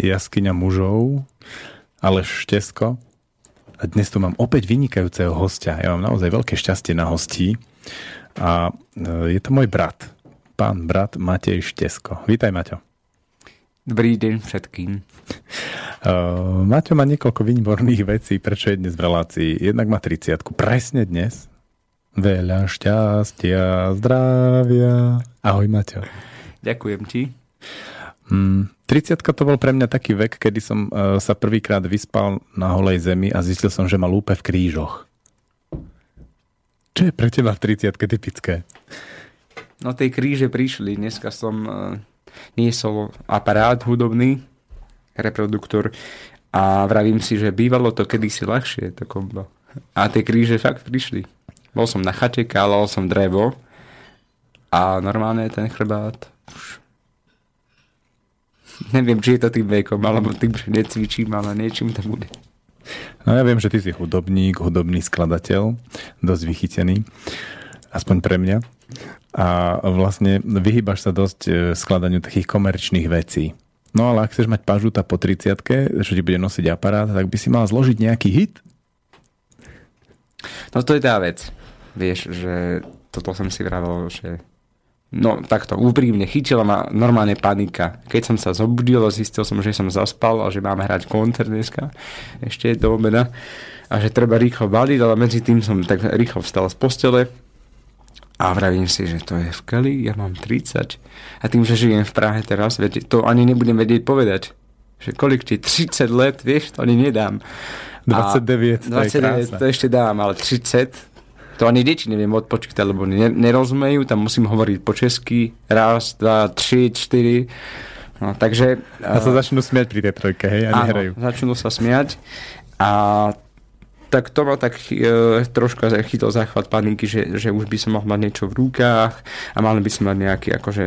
jaskyňa mužov, ale Štesko. A dnes tu mám opäť vynikajúceho hostia. Ja mám naozaj veľké šťastie na hostí. A e, je to môj brat, pán brat Matej Štesko. Vítaj, Maťo. Dobrý deň všetkým. Uh, Maťo má niekoľko výborných vecí, prečo je dnes v relácii. Jednak má 30 presne dnes. Veľa šťastia, zdravia. Ahoj, Maťo. Ďakujem ti. Mm, 30 to bol pre mňa taký vek, kedy som uh, sa prvýkrát vyspal na holej zemi a zistil som, že ma lúpe v krížoch. Čo je pre teba v 30 typické? No tej kríže prišli. Dneska som uh, niesol aparát hudobný, reproduktor a vravím si, že bývalo to kedysi ľahšie, to kombo. A tie kríže fakt prišli. Bol som na chate, kálal som drevo a normálne ten chrbát už Neviem, či je to tým vekom, alebo tým, že necvičím, ale niečím to bude. No ja viem, že ty si hudobník, hudobný skladateľ, dosť vychytený, aspoň pre mňa. A vlastne vyhýbaš sa dosť e, skladaniu takých komerčných vecí. No ale ak chceš mať pažuta po 30 že ti bude nosiť aparát, tak by si mal zložiť nejaký hit? No to je tá vec. Vieš, že toto som si vravel, že No takto, úprimne, chytila ma normálne panika. Keď som sa zobudil, zistil som, že som zaspal a že máme hrať koncert dneska, ešte do obeda, a že treba rýchlo baliť, ale medzi tým som tak rýchlo vstal z postele a vravím si, že to je v Kali, ja mám 30. A tým, že žijem v Prahe teraz, to ani nebudem vedieť povedať. Že kolik ti, 30 let, vieš, to ani nedám. 29, a 29 to, to ešte dám, ale 30, to ani deti neviem odpočítať, lebo nerozumejú, tam musím hovoriť po česky. Raz, dva, tři, čtyri. No, takže... A sa začnú smiať pri tej trojke, hej? A áno, začnú sa smiať. A tak to ma tak e, troška chytol záchvat paniky, že, že už by som mohol mať niečo v rukách a mali by sme mať nejaký akože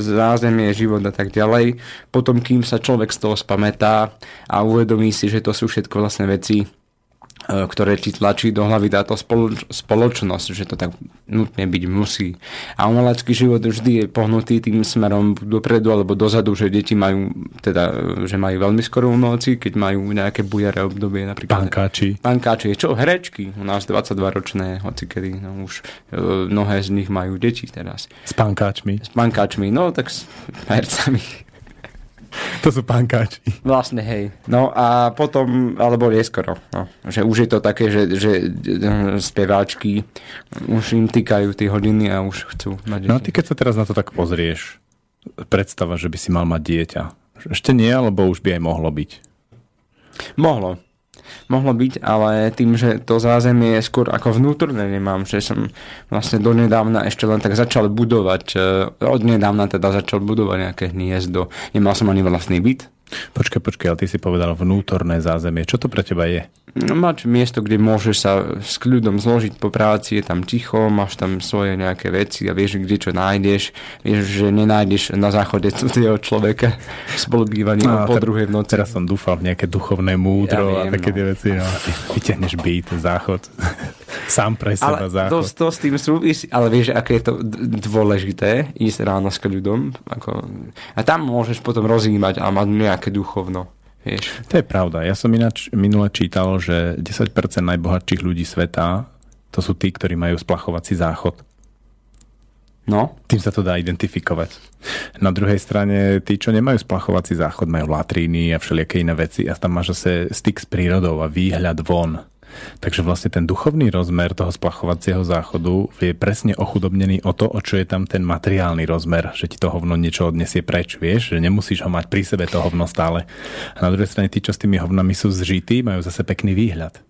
zázemie, život a tak ďalej. Potom, kým sa človek z toho spametá a uvedomí si, že to sú všetko vlastne veci, ktoré ti tlačí do hlavy táto spoloč- spoločnosť, že to tak nutne byť musí. A umelecký život vždy je pohnutý tým smerom dopredu alebo dozadu, že deti majú, teda, že majú veľmi skoro noci, keď majú nejaké bujaré obdobie. Napríklad, pankáči. Pankáči. Čo? Herečky. U nás 22-ročné, hoci kedy. No, už e, mnohé z nich majú deti teraz. S pankáčmi. S pankáčmi. No, tak s hercami. To sú pankáči. Vlastne, hej. No a potom, alebo neskoro, no, že už je to také, že, že speváčky už im týkajú tie hodiny a už chcú mať No a ty keď sa teraz na to tak pozrieš, predstava, že by si mal mať dieťa. Ešte nie, alebo už by aj mohlo byť? Mohlo mohlo byť, ale tým, že to zázemie je skôr ako vnútorné nemám, že som vlastne donedávna ešte len tak začal budovať, eh, od nedávna teda začal budovať nejaké hniezdo. Nemal som ani vlastný byt, Počkaj, počkaj, ale ty si povedal vnútorné zázemie. Čo to pre teba je? No, mať miesto, kde môžeš sa s kľudom zložiť po práci, je tam ticho, máš tam svoje nejaké veci a vieš, kde čo nájdeš. Vieš, že nenájdeš na záchode cudzieho človeka spolubývanie no, po druhej v noci. Teraz som dúfal v nejaké duchovné múdro ja viem, a také no. tie veci. No. Vyťahneš byt, záchod. Sám pre seba ale záchod. To, to s tým súvisí, ale vieš, aké je to dôležité ísť ráno s kľudom. Ako, a tam môžeš potom rozímať a mať nejaké duchovno. Vieš. To je pravda. Ja som ináč minule čítal, že 10% najbohatších ľudí sveta to sú tí, ktorí majú splachovací záchod. No. Tým sa to dá identifikovať. Na druhej strane, tí, čo nemajú splachovací záchod, majú latríny a všelijaké iné veci a tam máš zase styk s prírodou a výhľad von. Takže vlastne ten duchovný rozmer toho splachovacieho záchodu je presne ochudobnený o to, o čo je tam ten materiálny rozmer, že ti to hovno niečo odnesie preč, vieš, že nemusíš ho mať pri sebe to hovno stále. A na druhej strane tí, čo s tými hovnami sú zžití, majú zase pekný výhľad.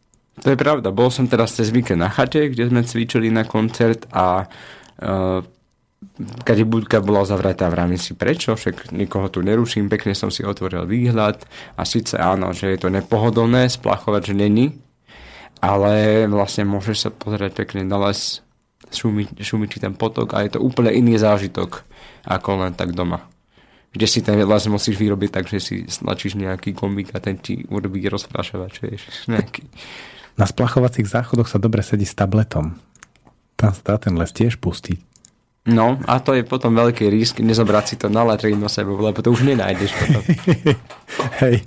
To je pravda. Bol som teraz cez víkend na chate, kde sme cvičili na koncert a uh, keď budka bola zavretá, vrami si prečo, však nikoho tu neruším, pekne som si otvoril výhľad a síce áno, že je to nepohodlné splachovať, že není, ale vlastne môžeš sa pozerať pekne na les, šumí ti ten potok a je to úplne iný zážitok ako len tak doma. Kde si ten les musíš vyrobiť tak, že si stlačíš nejaký kombík a ten ti urobí rozprášovač, vieš, nejaký. Na splachovacích záchodoch sa dobre sedí s tabletom. Tam sa dá ten les tiež pustiť. No a to je potom veľký risk nezobrať si to na latrínu sebou, lebo to už nenájdeš potom. Hej.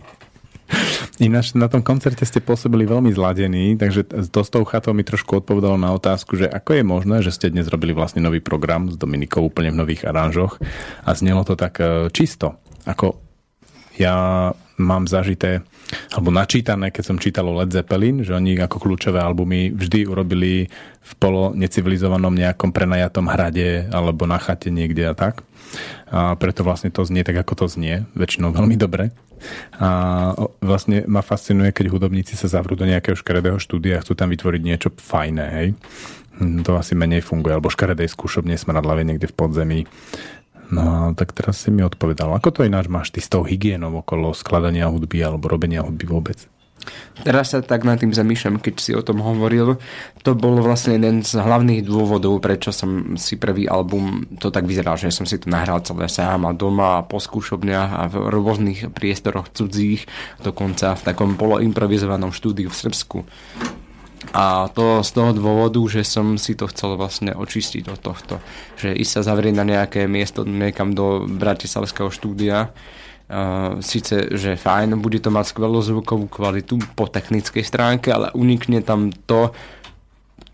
Ináč na tom koncerte ste pôsobili veľmi zladení, takže to s tou chatou mi trošku odpovedalo na otázku, že ako je možné, že ste dnes robili vlastne nový program s Dominikou úplne v nových aranžoch a znelo to tak e, čisto. Ako ja mám zažité alebo načítané, keď som čítal Led Zeppelin, že oni ako kľúčové albumy vždy urobili v polo necivilizovanom nejakom prenajatom hrade alebo na chate niekde a tak. A preto vlastne to znie tak, ako to znie. Väčšinou veľmi dobre. A vlastne ma fascinuje, keď hudobníci sa zavrú do nejakého škaredého štúdia a chcú tam vytvoriť niečo fajné, hej. Hm, to asi menej funguje, alebo škaredej skúšobne smradlavie niekde v podzemí. No tak teraz si mi odpovedal. Ako to ináč máš ty s tou hygienou okolo skladania hudby alebo robenia hudby vôbec? Teraz sa tak nad tým zamýšľam, keď si o tom hovoril. To bol vlastne jeden z hlavných dôvodov, prečo som si prvý album, to tak vyzeral, že som si to nahral celé sám a doma a po skúšobniach a v rôznych priestoroch cudzích, dokonca v takom poloimprovizovanom štúdiu v Srbsku. A to z toho dôvodu, že som si to chcel vlastne očistiť od tohto. Že ísť sa zavrieť na nejaké miesto niekam do bratislavského štúdia, Uh, síce, že fajn, bude to mať skvelú zvukovú kvalitu po technickej stránke, ale unikne tam to,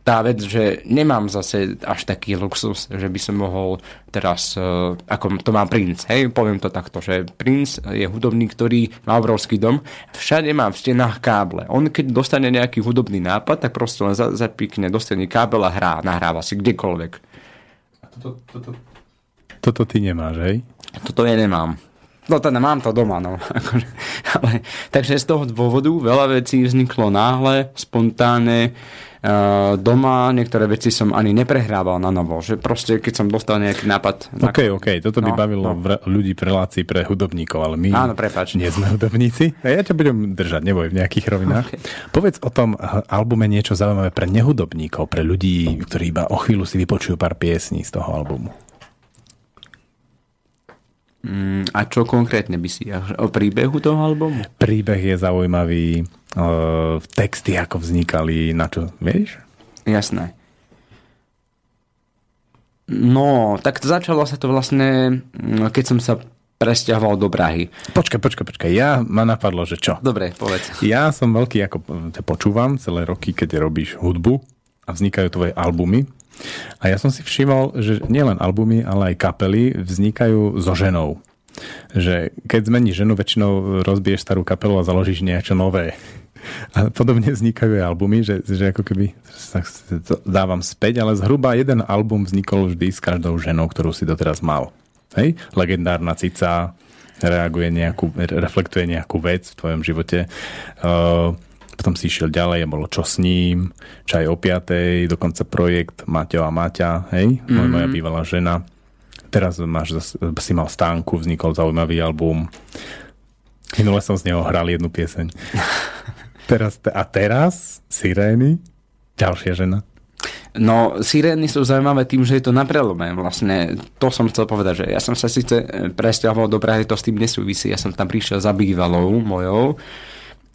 tá vec, že nemám zase až taký luxus, že by som mohol teraz, uh, ako to má Prince, hej, poviem to takto, že Prince je hudobník, ktorý má obrovský dom, všade má v stenách káble. On keď dostane nejaký hudobný nápad, tak proste len zapíkne, dostane kábel a hrá, nahráva si kdekoľvek. Toto, toto, toto ty nemáš, hej? Toto ja nemám. No teda mám to doma, no. Akože, ale, takže z toho dôvodu veľa vecí vzniklo náhle, spontánne, uh, doma, niektoré veci som ani neprehrával na novo, že proste keď som dostal nejaký nápad... OK, na... OK, toto by no, bavilo no. ľudí v relácii pre hudobníkov, ale my Áno, prepáč. nie sme hudobníci. Ja ťa budem držať, neboj, v nejakých rovinách. Okay. Povedz o tom albume niečo zaujímavé pre nehudobníkov, pre ľudí, ktorí iba o chvíľu si vypočujú pár piesní z toho albumu. Mm, a čo konkrétne by si? O príbehu toho albumu? Príbeh je zaujímavý, uh, texty ako vznikali, na čo, vieš? Jasné. No, tak začalo sa to vlastne, mm, keď som sa presťahoval do Prahy. Počkaj, počkaj, počkaj. Ja ma napadlo, že čo? Dobre, povedz. Ja som veľký, ako te počúvam celé roky, keď robíš hudbu a vznikajú tvoje albumy. A ja som si všimol, že nielen albumy, ale aj kapely vznikajú so ženou. Že keď zmeníš ženu, väčšinou rozbiješ starú kapelu a založíš niečo nové. A podobne vznikajú aj albumy, že, že ako keby to dávam späť, ale zhruba jeden album vznikol vždy s každou ženou, ktorú si doteraz mal. Hej? Legendárna cica reaguje nejakú, reflektuje nejakú vec v tvojom živote. Uh, potom si išiel ďalej a bolo čo s ním, čaj o piatej, dokonca projekt Maťo a Maťa, hej, mm-hmm. moja bývalá žena. Teraz máš, si mal stánku, vznikol zaujímavý album. Minule som z neho hral jednu pieseň. teraz, a teraz Sirény, ďalšia žena. No, sirény sú zaujímavé tým, že je to na prelome. Vlastne to som chcel povedať, že ja som sa síce presťahoval do Prahy, to s tým nesúvisí. Ja som tam prišiel za bývalou mojou,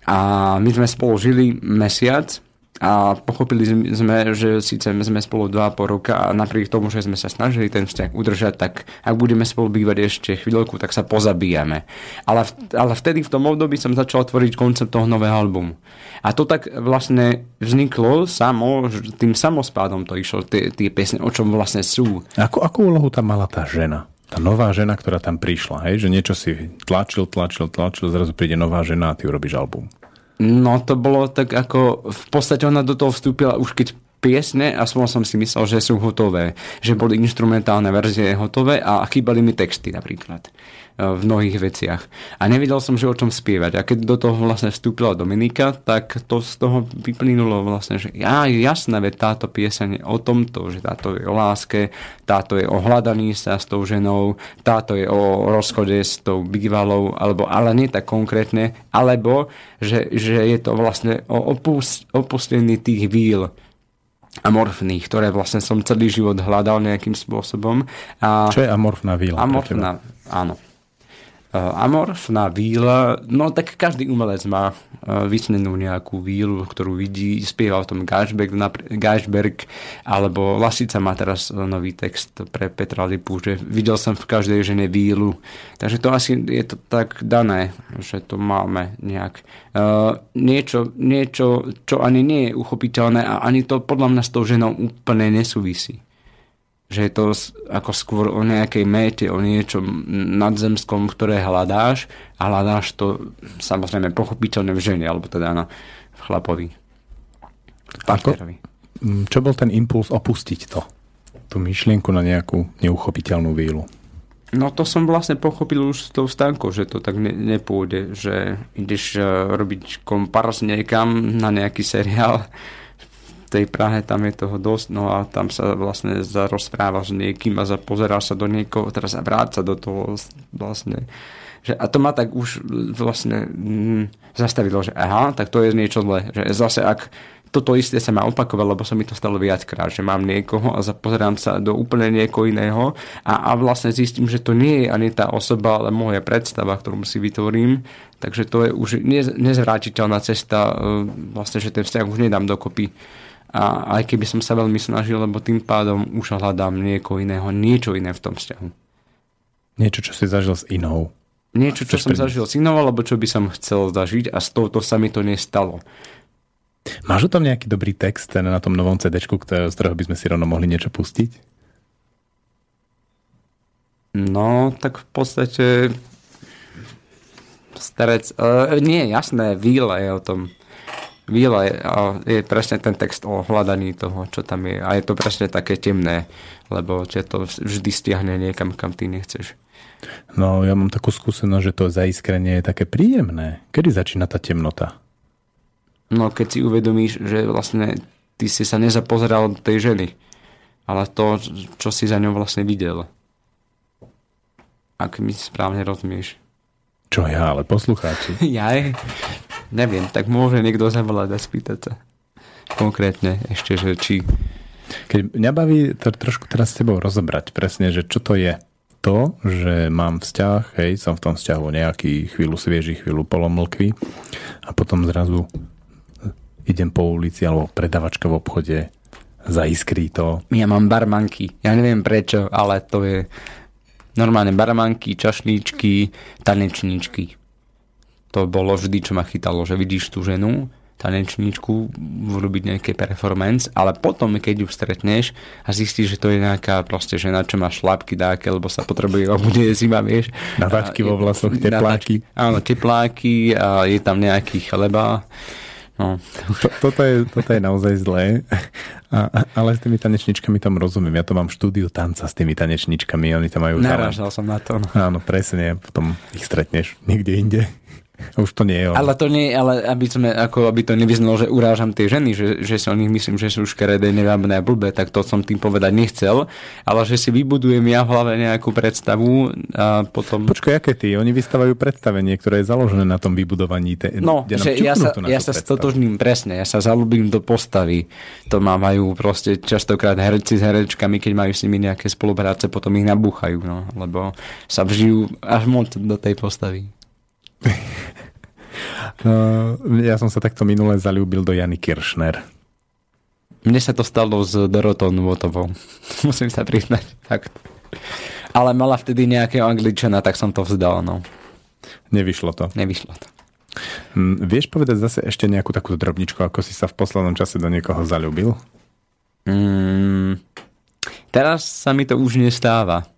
a my sme spolu žili mesiac a pochopili sme, že síce sme spolu 2,5 roka a napriek tomu, že sme sa snažili ten vzťah udržať, tak ak budeme spolu bývať ešte chvíľku, tak sa pozabíjame. Ale, ale vtedy v tom období som začal tvoriť koncept toho nového albumu. A to tak vlastne vzniklo samo, tým samospádom to išlo, tie, tie piesne, o čom vlastne sú. Ako, akú úlohu tam mala tá žena? Tá nová žena, ktorá tam prišla, hej, že niečo si tlačil, tlačil, tlačil, zrazu príde nová žena a ty urobíš album. No to bolo tak ako, v podstate ona do toho vstúpila už keď piesne, aspoň som si myslel, že sú hotové, že boli instrumentálne verzie hotové a chýbali mi texty napríklad. E, v mnohých veciach. A nevedel som, že o čom spievať. A keď do toho vlastne vstúpila Dominika, tak to z toho vyplynulo vlastne, že ja, jasné, veď táto pieseň je o tomto, že táto je o láske, táto je o hľadaní sa s tou ženou, táto je o rozchode s tou bývalou, alebo ale nie tak konkrétne, alebo že, že je to vlastne o opust, opustení tých víl, amorfných, ktoré vlastne som celý život hľadal nejakým spôsobom. A Čo je amorfná víla? Amorfná, áno amorfná víla, no tak každý umelec má uh, vysnenú nejakú vílu, ktorú vidí, spieva o tom Geisberg, Geisberg alebo Lasica má teraz nový text pre Petra Lipu, že videl som v každej žene vílu. Takže to asi je to tak dané, že to máme nejak. Niečo, niečo, čo ani nie je uchopiteľné a ani to podľa mňa s tou ženou úplne nesúvisí že je to ako skôr o nejakej méte, o niečom nadzemskom, ktoré hľadáš a hľadáš to samozrejme pochopiteľne v žene, alebo teda na v chlapovi. Partnerovi. Mm, čo bol ten impuls opustiť to? Tú myšlienku na nejakú neuchopiteľnú vílu? No to som vlastne pochopil už s tou stánkou, že to tak ne, nepôjde, že ideš uh, robiť kompars niekam na nejaký seriál tej Prahe tam je toho dosť, no a tam sa vlastne zarozpráva s niekým a pozerá sa do niekoho, teraz sa vráca do toho vlastne. Že, a to ma tak už vlastne mm, zastavilo, že aha, tak to je niečo zlé. Že zase ak toto isté sa ma opakovalo, lebo sa mi to stalo viackrát, že mám niekoho a zapozerám sa do úplne niekoho iného a, a vlastne zistím, že to nie je ani tá osoba, ale moja predstava, ktorú si vytvorím. Takže to je už nezvrátiteľná cesta, e, vlastne, že ten vzťah už nedám dokopy a aj keby som sa veľmi snažil, lebo tým pádom už hľadám niekoho iného, niečo iné v tom vzťahu. Niečo, čo si zažil s inou. Niečo, čo som zažil s inou, alebo čo by som chcel zažiť a s touto sa mi to nestalo. Máš o tom nejaký dobrý text na tom novom CD, z ktorého by sme si rovno mohli niečo pustiť? No, tak v podstate starec, uh, nie, jasné, Víle je o tom. Víla je, je presne ten text o hľadaní toho, čo tam je. A je to presne také temné, lebo ťa to vždy stiahne niekam, kam ty nechceš. No, ja mám takú skúsenosť, že to zaiskrenie je také príjemné. Kedy začína tá temnota? No, keď si uvedomíš, že vlastne ty si sa nezapozeral do tej ženy, ale to, čo si za ňou vlastne videl. Ak mi správne rozumieš. Čo ja, ale poslucháči. ja Neviem, tak môže niekto zavolať a spýtať sa. Konkrétne ešte, že či... Keď mňa baví to trošku teraz s tebou rozobrať presne, že čo to je to, že mám vzťah, hej, som v tom vzťahu nejaký chvíľu svieži, chvíľu polomlkvy a potom zrazu idem po ulici alebo predavačka v obchode zaiskrí to. Ja mám barmanky. Ja neviem prečo, ale to je normálne barmanky, čašníčky, tanečníčky to bolo vždy, čo ma chytalo, že vidíš tú ženu, tanečníčku, urobiť nejaké performance, ale potom, keď ju stretneš a zistíš, že to je nejaká proste žena, čo má šlapky dáke, lebo sa potrebuje obude zima, vieš. Navačky vo vlasoch, tepláky. áno, tepláky a je tam nejaký chleba. No. To, toto, je, toto je naozaj zlé, a, ale s tými tanečničkami tam rozumiem. Ja to mám štúdiu tanca s tými tanečničkami, oni tam majú... Narážal som na to. No. Áno, presne, potom ich stretneš niekde inde. Už to nie je. Ale to nie, ale aby, sme, ako, aby to nevyznalo, že urážam tie ženy, že, že si o nich myslím, že sú škaredé, nevábne a blbé, tak to som tým povedať nechcel, ale že si vybudujem ja v hlave nejakú predstavu a potom... Počkaj, aké ty? Oni vystavajú predstavenie, ktoré je založené na tom vybudovaní. Te... No, že ja sa, ja sa stotožním presne, ja sa zalúbim do postavy. To majú proste častokrát herci s herečkami, keď majú s nimi nejaké spolupráce, potom ich nabúchajú, no, lebo sa vžijú až moc do tej postavy. No, ja som sa takto minule zalúbil do Jany Kiršner. Mne sa to stalo s Dorotou Nuotovou. Musím sa priznať. Fakt. Ale mala vtedy nejakého angličana, tak som to vzdal. No. Nevyšlo to. Nevyšlo to. Hm, vieš povedať zase ešte nejakú takú drobničku, ako si sa v poslednom čase do niekoho zalúbil? Mm, teraz sa mi to už nestáva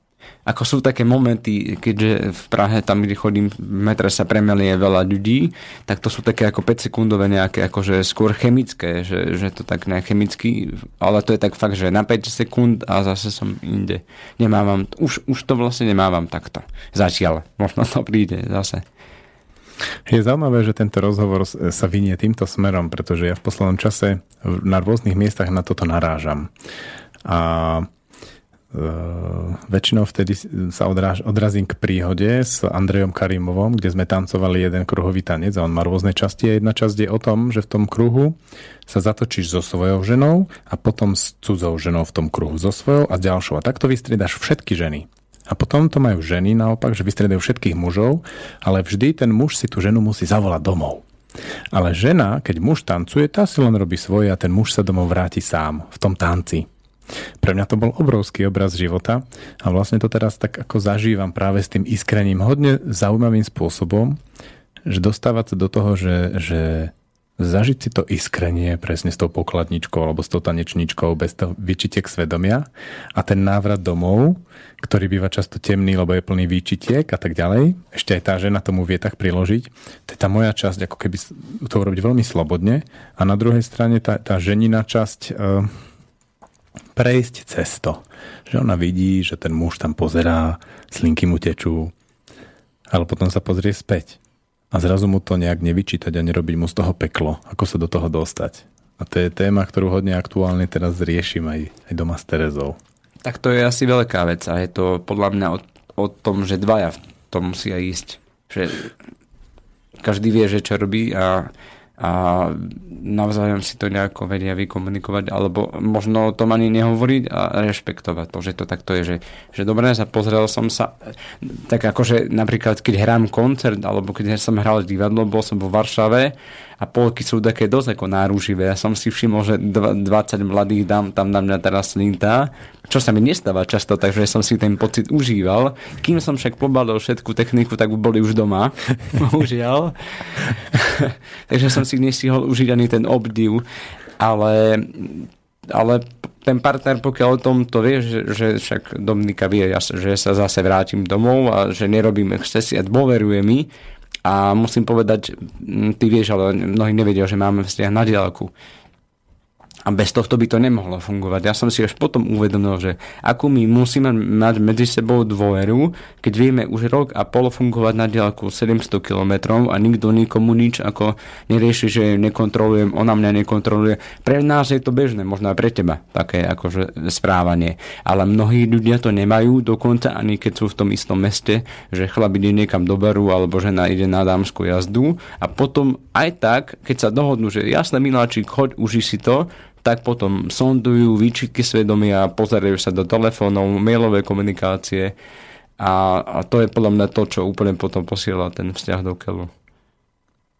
ako sú také momenty, keďže v Prahe, tam, kde chodím, v metre sa premelie veľa ľudí, tak to sú také ako 5 sekundové nejaké, akože skôr chemické, že, že to tak nejak chemicky, ale to je tak fakt, že na 5 sekúnd a zase som inde. Nemávam, už, už to vlastne nemávam takto. Zatiaľ. Možno to príde zase. Je zaujímavé, že tento rozhovor sa vynie týmto smerom, pretože ja v poslednom čase na rôznych miestach na toto narážam. A väčšinou vtedy sa odráž, odrazím k príhode s Andrejom Karimovom, kde sme tancovali jeden kruhový tanec a on má rôzne časti a jedna časť je o tom, že v tom kruhu sa zatočíš so svojou ženou a potom s cudzou ženou v tom kruhu so svojou a ďalšou. A takto vystriedaš všetky ženy. A potom to majú ženy naopak, že vystriedajú všetkých mužov, ale vždy ten muž si tú ženu musí zavolať domov. Ale žena, keď muž tancuje, tá si len robí svoje a ten muž sa domov vráti sám v tom tanci. Pre mňa to bol obrovský obraz života a vlastne to teraz tak ako zažívam práve s tým iskrením hodne zaujímavým spôsobom, že dostávať sa do toho, že, že zažiť si to iskrenie presne s tou pokladničkou alebo s tou tanečničkou bez toho vyčitiek svedomia a ten návrat domov, ktorý býva často temný, lebo je plný výčitiek a tak ďalej. Ešte aj tá žena tomu vie tak priložiť. To je tá moja časť, ako keby to urobiť veľmi slobodne. A na druhej strane tá, tá ženina časť e, prejsť cesto. Že ona vidí, že ten muž tam pozerá, slinky mu tečú, ale potom sa pozrie späť a zrazu mu to nejak nevyčítať a nerobiť mu z toho peklo. Ako sa do toho dostať? A to je téma, ktorú hodne aktuálne teraz riešim aj, aj doma s Terezou. Tak to je asi veľká vec a je to podľa mňa o, o tom, že dvaja v musia ísť. Že každý vie, že čo robí a a navzájom si to nejako vedia vykomunikovať, alebo možno o tom ani nehovoriť a rešpektovať to, že to takto je, že, že dobre, sa pozrel som sa, tak akože napríklad keď hrám koncert, alebo keď som hral divadlo, bol som vo Varšave a polky sú také dosť ako náruživé. Ja som si všimol, že 20 mladých dám tam na mňa teraz slintá, čo sa mi nestáva často, takže som si ten pocit užíval. Kým som však pobalil všetku techniku, tak boli už doma, bohužiaľ. takže som si nestihol užiť ani ten obdiv, ale, ale ten partner, pokiaľ o tom to vie, že, že však Dominika vie, že sa zase vrátim domov a že nerobím excesy a dôveruje mi, a musím povedať, ty vieš, ale mnohí nevedia, že máme vzťah na diálku. A bez tohto by to nemohlo fungovať. Ja som si až potom uvedomil, že ako my musíme mať medzi sebou dôveru, keď vieme už rok a pol fungovať na diálku 700 km a nikto nikomu nič ako nerieši, že nekontrolujem, ona mňa nekontroluje. Pre nás je to bežné, možno aj pre teba také akože správanie. Ale mnohí ľudia to nemajú, dokonca ani keď sú v tom istom meste, že chlap ide niekam do baru alebo žena ide na dámsku jazdu a potom aj tak, keď sa dohodnú, že jasné miláčik, choď, uži si to, tak potom sondujú výčitky svedomia, pozerajú sa do telefónov, mailové komunikácie a, a to je podľa mňa to, čo úplne potom posiela ten vzťah do keľu.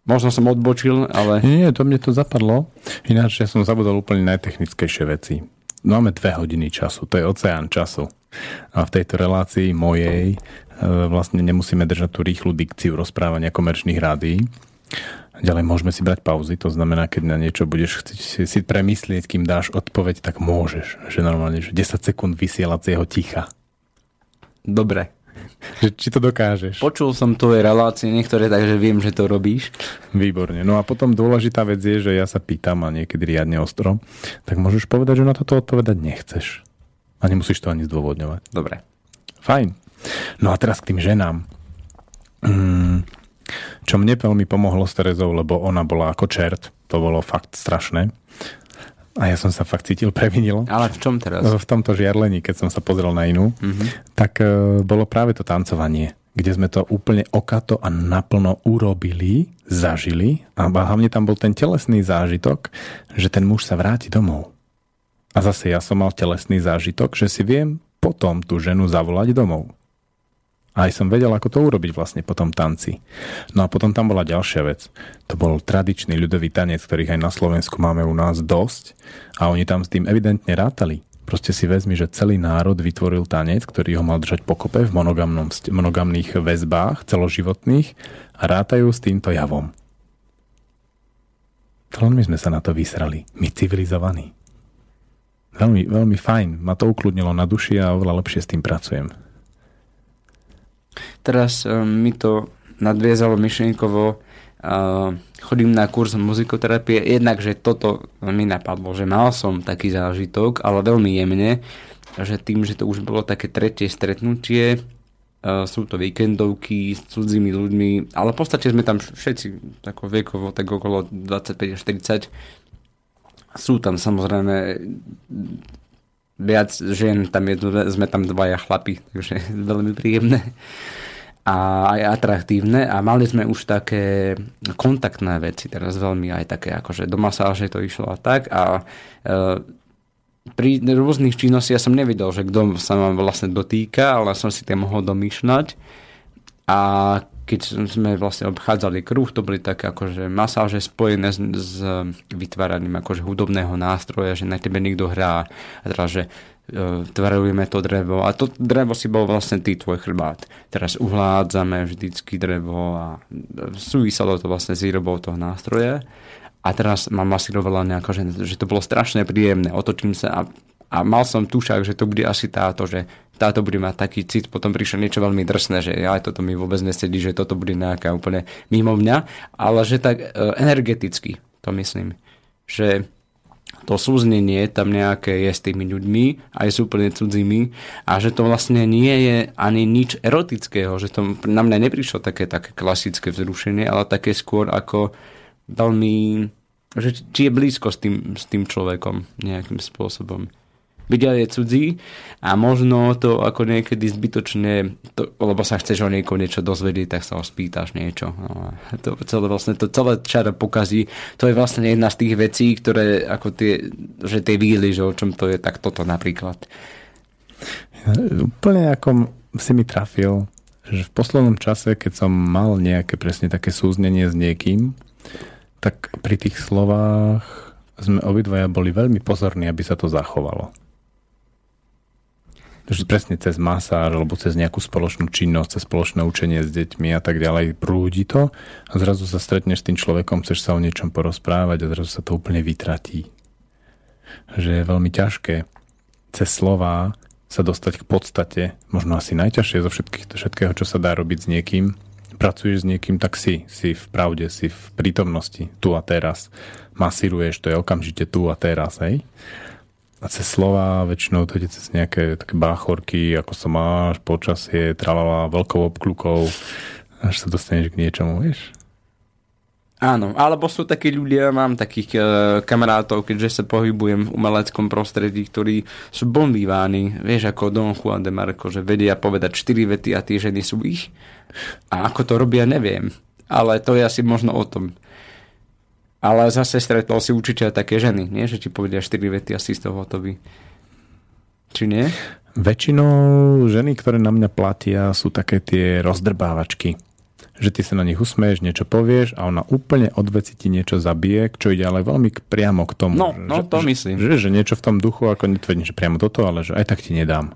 Možno som odbočil, ale... Nie, nie, to mne to zapadlo. Ináč ja som zabudol úplne najtechnickejšie veci. Máme dve hodiny času, to je oceán času. A v tejto relácii mojej e, vlastne nemusíme držať tú rýchlu dikciu rozprávania komerčných rádií, Ďalej môžeme si brať pauzy, to znamená, keď na niečo budeš chcieť si, premyslieť, kým dáš odpoveď, tak môžeš. Že normálne, že 10 sekúnd vysielacieho ticha. Dobre. Že, či to dokážeš. Počul som tvoje relácie niektoré, takže viem, že to robíš. Výborne. No a potom dôležitá vec je, že ja sa pýtam a niekedy riadne ostro, tak môžeš povedať, že na toto odpovedať nechceš. A nemusíš to ani zdôvodňovať. Dobre. Fajn. No a teraz k tým ženám. Mm, čo mne veľmi pomohlo s Terezou, lebo ona bola ako čert. To bolo fakt strašné. A ja som sa fakt cítil previnilo. Ale v čom teraz? V tomto žiarlení, keď som sa pozrel na inú, mm-hmm. tak uh, bolo práve to tancovanie, kde sme to úplne okato a naplno urobili, zažili a hlavne tam bol ten telesný zážitok, že ten muž sa vráti domov. A zase ja som mal telesný zážitok, že si viem potom tú ženu zavolať domov. A aj som vedel, ako to urobiť vlastne po tom tanci. No a potom tam bola ďalšia vec. To bol tradičný ľudový tanec, ktorých aj na Slovensku máme u nás dosť. A oni tam s tým evidentne rátali. Proste si vezmi, že celý národ vytvoril tanec, ktorý ho mal držať pokope v monogamných väzbách celoživotných a rátajú s týmto javom. To len my sme sa na to vysrali. My civilizovaní. Veľmi, veľmi fajn. Ma to ukludnilo na duši a oveľa lepšie s tým pracujem. Teraz um, mi to nadviezalo myšlienkovo, uh, chodím na kurz muzikoterapie, jednak, že toto mi napadlo, že mal som taký zážitok, ale veľmi jemne, že tým, že to už bolo také tretie stretnutie, uh, sú to víkendovky s cudzími ľuďmi, ale v podstate sme tam všetci tako vekovo, tak okolo 25 40 sú tam samozrejme viac žien, tam je, sme tam dvaja chlapi, takže veľmi príjemné a aj atraktívne a mali sme už také kontaktné veci, teraz veľmi aj také akože do masáže to išlo a tak a e, pri rôznych činnostiach som nevidel, že kto sa ma vlastne dotýka, ale som si tým mohol domýšľať. A keď sme vlastne obchádzali kruh, to boli také akože masáže spojené s, s vytváraním akože hudobného nástroja, že na tebe niekto hrá, a teda, že e, tvarujeme to drevo a to drevo si bol vlastne ty tvoj chrbát. Teraz uhládzame vždycky drevo a súvisalo to vlastne s výrobou toho nástroja a teraz ma masírovala nejako, že, že to bolo strašne príjemné. Otočím sa a, a mal som tušak, že to bude asi táto, že táto bude mať taký cit, potom prišlo niečo veľmi drsné, že ja toto mi vôbec nesedí, že toto bude nejaká úplne mimo mňa, ale že tak e, energeticky, to myslím, že to súznenie tam nejaké je s tými ľuďmi, aj s úplne cudzími a že to vlastne nie je ani nič erotického, že to na mňa neprišlo také, také klasické vzrušenie, ale také skôr ako veľmi, že či je blízko s tým, s tým človekom nejakým spôsobom vidia je cudzí a možno to ako niekedy zbytočne, to, lebo sa chceš o niekoho niečo dozvedieť, tak sa ho spýtaš niečo. No, to celé vlastne, to celé čaro pokazí. To je vlastne jedna z tých vecí, ktoré ako tie, že tie výly, že o čom to je, tak toto napríklad. Úplne ako si mi trafil, že v poslednom čase, keď som mal nejaké presne také súznenie s niekým, tak pri tých slovách sme obidvaja boli veľmi pozorní, aby sa to zachovalo že presne cez masáž alebo cez nejakú spoločnú činnosť, cez spoločné učenie s deťmi a tak ďalej prúdi to a zrazu sa stretneš s tým človekom, chceš sa o niečom porozprávať a zrazu sa to úplne vytratí. Že je veľmi ťažké cez slova sa dostať k podstate, možno asi najťažšie zo všetkých, všetkého, čo sa dá robiť s niekým. Pracuješ s niekým, tak si, si v pravde, si v prítomnosti, tu a teraz. Masíruješ, to je okamžite tu a teraz, hej? A cez slova, väčšinou to ide cez nejaké také báchorky, ako sa máš, počasie, tralala, veľkou obklukou, až sa dostaneš k niečomu, vieš? Áno, alebo sú takí ľudia, mám takých uh, kamarátov, keďže sa pohybujem v umeleckom prostredí, ktorí sú bombíváni, vieš, ako Don Juan de Marco, že vedia povedať 4 vety a tie ženy sú ich. A ako to robia, neviem. Ale to je asi možno o tom. Ale zase stretol si určite aj také ženy, nie? Že ti povedia 4 vety a si z toho hotový. Či nie? Väčšinou ženy, ktoré na mňa platia, sú také tie rozdrbávačky. Že ty sa na nich usmeješ, niečo povieš a ona úplne od veci ti niečo zabije, čo ide ale veľmi priamo k tomu. No, no že, to myslím. Že, že niečo v tom duchu, ako netvrdím, že priamo toto, ale že aj tak ti nedám.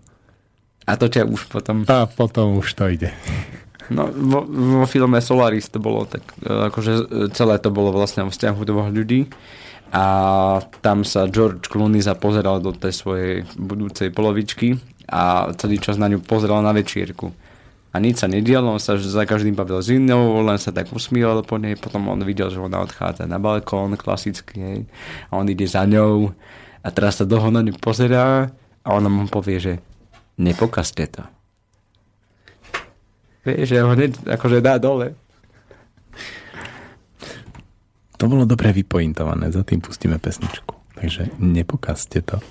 A to ťa už potom... A potom už to ide. No, vo, vo filme Solaris to bolo tak, e, akože e, celé to bolo vlastne o vzťahu dvoch ľudí a tam sa George Clooney zapozeral do tej svojej budúcej polovičky a celý čas na ňu pozeral na večierku. A nič sa nedialo, on sa za každým bavil s inou, len sa tak usmíval po nej, potom on videl, že ona odchádza na balkón, klasicky, a on ide za ňou a teraz sa dlho na ňu pozerá a ona mu povie, že nepokazte to. Vieš, že ho hneď akože dá dole. To bolo dobre vypointované, za tým pustíme pesničku. Takže nepokazte to.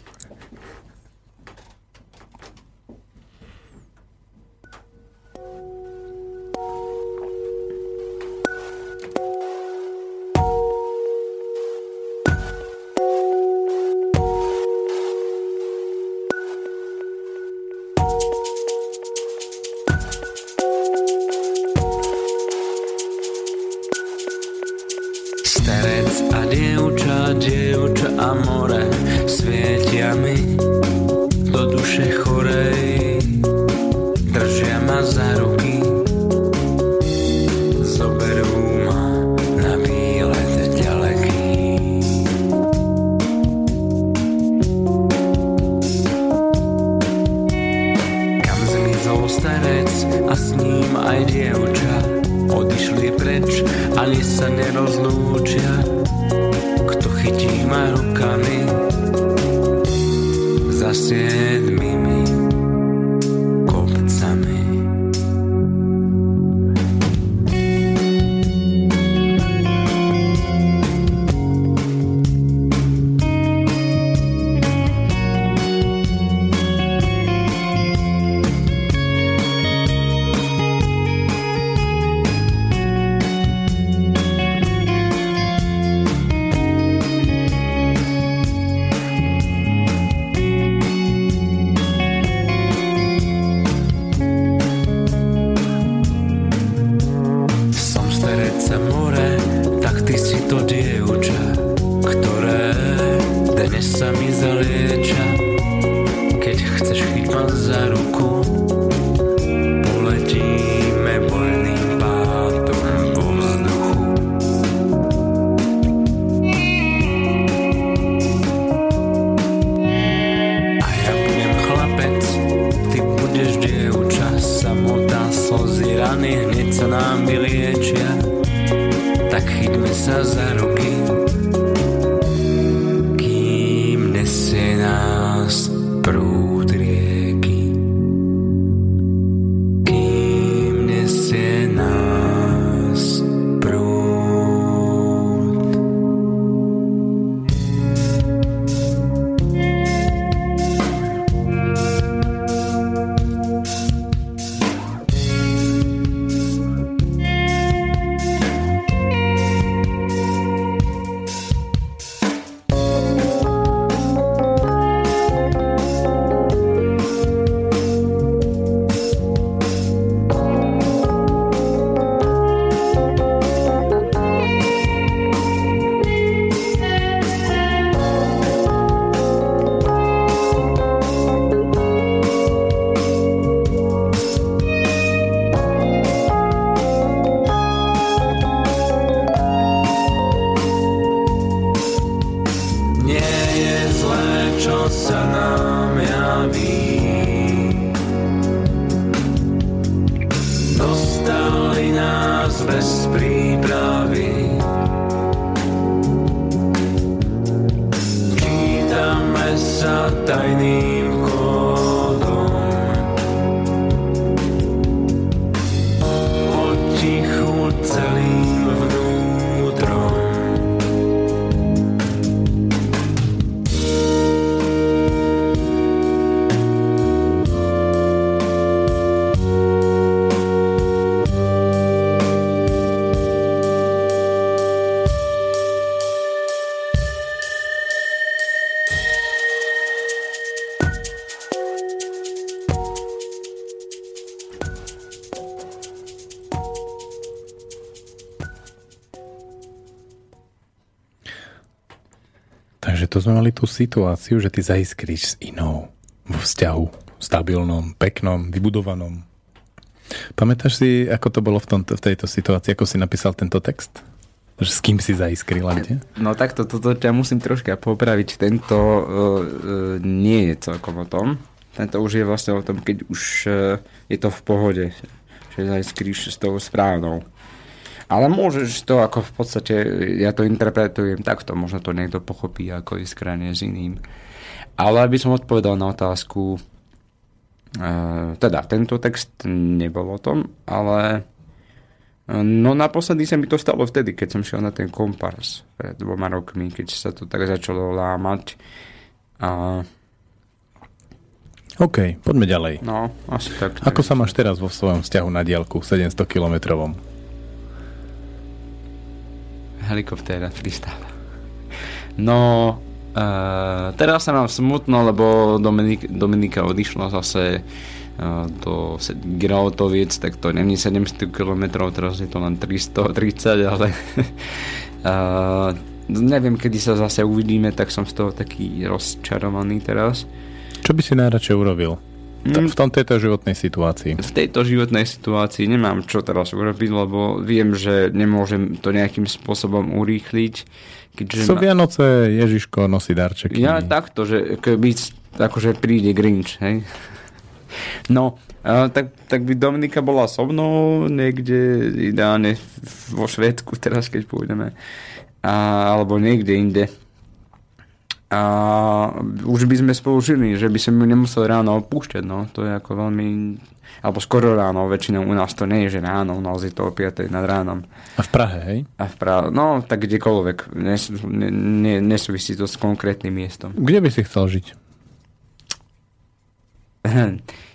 Sme mali tú situáciu, že ty zaiskríš s inou vo vzťahu stabilnom, peknom, vybudovanom. Pamätáš si, ako to bolo v, tomto, v tejto situácii, ako si napísal tento text? Že s kým si zaiskrila, kde? No takto, toto ťa musím troška popraviť. Tento uh, nie je celkom o tom. Tento už je vlastne o tom, keď už uh, je to v pohode. Že zaiskríš s tou správnou. Ale môžeš to ako v podstate, ja to interpretujem takto, možno to niekto pochopí ako iskranie s iným. Ale aby som odpovedal na otázku, e, teda tento text nebol o tom, ale e, no naposledy sa mi to stalo vtedy, keď som šiel na ten kompars pred dvoma rokmi, keď sa to tak začalo lámať. A, OK, poďme ďalej. no, asi tak. Ako sa máš teraz vo svojom vzťahu na diálku 700 kilometrovom? Helikoptéra pristáva. No, uh, teraz sa mám smutno, lebo Dominik, Dominika odišla zase uh, do Girautoviec, tak to není 700 km, teraz je to len 330, ale uh, neviem, kedy sa zase uvidíme, tak som z toho taký rozčarovaný teraz. Čo by si najradšej urobil? V tom tejto životnej situácii. V tejto životnej situácii nemám čo teraz urobiť, lebo viem, že nemôžem to nejakým spôsobom urýchliť. Keďže Sú ma- Vianoce, Ježiško nosí darčeky. Ja takto, že keby akože príde Grinch, hej. No, a, tak, tak by Dominika bola so mnou niekde ideálne vo Švédsku teraz, keď pôjdeme. A, alebo niekde inde. A už by sme spolu žili, že by som ju nemusel ráno opúšťať, no. To je ako veľmi... Alebo skoro ráno, väčšinou u nás to nie je, že ráno, u nás je to o 5 nad ránom. A v Prahe, hej? A v Prahe, no, tak kdekoľvek. Nes, ne, ne, nesúvisí to s konkrétnym miestom. Kde by si chcel žiť?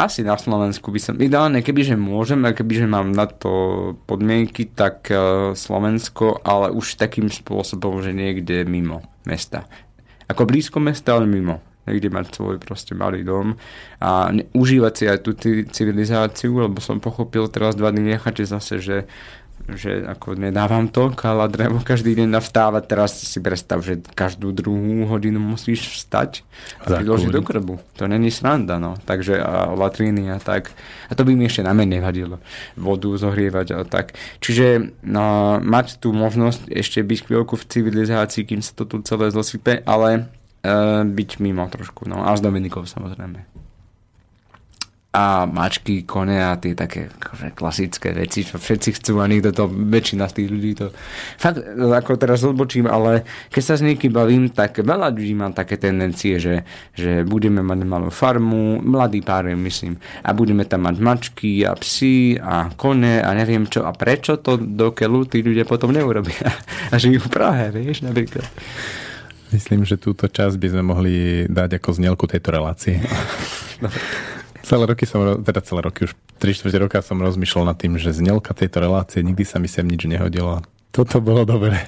Asi na Slovensku by som, ideálne kebyže môžem a kebyže mám na to podmienky, tak uh, Slovensko, ale už takým spôsobom, že niekde mimo mesta. Ako blízko mesta, ale mimo. Niekde mať svoj proste malý dom a užívať si aj tú ci- civilizáciu, lebo som pochopil teraz dva dny necháte zase, že že ako nedávam to, kala drevo každý deň navstávať, teraz si predstav, že každú druhú hodinu musíš vstať a priložiť do krbu. To není sranda, no. Takže a latríny a tak. A to by mi ešte na mene vadilo. Vodu zohrievať a tak. Čiže no, mať tú možnosť ešte byť chvíľku v civilizácii, kým sa to tu celé zosype, ale e, byť mimo trošku. No. A s Dominikou samozrejme a mačky, kone a tie také akože klasické veci, čo všetci chcú a nikto to, väčšina z tých ľudí to... Fakt, ako teraz odbočím, ale keď sa s niekým bavím, tak veľa ľudí má také tendencie, že, že budeme mať malú farmu, mladý pár, myslím, a budeme tam mať mačky a psy a kone a neviem čo a prečo to do keľu tí ľudia potom neurobia a žijú v Prahe, vieš, napríklad. Myslím, že túto časť by sme mohli dať ako znelku tejto relácie. Celé roky som, teda celé roky, už 3 čtvrte roka som rozmýšľal nad tým, že znelka tejto relácie nikdy sa mi sem nič nehodilo. Toto bolo dobré.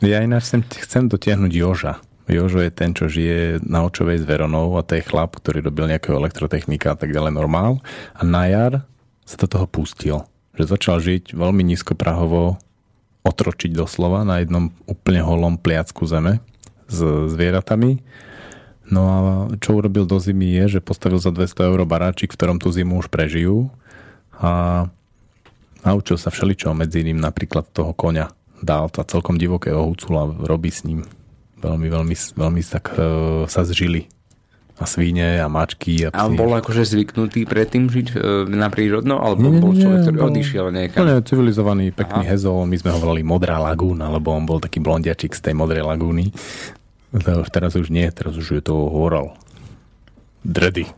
ja ináč chcem, chcem dotiahnuť Joža. Jožo je ten, čo žije na očovej s Veronou a to je chlap, ktorý robil nejakého elektrotechnika a tak ďalej normál. A na jar sa do toho pustil. Že začal žiť veľmi nízkoprahovo, otročiť doslova na jednom úplne holom pliacku zeme s zvieratami No a čo urobil do zimy je, že postavil za 200 eur baráčik, v ktorom tú zimu už prežijú a naučil sa všeličo, medzi iným napríklad toho koňa. Dal to celkom divokého hucula, robí s ním. Veľmi, veľmi, veľmi tak e, sa zžili. A svíne a mačky. A, a bol akože zvyknutý predtým žiť e, na prírodno? Alebo nie, bol človek, ktorý bol, odišiel niekam? Nie, civilizovaný, pekný Aha. hezol. My sme ho volali Modrá lagúna, lebo on bol taký blondiačik z tej Modrej lagúny. Teraz už nie, teraz už je to horal. Dredy.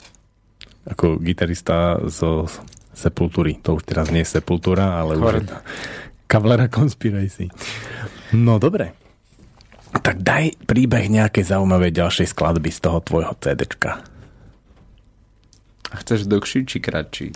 Ako gitarista zo Sepultúry. To už teraz nie je Sepultúra, ale Chorem. už je to Cavalera Conspiracy. No dobre. Tak daj príbeh nejakej zaujímavej ďalšej skladby z toho tvojho CDčka. Chceš dlhší či kratší?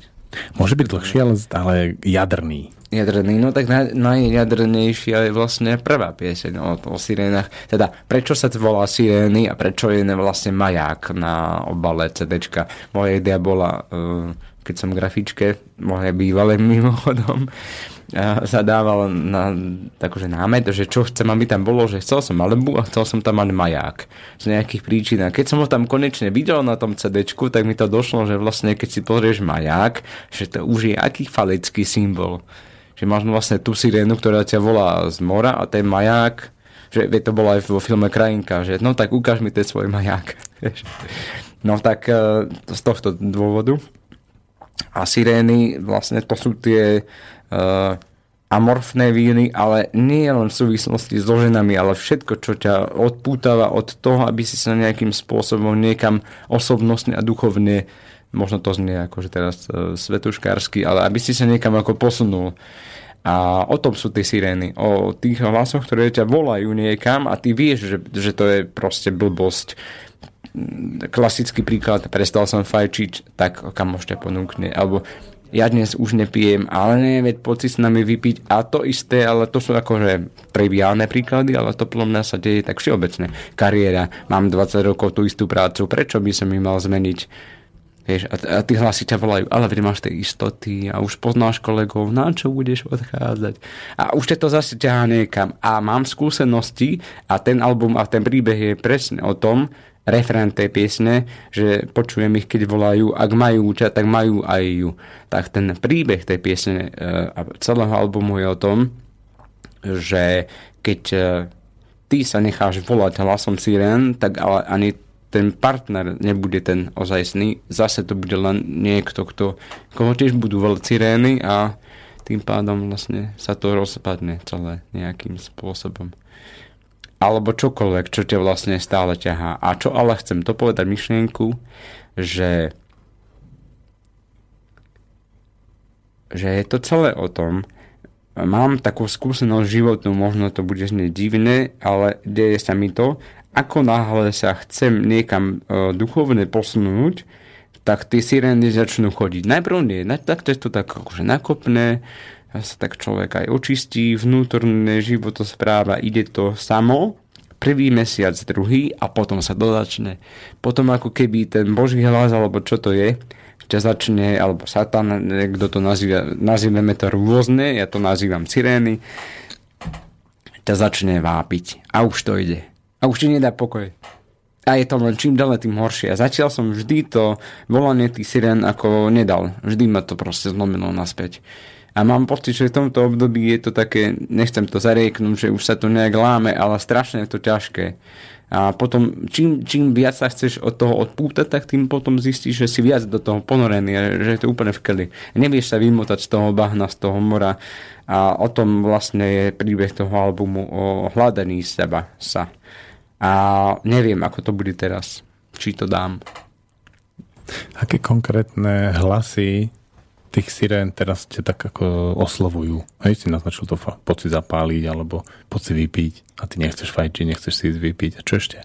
Môže byť dlhší, ale, ale jadrný jadrný, no tak naj, najjadrnejšia je vlastne prvá pieseň o, o sirénach. Teda, prečo sa volá sirény a prečo je vlastne maják na obale CDčka. Moja idea bola, uh, keď som grafičke, moje bývalé mimochodom, uh, zadával na takože námet, že čo chcem, aby tam bolo, že chcel som Malibu a chcel som tam mať maják. Z nejakých príčin. A keď som ho tam konečne videl na tom CDčku, tak mi to došlo, že vlastne keď si pozrieš maják, že to už je aký falecký symbol že máš vlastne tú sirénu, ktorá ťa volá z mora a ten maják, že to bolo aj vo filme Krajinka, že no tak ukáž mi ten svoj maják. no tak e, z tohto dôvodu. A sirény vlastne to sú tie uh, amorfné víny, ale nie len v súvislosti so ženami, ale všetko, čo ťa odpútava od toho, aby si sa nejakým spôsobom niekam osobnostne a duchovne možno to znie že teraz uh, svetuškársky, ale aby si sa niekam ako posunul. A o tom sú tie sirény. O tých hlasoch, ktoré ťa volajú niekam a ty vieš, že, že to je proste blbosť. Klasický príklad, prestal som fajčiť, tak kam môžete ponúkne. Alebo ja dnes už nepijem, ale nie, veď poď si s nami vypiť a to isté, ale to sú akože triviálne príklady, ale to plom mňa sa deje tak všeobecne. Kariéra, mám 20 rokov tú istú prácu, prečo by som mi mal zmeniť? Vieš, a, a tí hlasy ťa volajú, ale veď máš tie istoty a už poznáš kolegov, na čo budeš odchádzať. A už ťa to zase ťahá niekam. A mám skúsenosti a ten album a ten príbeh je presne o tom, referent tej piesne, že počujem ich, keď volajú, ak majú účať, tak majú aj ju. Tak ten príbeh tej piesne e, a celého albumu je o tom, že keď e, ty sa necháš volať hlasom sirén, tak ale ani ten partner nebude ten ozajstný, zase to bude len niekto, kto, koho tiež budú veľcí sirény a tým pádom vlastne sa to rozpadne celé nejakým spôsobom. Alebo čokoľvek, čo ťa vlastne stále ťahá. A čo ale chcem to povedať myšlienku, že že je to celé o tom, mám takú skúsenosť životnú, možno to bude znieť divné, ale deje sa mi to ako náhle sa chcem niekam uh, duchovne posunúť, tak tie sirény začnú chodiť. Najprv nie, tak to je to tak akože nakopné, sa tak človek aj očistí, vnútorné životospráva, ide to samo, prvý mesiac, druhý a potom sa to začne. Potom ako keby ten Boží hlas, alebo čo to je, ťa začne, alebo satan, kto to nazýva, nazývame to rôzne, ja to nazývam sirény, ťa začne vápiť. A už to ide. A už ti nedá pokoj. A je to len čím ďalej, tým horšie. A zatiaľ som vždy to volanie tých sirén ako nedal. Vždy ma to proste zlomilo naspäť. A mám pocit, že v tomto období je to také, nechcem to zarieknúť, že už sa to nejak láme, ale strašne je to ťažké. A potom, čím, čím viac sa chceš od toho odpútať, tak tým potom zistíš, že si viac do toho ponorený, že je to úplne v keli. Nevieš sa vymotať z toho bahna, z toho mora. A o tom vlastne je príbeh toho albumu o hľadaní seba sa. A neviem, ako to bude teraz. Či to dám. Aké konkrétne hlasy tých sirén teraz ťa tak ako oslovujú. Hej, si naznačil to, poď si zapáliť, alebo poď si vypiť a ty nechceš fajčiť, nechceš si ísť vypiť. A čo ešte?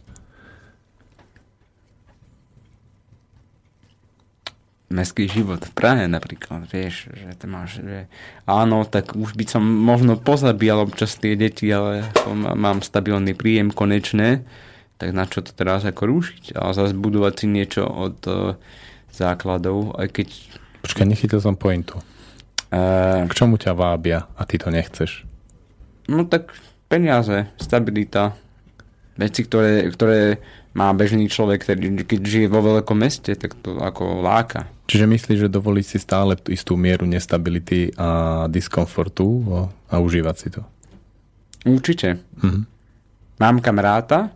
Mestský život v Prahe napríklad, vieš, že to máš, že áno, tak už by som možno pozabíjal občas tie deti, ale mám stabilný príjem konečne, tak na čo to teraz ako rušiť? A zase budovať si niečo od uh, základov, aj keď Počkaj, nechytil som pointu. Uh, K čomu ťa vábia a ty to nechceš? No tak peniaze, stabilita, veci, ktoré, ktoré má bežný človek, ktorý, keď žije vo veľkom meste, tak to ako láka. Čiže myslíš, že dovolí si stále tú istú mieru nestability a diskomfortu a užívať si to? Určite. Mm-hmm. Mám kamaráta,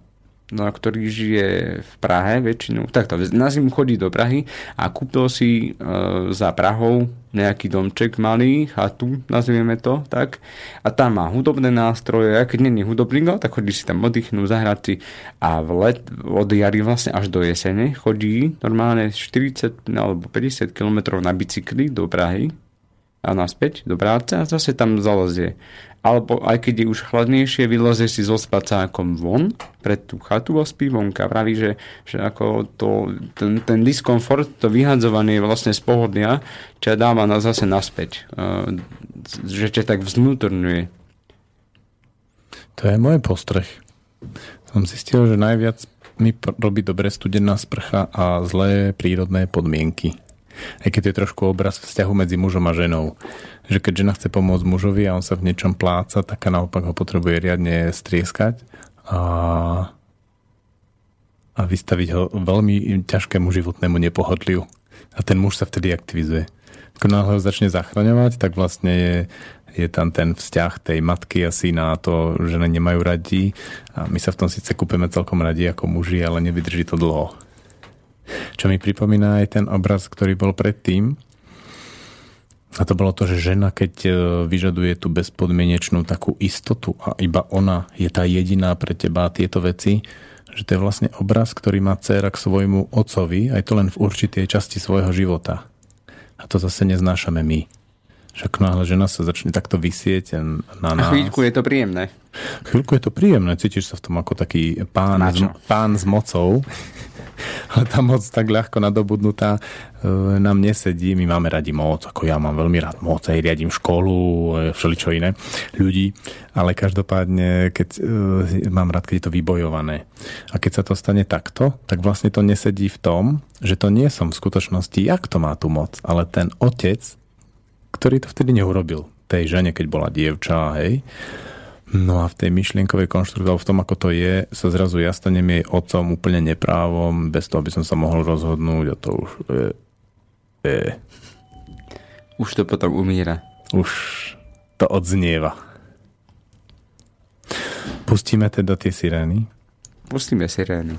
no, ktorý žije v Prahe väčšinou, takto, na zimu chodí do Prahy a kúpil si e, za Prahou nejaký domček malý, chatu, nazvieme to, tak. A tam má hudobné nástroje, a keď není hudobný, no, tak chodí si tam oddychnúť, zahrať si a v let, od jary vlastne až do jesene chodí normálne 40 alebo 50 km na bicykli do Prahy a naspäť do práce a zase tam zalezie alebo aj keď je už chladnejšie, vylezie si so spacákom von pred tú chatu a spí vonka. Praví, že, že ako to, ten, ten diskomfort, to vyhadzovanie vlastne z pohodlia ťa dáva na zase naspäť. Uh, že ťa tak vznútorňuje. To je môj postreh. Som zistil, že najviac mi robí dobre studená sprcha a zlé prírodné podmienky. Aj keď je trošku obraz vzťahu medzi mužom a ženou že keď žena chce pomôcť mužovi a on sa v niečom pláca, tak naopak ho potrebuje riadne strieskať a, a vystaviť ho veľmi ťažkému životnému nepohodliu. A ten muž sa vtedy aktivizuje. Ako náhle ho začne zachraňovať, tak vlastne je, je tam ten vzťah tej matky a syna a to ženy nemajú radi a my sa v tom síce kúpeme celkom radi ako muži, ale nevydrží to dlho. Čo mi pripomína aj ten obraz, ktorý bol predtým, a to bolo to, že žena, keď e, vyžaduje tú bezpodmienečnú takú istotu a iba ona je tá jediná pre teba tieto veci, že to je vlastne obraz, ktorý má dcera k svojmu otcovi, aj to len v určitej časti svojho života. A to zase neznášame my. Však náhle žena sa začne takto vysieť na nás. A chvíľku je to príjemné. Chvíľku je to príjemné, cítiš sa v tom ako taký pán, s, pán s mocou. ale tá moc tak ľahko nadobudnutá e, nám nesedí. My máme radi moc, ako ja mám veľmi rád moc, aj riadím školu, e, všeličo iné ľudí, ale každopádne, keď e, mám rád, keď je to vybojované. A keď sa to stane takto, tak vlastne to nesedí v tom, že to nie som v skutočnosti, jak to má tú moc, ale ten otec, ktorý to vtedy neurobil tej žene, keď bola dievča, hej, No a v tej myšlienkovej konštrukcii, v tom, ako to je, sa zrazu ja stanem jej otcom úplne neprávom, bez toho, aby som sa mohol rozhodnúť a to už je... je. Už to potom umiera. Už to odznieva. Pustíme teda tie sirény? Pustíme sirény.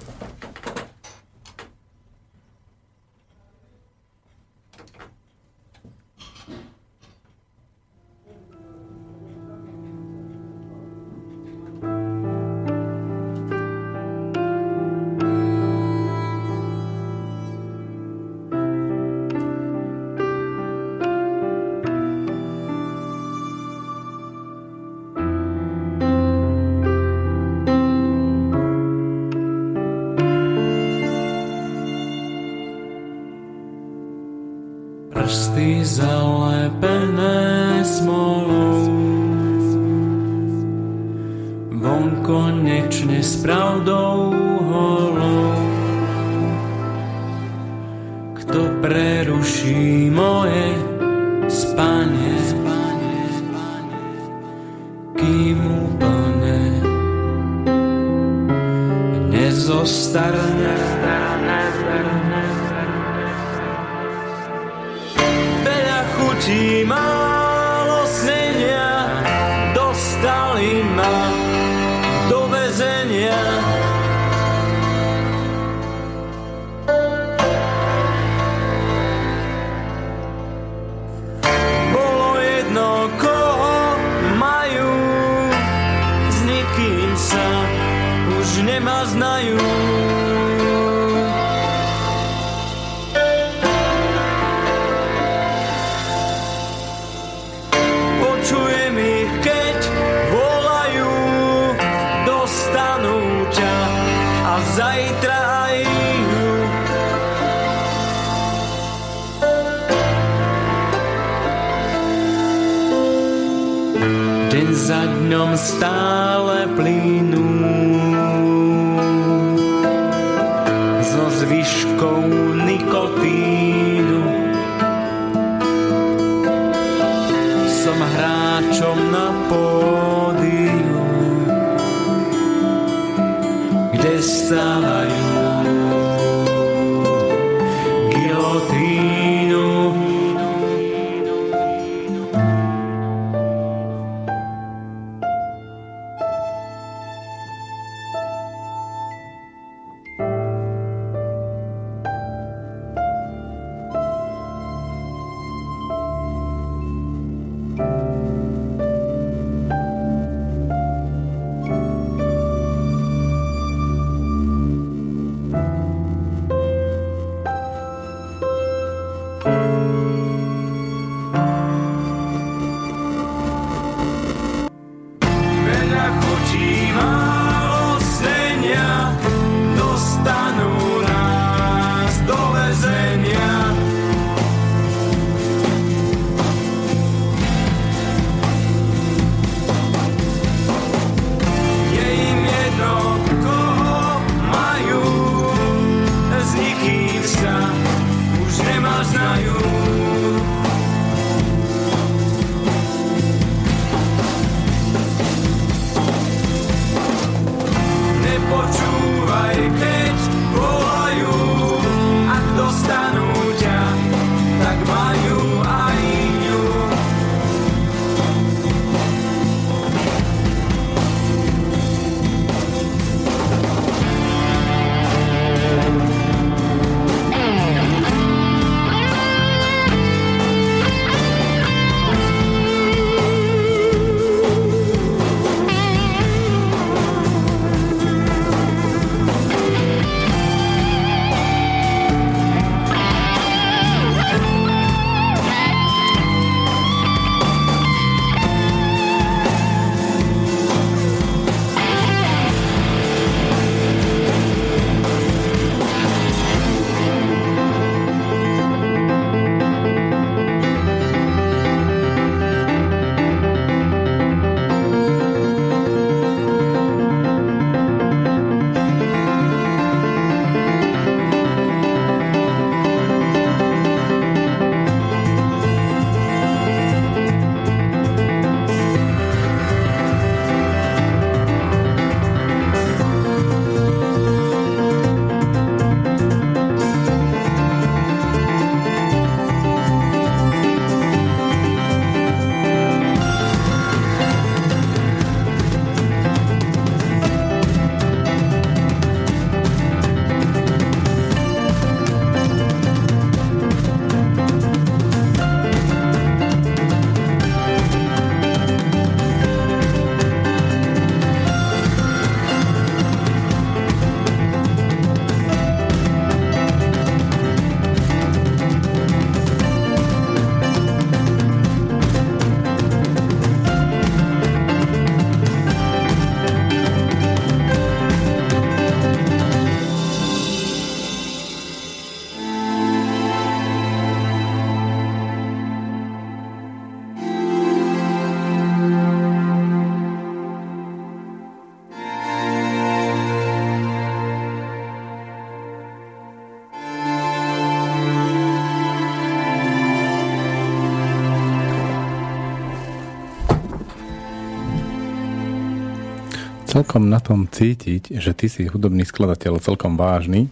Celkom na tom cítiť, že ty si hudobný skladateľ celkom vážny,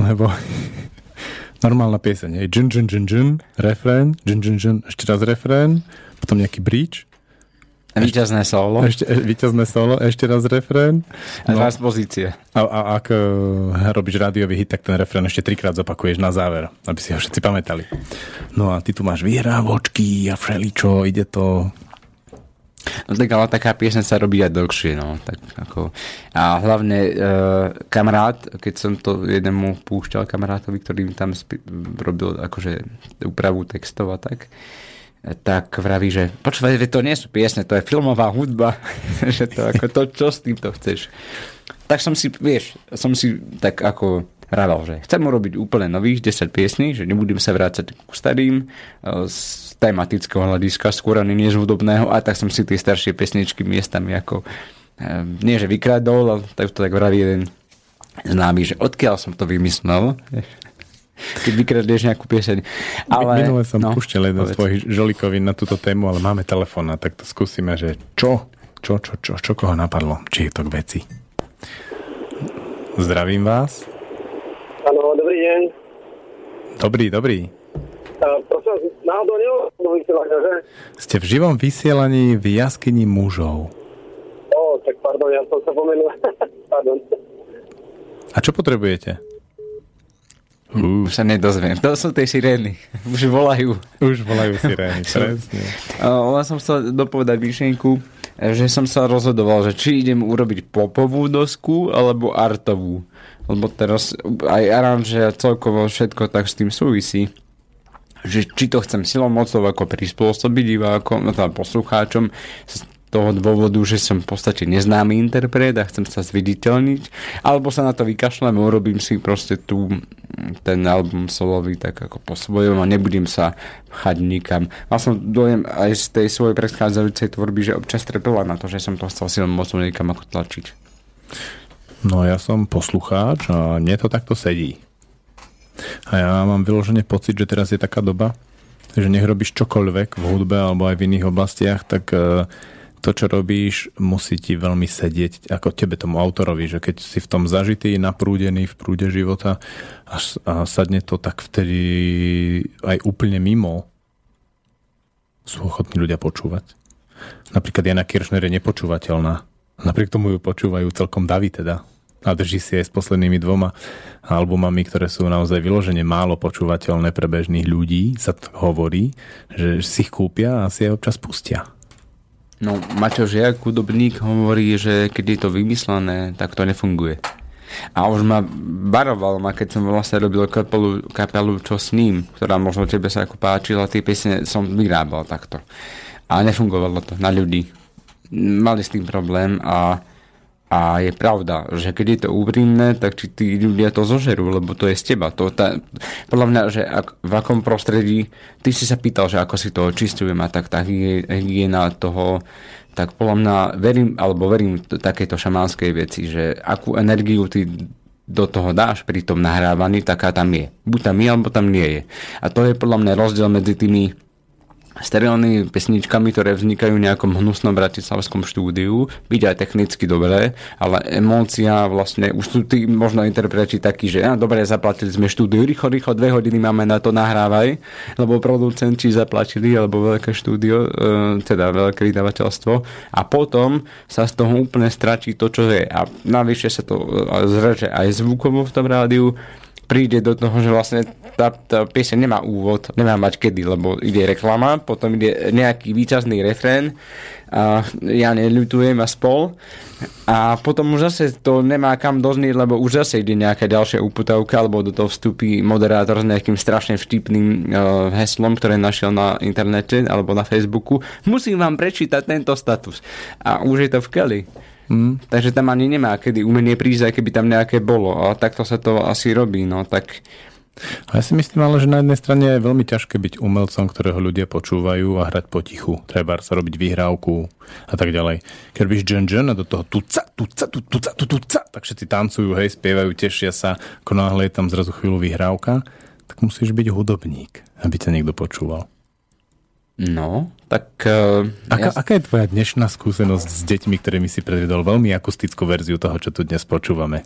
lebo normálna pieseň je džun, džun, džun, džun, refrén, džun, džun, džun, ešte raz refrén, potom nejaký bridge, Výťazné solo. Ešte, e, výťazné solo, ešte raz refrén. No. A pozície. A, a ak uh, robíš rádiový hit, tak ten refrén ešte trikrát zopakuješ na záver, aby si ho všetci pamätali. No a ty tu máš vyhrávočky a všeličo, ide to No tak ale taká piesň sa robí aj dlhšie, no. Tak ako, a hlavne e, kamarát, keď som to jednému púšťal kamarátovi, ktorý mi tam spi- robil akože úpravu textov a tak, tak vraví, že počúvaj, to nie sú piesne, to je filmová hudba, že to ako to, čo s týmto chceš. Tak som si, vieš, som si tak ako rával, že chcem urobiť úplne nových 10 piesní, že nebudem sa vrácať k starým e, z tematického hľadiska, skôr ani nie z hudobného, a tak som si tie staršie pesničky miestami ako e, nie že vykradol, ale tak to tak vraví jeden známy, že odkiaľ som to vymyslel, keď vykradneš nejakú pieseň. Ale, Minule som no, púšťal jeden z tvojich žolikovín na túto tému, ale máme telefón a tak to skúsime, že čo? Čo, čo, čo, čo koho napadlo? Či je to k veci? Zdravím vás. Áno, dobrý deň. Dobrý, dobrý. Prosím, náhodou vysielania, že? Ste v živom vysielaní v jaskyni mužov. O, tak pardon, ja som sa pomenul. pardon. A čo potrebujete? Uh. Už sa nedozviem. To sú tie sirény. Už volajú. Už volajú sirény, presne. Len som chcel dopovedať myšlienku, že som sa rozhodoval, že či idem urobiť popovú dosku alebo artovú. Lebo teraz aj aranže a celkovo všetko tak s tým súvisí že či to chcem silou mocou ako prispôsobiť divákom, no teda poslucháčom, toho dôvodu, že som v podstate neznámy interpret a chcem sa zviditeľniť, alebo sa na to vykašľam urobím si proste tu ten album solový tak ako po svojom a nebudem sa chať nikam. Mal som dojem aj z tej svojej predchádzajúcej tvorby, že občas trpela na to, že som to chcel silom mocou niekam ako tlačiť. No ja som poslucháč a nie to takto sedí. A ja mám vyložený pocit, že teraz je taká doba, že nech robíš čokoľvek v hudbe alebo aj v iných oblastiach, tak uh, to, čo robíš, musí ti veľmi sedieť, ako tebe tomu autorovi, že keď si v tom zažitý, naprúdený v prúde života a, a sadne to, tak vtedy aj úplne mimo sú ochotní ľudia počúvať. Napríklad Jana Kiršner je nepočúvateľná. Napriek tomu ju počúvajú celkom davy teda. A drží si aj s poslednými dvoma albumami, ktoré sú naozaj vyložene málo počúvateľné pre bežných ľudí, sa hovorí, že si ich kúpia a si aj občas pustia. No, Maťo Žiak, hudobník, hovorí, že keď je to vymyslené, tak to nefunguje. A už ma varoval ma, keď som vlastne robil kapelu, kapelu Čo s ním, ktorá možno tebe sa ako páčila, tie piesne som vyrábal takto. A nefungovalo to na ľudí. Mali s tým problém a a je pravda, že keď je to úprimné, tak či tí ľudia to zožerú, lebo to je z teba. To, tá, podľa mňa, že ak, v akom prostredí, ty si sa pýtal, že ako si to očistujem a tak tá hygiena toho, tak podľa mňa verím, alebo verím takéto šamánskej veci, že akú energiu ty do toho dáš pri tom nahrávaní, taká tam je. Buď tam je, alebo tam nie je. A to je podľa mňa rozdiel medzi tými sterilnými pesničkami, ktoré vznikajú v nejakom hnusnom bratislavskom štúdiu, byť aj technicky dobré, ale emócia vlastne, už sú tí možno interpreti takí, že ja, dobre, zaplatili sme štúdiu, rýchlo, rýchlo, dve hodiny máme na to nahrávaj, lebo producenti zaplatili, alebo veľké štúdio, e, teda veľké vydavateľstvo. A potom sa z toho úplne stratí to, čo je. A navyše sa to e, zreže aj zvukovo v tom rádiu, príde do toho, že vlastne tá, tá pieseň nemá úvod, nemá mať kedy, lebo ide reklama, potom ide nejaký výčasný refrén a ja neľutujem a spol a potom už zase to nemá kam doznieť, lebo už zase ide nejaká ďalšia uputavka, alebo do toho vstúpi moderátor s nejakým strašne vtipným uh, heslom, ktoré našiel na internete alebo na Facebooku. Musím vám prečítať tento status. A už je to v keli. Mm, takže tam ani nemá kedy umenie prísť, aj keby tam nejaké bolo. A takto sa to asi robí. No tak a ja si myslím ale, že na jednej strane je veľmi ťažké byť umelcom, ktorého ľudia počúvajú a hrať potichu. Treba sa robiť vyhrávku a tak ďalej. Keď byš džen džen a do toho tuca, tuca, tuca, tuca, tak všetci tancujú, hej, spievajú, tešia sa, ako náhle je tam zrazu chvíľu vyhrávka, tak musíš byť hudobník, aby ťa niekto počúval. No, tak... Uh, Aká, ja... aká je tvoja dnešná skúsenosť s deťmi, ktorými si predvedol veľmi akustickú verziu toho, čo tu dnes počúvame?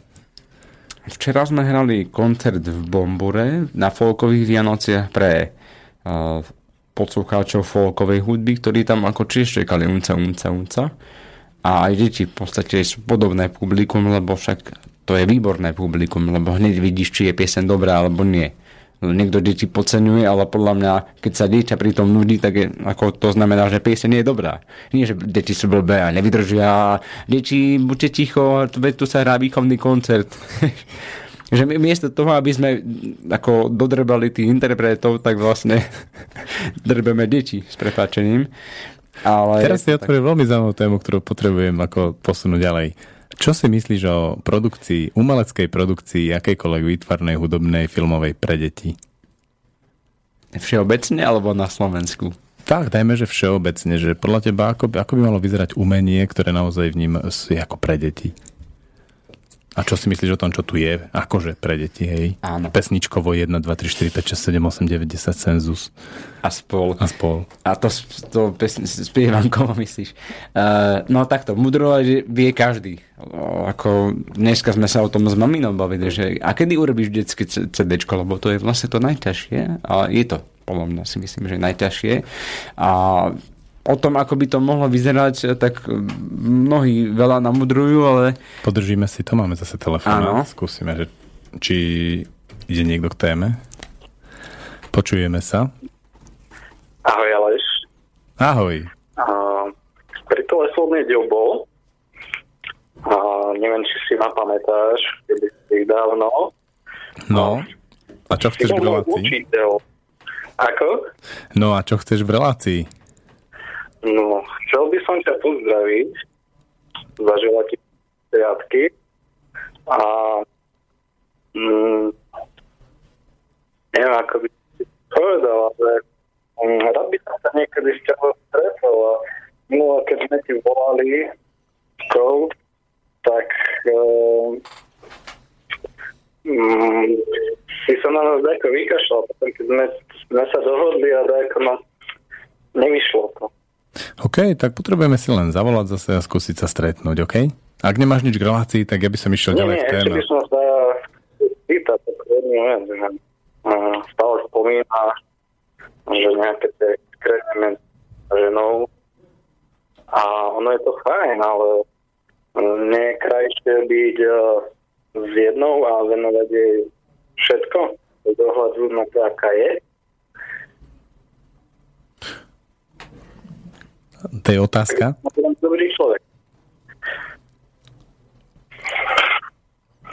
Včera sme hrali koncert v Bombure na folkových Vianociach pre uh, poslucháčov folkovej hudby, ktorí tam ako tiež čekali unca, unca, unca. A aj deti v podstate sú podobné publikum, lebo však to je výborné publikum, lebo hneď vidíš, či je piesen dobrá alebo nie niekto deti podceňuje, ale podľa mňa, keď sa dieťa pri tom nudí, tak je, ako to znamená, že pieseň je dobrá. Nie, že deti sú blbé a nevydržia. Deti, buďte ticho, veď tu sa hrá výchovný koncert. že my, miesto toho, aby sme ako dodrbali tých interpretov, tak vlastne drbeme deti s prepáčením. Ale Teraz si otvoril tak... veľmi zaujímavú tému, ktorú potrebujem ako posunúť ďalej. Čo si myslíš o produkcii, umeleckej produkcii akejkoľvek výtvarnej, hudobnej, filmovej pre deti? Všeobecne alebo na Slovensku? Tak, dajme, že všeobecne, že podľa teba ako, ako by malo vyzerať umenie, ktoré naozaj v ním je ako pre deti? A čo si myslíš o tom, čo tu je? Akože pre deti, hej? Áno. Pesničkovo 1, 2, 3, 4, 5, 6, 7, 8, 9, 10 cenzus. A spol. A spol. A to, to spievam, koho myslíš. Uh, no takto, mudrovať vie každý. Uh, ako dneska sme sa o tom s maminou bavili, že a kedy urobíš detské CD, lebo to je vlastne to najťažšie. A je to, podľa mňa si myslím, že najťažšie. A o tom, ako by to mohlo vyzerať, tak mnohí veľa namudrujú, ale... Podržíme si to, máme zase telefón. Skúsime, že či ide niekto k téme. Počujeme sa. Ahoj, Aleš. Ahoj. Uh, pri telefónne bol. Uh, neviem, či si ma pamätáš, kedy si dávno. No. A čo chceš v relácii? Učiteľ. Ako? No a čo chceš v relácii? No, chcel by som ťa pozdraviť, zažila ti priatky a mm, neviem, ako by si povedal, ale mm, rád by som sa niekedy s ťa stretol a minulé, keď sme ti volali kou, tak um, mm, si sa na nás dajko vykašľal, potom keď sme, sme sa dohodli a dajko nás nevyšlo to. OK, tak potrebujeme si len zavolať zase a skúsiť sa stretnúť, OK? Ak nemáš nič k relácii, tak ja by som išiel nie, ďalej v téme. Nie, by som sa spýtať jednu vec, že stále spomína, že nejaké tie kresné ženou a ono je to fajn, ale nie je krajšie byť s jednou a venovať jej všetko, dohľadu na to, aká je. To je otázka? Dobrý človek.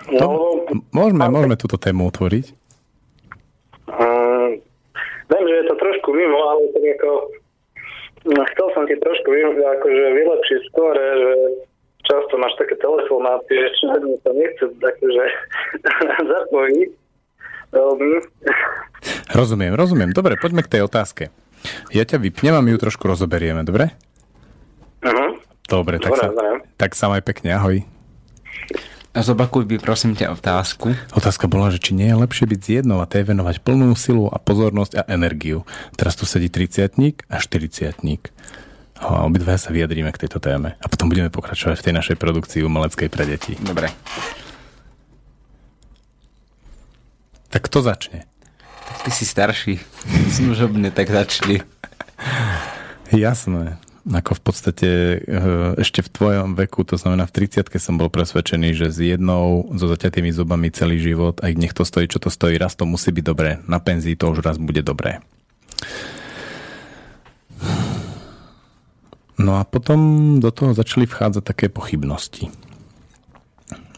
No, môžeme, môžeme túto tému otvoriť. Um, viem, že je to trošku mimo, ale tak ako no, chcel som ti trošku akože vylepšiť skôr, že často máš také telefonáty, že človek to nechce akože zapojiť. Um. Rozumiem, rozumiem. Dobre, poďme k tej otázke. Ja ťa vypnem a my ju trošku rozoberieme, dobre? Uh-huh. Dobre, tak, dobre, sa, dobre. tak sa maj pekne, ahoj. A zopakuj by prosím ťa otázku. Otázka bola, že či nie je lepšie byť s jednou a tej venovať plnú silu a pozornosť a energiu. Teraz tu sedí 30 a 40 A obidva sa vyjadríme k tejto téme. A potom budeme pokračovať v tej našej produkcii umeleckej pre deti. Dobre. Tak kto začne? Ty si starší. Služobne, tak začni. Jasné. Ako v podstate eh, ešte v tvojom veku, to znamená v 30 som bol presvedčený, že s jednou, so zaťatými zubami celý život, aj nech to stojí, čo to stojí, raz to musí byť dobré. Na penzii to už raz bude dobré. No a potom do toho začali vchádzať také pochybnosti.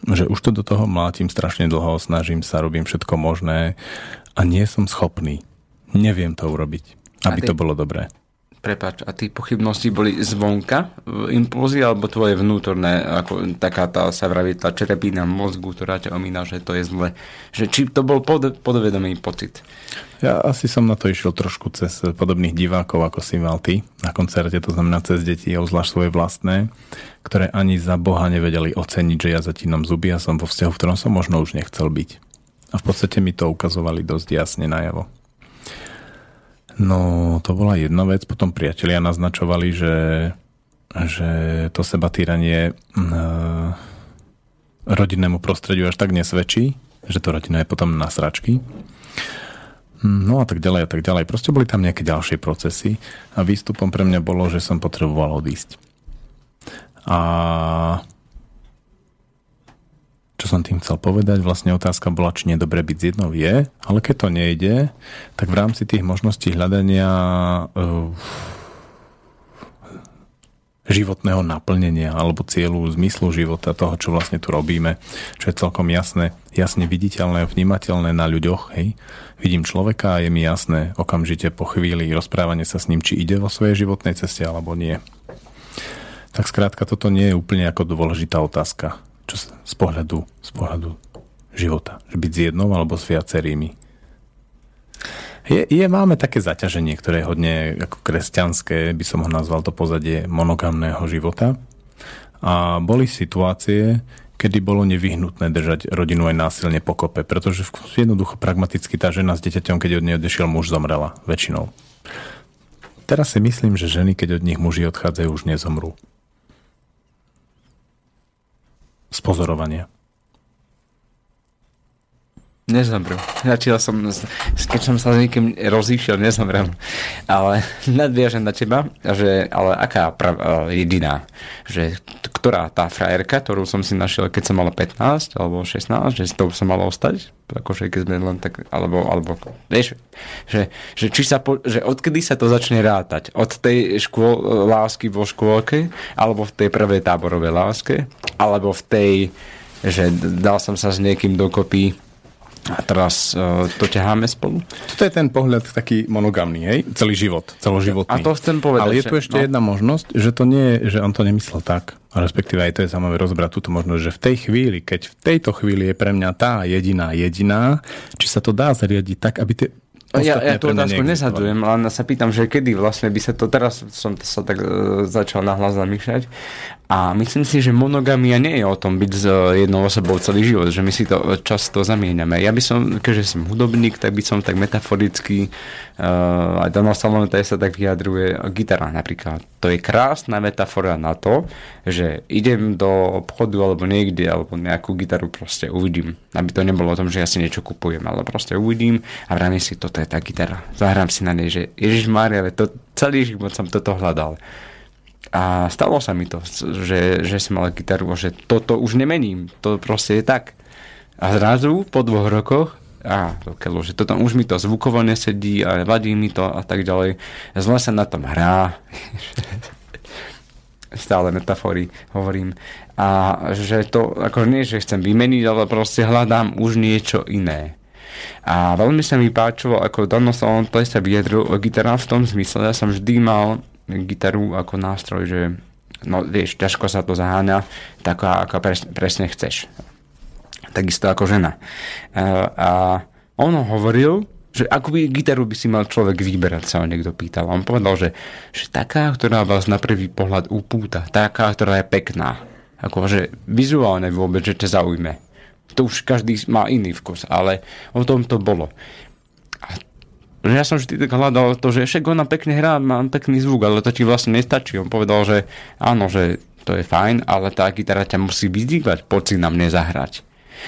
Že už to do toho mlátim strašne dlho, snažím sa, robím všetko možné a nie som schopný. Neviem to urobiť, aby ty, to bolo dobré. Prepač, a tie pochybnosti boli zvonka v impulzi, alebo tvoje vnútorné, ako taká tá, sa vraví, tá čerepína mozgu, ktorá ťa omína, že to je zle. Že či to bol pod, podvedomý pocit? Ja asi som na to išiel trošku cez podobných divákov, ako si mal ty na koncerte, to znamená cez deti, obzvlášť svoje vlastné, ktoré ani za Boha nevedeli oceniť, že ja zatínam zuby a som vo vzťahu, v ktorom som možno už nechcel byť. A v podstate mi to ukazovali dosť jasne najavo. No, to bola jedna vec. Potom priatelia naznačovali, že, že to seba týranie e, rodinnému prostrediu až tak nesvedčí, že to rodina je potom na sračky. No a tak ďalej a tak ďalej. Proste boli tam nejaké ďalšie procesy a výstupom pre mňa bolo, že som potreboval odísť. A čo som tým chcel povedať, vlastne otázka bola, či nie dobre byť z jednou je, ale keď to nejde, tak v rámci tých možností hľadania uh, životného naplnenia alebo cieľu, zmyslu života, toho, čo vlastne tu robíme, čo je celkom jasné, jasne viditeľné, vnímateľné na ľuďoch. Hej. Vidím človeka a je mi jasné okamžite po chvíli rozprávanie sa s ním, či ide vo svojej životnej ceste alebo nie. Tak skrátka, toto nie je úplne ako dôležitá otázka čo z pohľadu, z pohľadu života. Že byť s jednou alebo s viacerými. Je, je, máme také zaťaženie, ktoré je hodne ako kresťanské, by som ho nazval to pozadie monogamného života. A boli situácie, kedy bolo nevyhnutné držať rodinu aj násilne pokope, pretože jednoducho pragmaticky tá žena s dieťaťom, keď od nej odešiel muž, zomrela väčšinou. Teraz si myslím, že ženy, keď od nich muži odchádzajú, už nezomrú z pozorovania? Nezomrel. Začal som, keď som sa s niekým rozíšiel, nezomrel. Ale nadviažem na teba, že, ale aká prav, jediná, že ktorá tá frajerka, ktorú som si našiel, keď som mal 15 alebo 16, že s tou som mal ostať, akože keď sme len tak, alebo, alebo vieš, že, že, či sa po, že odkedy sa to začne rátať? Od tej škôl, lásky vo škôlke, alebo v tej prvej táborovej láske, alebo v tej, že dal som sa s niekým dokopy a teraz uh, to ťaháme spolu? Toto je ten pohľad taký monogamný, hej? Celý život, celoživotný. A to chcem povedať. Ale je tu ešte no. jedna možnosť, že to nie je, že on to nemyslel tak, a respektíve aj to je zaujímavé rozbrať túto možnosť, že v tej chvíli, keď v tejto chvíli je pre mňa tá jediná jediná, či sa to dá zariadiť tak, aby tie ja, ja tú otázku nezhadujem, len sa pýtam, že kedy vlastne by sa to, teraz som sa tak uh, začal nahlas zamýšľať a myslím si, že monogamia nie je o tom byť s uh, jednou osobou celý život, že my si to často zamieňame. Ja by som, keďže som hudobník, tak by som tak metaforicky uh, aj Donald Salomon sa tak vyjadruje gitara napríklad. To je krásna metafora na to, že idem do obchodu alebo niekde, alebo nejakú gitaru proste uvidím. Aby to nebolo o tom, že ja si niečo kupujem, ale proste uvidím a vrajme si, toto je tá gitara. Zahrám si na nej, že Ježiš Mária, to, celý život som toto hľadal. A stalo sa mi to, že, že som mal gitaru že toto už nemením. To proste je tak. A zrazu po dvoch rokoch a to kelo, že toto už mi to zvukovo nesedí a vadí mi to a tak ďalej. Zle sa na tom hrá. Stále metafory hovorím. A že to, ako nie, že chcem vymeniť, ale proste hľadám už niečo iné. A veľmi sa mi páčilo, ako Dano Salon sa vyjadril o gitarách v tom zmysle, ja som vždy mal gitaru ako nástroj, že no vieš, ťažko sa to zaháňa, tak ako pres, presne chceš. Takisto ako žena. A, a on hovoril, že ako by gitaru by si mal človek vyberať, sa ho niekto pýtal. On povedal, že, že taká, ktorá vás na prvý pohľad upúta, taká, ktorá je pekná. Akože vizuálne vôbec, že ťa zaujme to už každý má iný vkus, ale o tom to bolo. A ja som vždy tak hľadal to, že však ona pekne hrá, má pekný zvuk, ale to ti vlastne nestačí. On povedal, že áno, že to je fajn, ale tá gitara ťa musí vyzdívať, poď si na mne zahrať.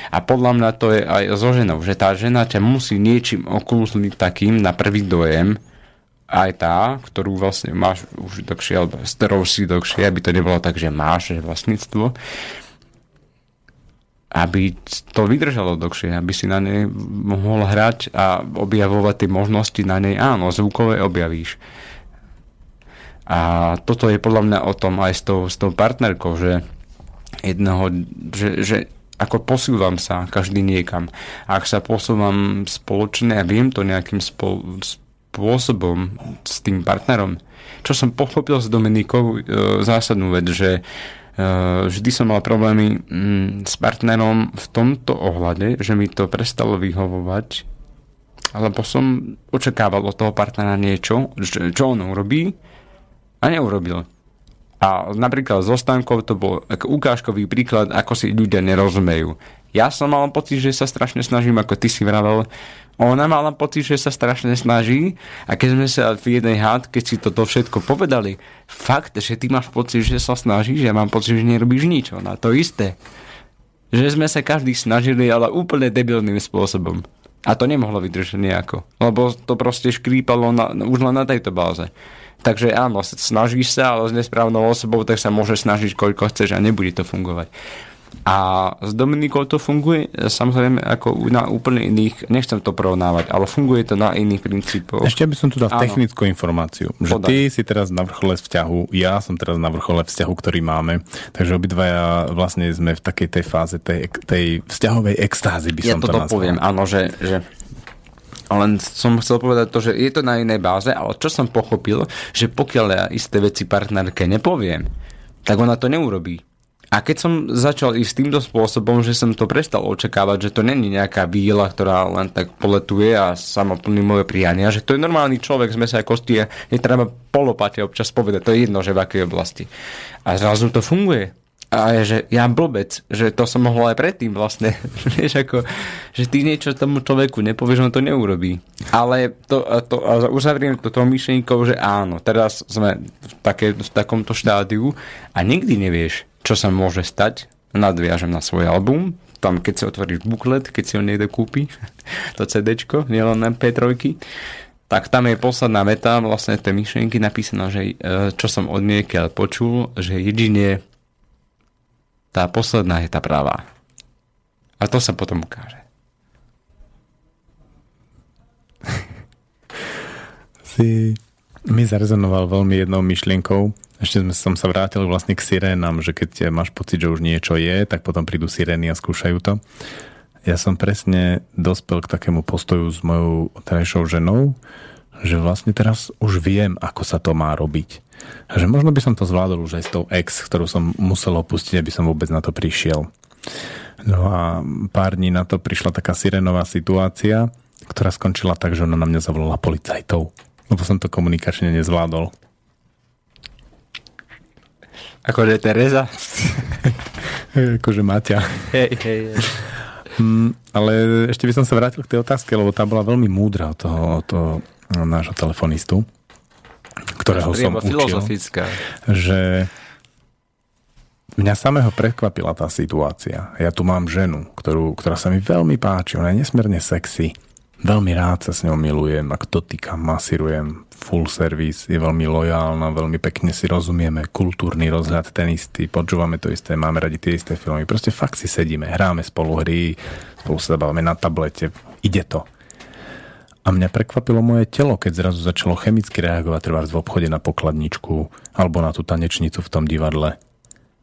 A podľa mňa to je aj so ženou, že tá žena ťa musí niečím okulúsliť takým na prvý dojem, aj tá, ktorú vlastne máš už dlhšie, alebo s ktorou si dlhšie, aby to nebolo tak, že máš že vlastníctvo, aby to vydržalo dlhšie, aby si na nej mohol hrať a objavovať tie možnosti na nej. Áno, zvukové objavíš. A toto je podľa mňa o tom aj s tou, s tou partnerkou, že jedného, že, že ako posúvam sa každý niekam. Ak sa posúvam spoločne a viem to nejakým spol, spôsobom s tým partnerom, čo som pochopil s Dominikou e, zásadnú vec, že vždy som mal problémy mm, s partnerom v tomto ohľade, že mi to prestalo vyhovovať, alebo som očakával od toho partnera niečo, čo on urobí a neurobil. A napríklad so Stankou to bol ukážkový príklad, ako si ľudia nerozumejú. Ja som mal pocit, že sa strašne snažím, ako ty si vravel. Ona mala pocit, že sa strašne snaží a keď sme sa v jednej hádke si toto všetko povedali, fakt, že ty máš pocit, že sa snažíš, ja mám pocit, že nerobíš nič. Ona to isté. Že sme sa každý snažili, ale úplne debilným spôsobom. A to nemohlo vydržať nejako. Lebo to proste škrípalo na, už len na tejto báze. Takže áno, snažíš sa, ale s nesprávnou osobou, tak sa môže snažiť koľko chceš a nebude to fungovať. A s Dominikou to funguje samozrejme ako na úplne iných, nechcem to porovnávať, ale funguje to na iných princípoch. Ešte by som tu dal Áno. technickú informáciu, že Podaj. ty si teraz na vrchole vzťahu, ja som teraz na vrchole vzťahu, ktorý máme, takže obidvaja vlastne sme v takej tej fáze tej, tej vzťahovej extázy by ja som to, to dopoviem, áno, že, že len som chcel povedať to, že je to na inej báze, ale čo som pochopil, že pokiaľ ja isté veci partnerke nepoviem, tak ona to neurobí. A keď som začal ísť týmto spôsobom, že som to prestal očakávať, že to není nejaká víla, ktorá len tak poletuje a sama plní moje priania, že to je normálny človek, sme sa aj kosti a netreba polopate občas povedať, to je jedno, že v akej oblasti. A zrazu to funguje. A je, že ja blbec, že to som mohol aj predtým vlastne. Vieš, ako, že ty niečo tomu človeku nepovieš, on to neurobí. Ale to, to, a uzavriem to tou myšlienkou, že áno, teraz sme v, také, v takomto štádiu a nikdy nevieš, čo sa môže stať, nadviažem na svoj album, tam keď si otvoríš buklet, keď si ho niekto kúpi, to CD, nielen na P3, tak tam je posledná veta vlastne tej myšlienky napísaná, že e, čo som od niekiaľ počul, že jedine tá posledná je tá pravá. A to sa potom ukáže. si mi zarezonoval veľmi jednou myšlienkou, ešte som sa vrátil vlastne k sirénam, že keď máš pocit, že už niečo je, tak potom prídu sirény a skúšajú to. Ja som presne dospel k takému postoju s mojou terajšou ženou, že vlastne teraz už viem, ako sa to má robiť. A že možno by som to zvládol už aj s tou ex, ktorú som musel opustiť, aby som vôbec na to prišiel. No a pár dní na to prišla taká sirenová situácia, ktorá skončila tak, že ona na mňa zavolala policajtov. Lebo som to komunikačne nezvládol. Akože Teresa. akože Maťa. Hej, hej, hej. Mm, ale ešte by som sa vrátil k tej otázke, lebo tá bola veľmi múdra od toho, od toho nášho telefonistu, ktorého som učil, že mňa samého prekvapila tá situácia. Ja tu mám ženu, ktorú, ktorá sa mi veľmi páči, ona je nesmierne sexy, veľmi rád sa s ňou milujem, ako dotýkam, masírujem, full service, je veľmi lojálna, veľmi pekne si rozumieme, kultúrny rozhľad ten istý, počúvame to isté, máme radi tie isté filmy, proste fakt si sedíme, hráme spolu hry, spolu sa bavíme na tablete, ide to. A mňa prekvapilo moje telo, keď zrazu začalo chemicky reagovať treba v obchode na pokladničku alebo na tú tanečnicu v tom divadle.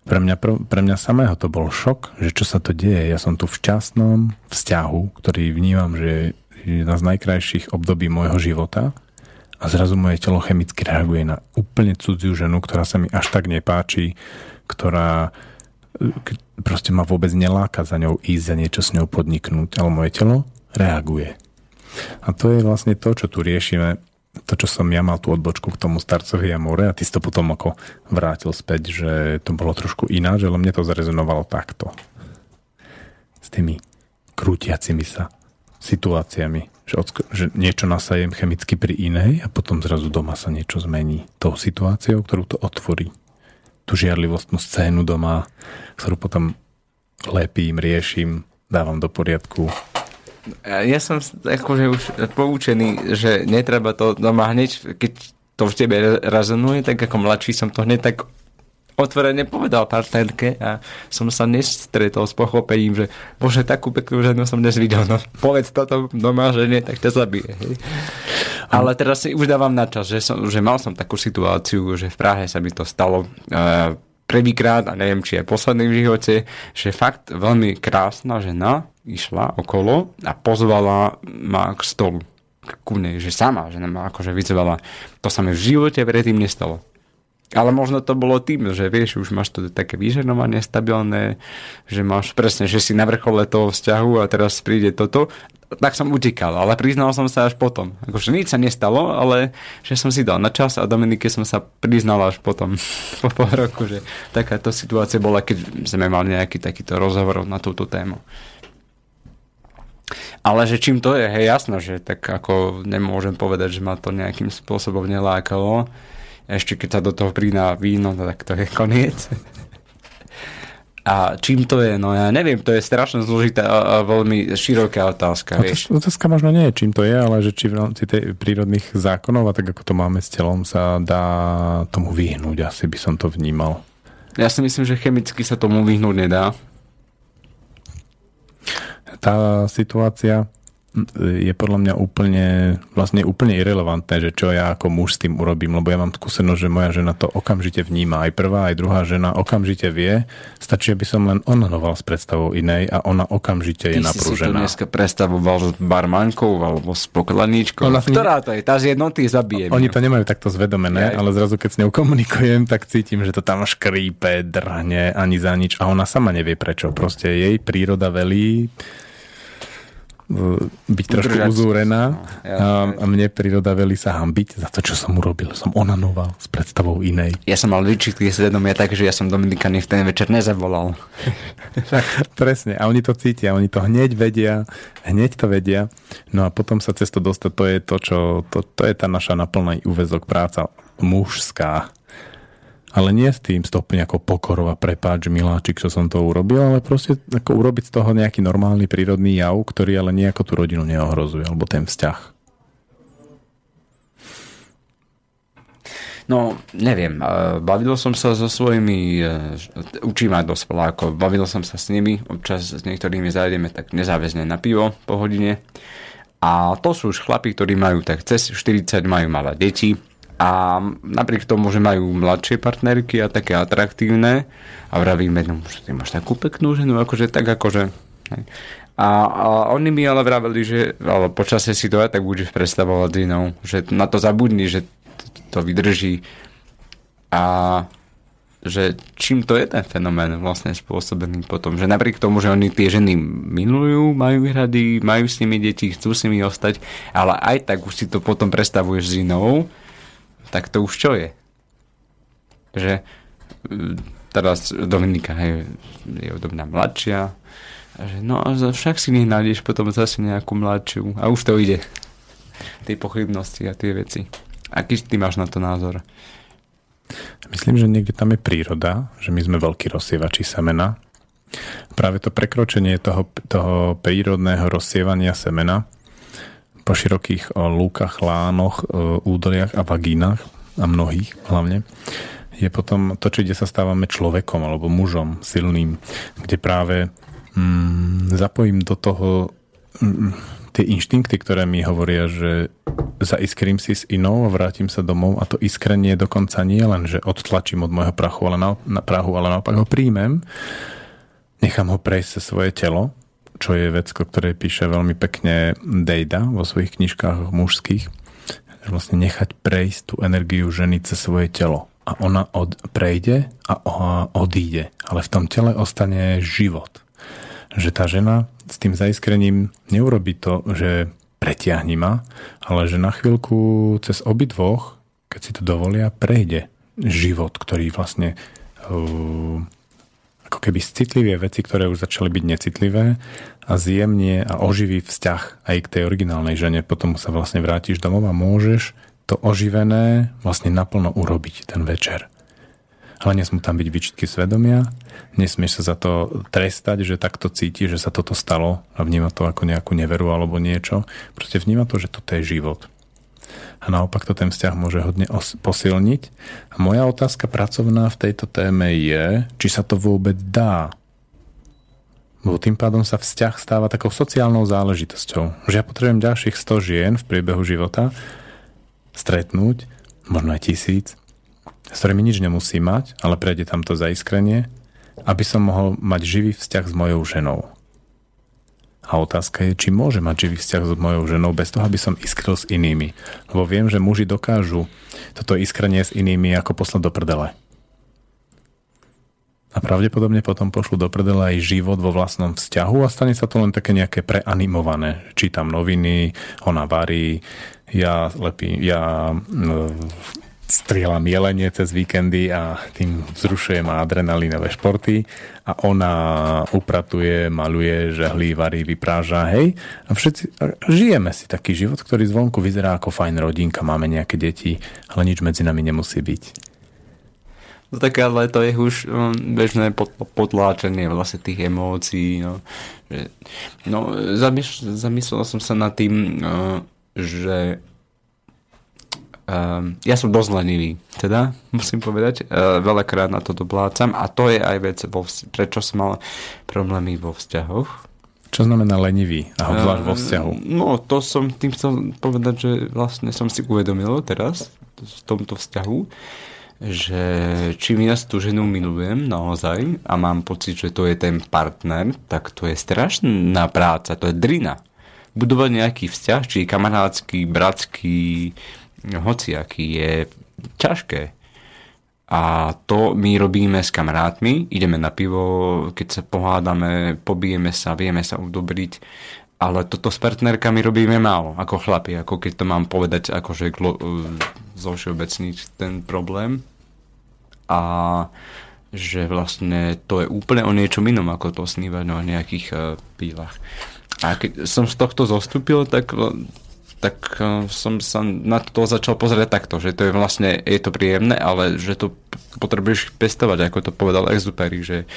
Pre mňa, pre mňa samého to bol šok, že čo sa to deje. Ja som tu v časnom vzťahu, ktorý vnímam, že je jedna z najkrajších období môjho života a zrazu moje telo chemicky reaguje na úplne cudziu ženu, ktorá sa mi až tak nepáči, ktorá proste ma vôbec neláka za ňou ísť a niečo s ňou podniknúť, ale moje telo reaguje. A to je vlastne to, čo tu riešime, to, čo som ja mal tú odbočku k tomu starcovi a more a ty si to potom ako vrátil späť, že to bolo trošku ináč, ale mne to zarezonovalo takto. S tými krútiacimi sa situáciami že, odsk- že niečo nasajem chemicky pri inej a potom zrazu doma sa niečo zmení tou situáciou, ktorú to otvorí. Tú žiarlivostnú scénu doma, ktorú potom lepím, riešim, dávam do poriadku. Ja som akože už poučený, že netreba to doma hneď, keď to v tebe rezonuje, tak ako mladší som to hneď tak otvorene povedal partnerke a som sa nestretol s pochopením, že bože, takú peknú ženu som dnes videl, no povedz toto doma žene, tak ťa zabije. Hej. Ale teraz si už dávam na čas, že, som, že mal som takú situáciu, že v Prahe sa mi to stalo uh, prvýkrát, a neviem, či aj posledný v živote, že fakt veľmi krásna žena išla okolo a pozvala ma k stolu ku mne, že sama žena ma akože vyzvala. To sa mi v živote predtým nestalo. Ale možno to bolo tým, že vieš, už máš to také vyženovanie stabilné, že máš presne, že si na vrchole toho vzťahu a teraz príde toto. Tak som utekal, ale priznal som sa až potom. Akože nič sa nestalo, ale že som si dal na čas a Dominike som sa priznal až potom, po pol roku, že takáto situácia bola, keď sme mali nejaký takýto rozhovor na túto tému. Ale že čím to je, hej, jasno, že tak ako nemôžem povedať, že ma to nejakým spôsobom nelákalo ešte keď sa do toho prína víno, no tak to je koniec. A čím to je? No ja neviem, to je strašne zložitá a, a veľmi široká otázka. Vieš. Otázka možno nie je, čím to je, ale že či v rámci tej prírodných zákonov a tak ako to máme s telom sa dá tomu vyhnúť. Asi by som to vnímal. Ja si myslím, že chemicky sa tomu vyhnúť nedá. Tá situácia je podľa mňa úplne, vlastne úplne irrelevantné, že čo ja ako muž s tým urobím, lebo ja mám skúsenosť, že moja žena to okamžite vníma. Aj prvá, aj druhá žena okamžite vie. Stačí, aby som len ononoval s predstavou inej a ona okamžite Ty je naprúžená. Ty si to dneska predstavoval s barmankou alebo s pokladníčkou. Ona Ktorá to je? Tá z jednoty zabije. Oni to nemajú takto zvedomené, ja, ale zrazu keď s ňou komunikujem, tak cítim, že to tam škrípe, drhne ani za nič a ona sama nevie prečo. Proste jej príroda velí byť trošku Udržať. uzúrená no, ja, a, a mne príroda veli sa hambiť za to, čo som urobil. Som onanoval s predstavou inej. Ja som mal výčitky svedomia tak, že ja som Dominikany v ten večer nezavolal. Presne. A oni to cítia, oni to hneď vedia, hneď to vedia. No a potom sa cez to dostať, to je to, čo, to, to je tá naša naplný úvezok práca mužská ale nie s tým stopne ako pokorova, prepáč, miláčik, čo som to urobil, ale proste ako urobiť z toho nejaký normálny prírodný jav, ktorý ale nejako tú rodinu neohrozuje, alebo ten vzťah. No, neviem. Bavil som sa so svojimi, e, učím aj dospelákov, bavil som sa s nimi, občas s niektorými zajdeme tak nezáväzne na pivo po hodine. A to sú už chlapi, ktorí majú tak cez 40, majú malé deti, a napriek tomu, že majú mladšie partnerky a také atraktívne a vravíme, no, že ty máš takú peknú ženu, akože tak akože... A, a oni mi ale vraveli, že ale počasie si to aj tak budeš predstavovať inou, že na to zabudni, že to, vydrží. A že čím to je ten fenomén vlastne spôsobený potom, že napriek tomu, že oni tie ženy milujú, majú rady, majú s nimi deti, chcú s nimi ostať, ale aj tak už si to potom predstavuješ s inou tak to už čo je? Že mm, teraz Dominika je, je odo mňa mladšia, že no a však si nenájdeš potom zase nejakú mladšiu a už to ide. Tie pochybnosti a tie veci. Aký ty máš na to názor? Myslím, že niekde tam je príroda, že my sme veľkí rozsievači semena. Práve to prekročenie toho, toho prírodného rozsievania semena po širokých lúkach, lánoch, údoliach a vagínach a mnohých hlavne je potom to, či kde sa stávame človekom alebo mužom silným, kde práve mm, zapojím do toho mm, tie inštinkty, ktoré mi hovoria, že zaiskrím si s inou a vrátim sa domov a to iskrenie dokonca nie len, že odtlačím od môjho prachu, ale na, na prahu, ale naopak ho príjmem, nechám ho prejsť cez svoje telo čo je vec, o ktorej píše veľmi pekne Dejda vo svojich knižkách mužských, že vlastne nechať prejsť tú energiu ženy cez svoje telo. A ona od, prejde a odíde. Ale v tom tele ostane život. Že tá žena s tým zaiskrením neurobi to, že pretiahni ma, ale že na chvíľku cez obidvoch, keď si to dovolia, prejde život, ktorý vlastne uh, ako keby citlivie veci, ktoré už začali byť necitlivé a zjemnie a oživí vzťah aj k tej originálnej žene. Potom sa vlastne vrátiš domov a môžeš to oživené vlastne naplno urobiť ten večer. Ale nesmú tam byť výčitky svedomia, nesmieš sa za to trestať, že takto cíti, že sa toto stalo a vníma to ako nejakú neveru alebo niečo. Proste vníma to, že toto je život a naopak to ten vzťah môže hodne os- posilniť. A moja otázka pracovná v tejto téme je, či sa to vôbec dá. Lebo tým pádom sa vzťah stáva takou sociálnou záležitosťou. Že ja potrebujem ďalších 100 žien v priebehu života stretnúť, možno aj tisíc, s ktorými nič nemusí mať, ale prejde tam to zaiskrenie, aby som mohol mať živý vzťah s mojou ženou. A otázka je, či môže mať živý vzťah s mojou ženou bez toho, aby som iskril s inými. Lebo viem, že muži dokážu toto iskrenie s inými ako poslať do prdele. A pravdepodobne potom pošlu do prdele aj život vo vlastnom vzťahu a stane sa to len také nejaké preanimované. Čítam noviny, ona varí, ja lepí, ja strieľam jelenie cez víkendy a tým vzrušujem adrenalinové športy a ona upratuje, maluje, žehlí, varí, vypráža, hej. A všetci, a žijeme si taký život, ktorý zvonku vyzerá ako fajn rodinka, máme nejaké deti, ale nič medzi nami nemusí byť. No tak ale to je už um, bežné pod, potláčenie vlastne tých emócií. No, no zamysl, zamyslel som sa nad tým, uh, že Um, ja som dosť lenivý, teda musím povedať, uh, veľakrát na to doplácam a to je aj vec, vo, prečo som mal problémy vo vzťahoch. Čo znamená lenivý a obzvlášť vo vzťahu? No, to som tým chcel povedať, že vlastne som si uvedomil teraz v tomto vzťahu, že čím ja tú ženu milujem naozaj a mám pocit, že to je ten partner, tak to je strašná práca, to je drina. Budovať nejaký vzťah, či kamarátsky, bratský, hociaký je ťažké. A to my robíme s kamarátmi, ideme na pivo, keď sa pohádame, pobijeme sa, vieme sa udobriť, ale toto s partnerkami robíme málo, ako chlapi, ako keď to mám povedať, akože zo všeobecniť ten problém. A že vlastne to je úplne o niečom inom, ako to snívať o nejakých uh, pílach. A keď som z tohto zostúpil, tak tak eh, som sa na to začal pozrieť takto, že to je vlastne, je to príjemné, ale že to potrebuješ pestovať, ako to povedal Exupery, že,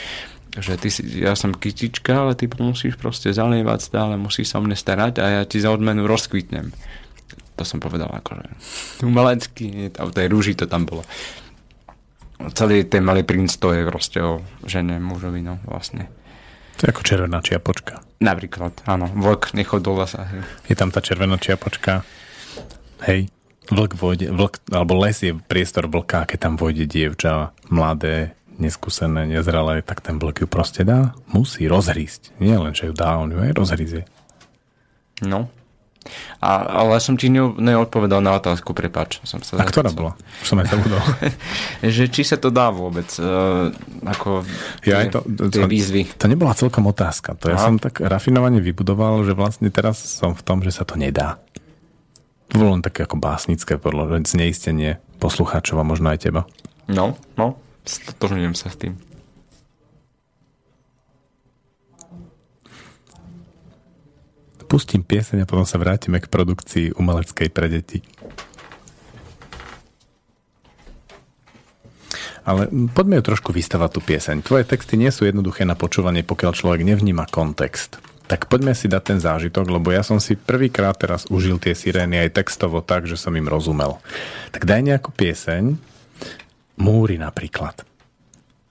že ty si, ja som kytička, ale ty musíš proste zalievať stále, musíš sa o mne starať a ja ti za odmenu rozkvitnem. To som povedal akože umelecký, a v tej rúži to tam bolo. Celý ten malý princ to je proste o žene, mužovi, no vlastne. To je ako červená čiapočka. Napríklad, áno. Vlk nechod do lesa. Hej. Je tam tá červená čiapočka. Hej. Vlk vojde, vlk, alebo les je priestor vlka, keď tam vojde dievča, mladé, neskúsené, nezralé, tak ten vlk ju proste dá. Musí rozhrísť. Nie len, že ju dá, on ju aj rozhrízie. No, a, ale som ti neodpovedal na otázku, prepač. Som sa a ktorá bola? Už som aj zabudol. že či sa to dá vôbec, uh, ako ja, tie, to, to, tie výzvy. To nebola celkom otázka. To ja Aha. som tak rafinovane vybudoval, že vlastne teraz som v tom, že sa to nedá. To bolo len také ako básnické podľa zneistenie poslucháčov a možno aj teba. No, no, stotožňujem sa s tým. Pustím pieseň a potom sa vrátime k produkcii umeleckej pre deti. Ale poďme ju trošku vystavať tú pieseň. Tvoje texty nie sú jednoduché na počúvanie, pokiaľ človek nevníma kontext. Tak poďme si dať ten zážitok, lebo ja som si prvýkrát teraz užil tie sirény aj textovo tak, že som im rozumel. Tak daj nejakú pieseň, múry napríklad.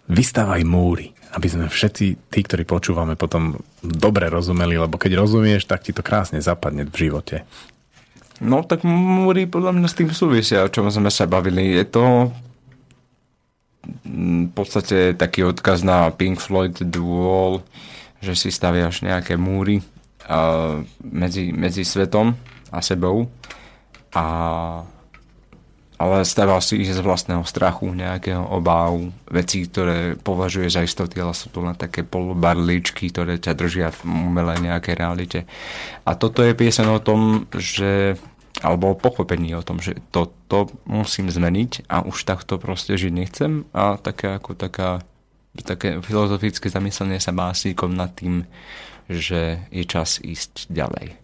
Vystavaj múry aby sme všetci tí, ktorí počúvame, potom dobre rozumeli, lebo keď rozumieš, tak ti to krásne zapadne v živote. No tak múry podľa mňa s tým súvisia, o čom sme sa bavili. Je to v podstate taký odkaz na Pink Floyd The že si staviaš nejaké múry medzi, medzi svetom a sebou a ale staval si ich z vlastného strachu, nejakého obávu, vecí, ktoré považuje za istoty, ale sú to len také polobarličky, ktoré ťa držia v umelej nejakej realite. A toto je piesen o tom, že alebo pochopení o tom, že toto musím zmeniť a už takto proste žiť nechcem a také ako taká také filozofické zamyslenie sa básnikom nad tým, že je čas ísť ďalej.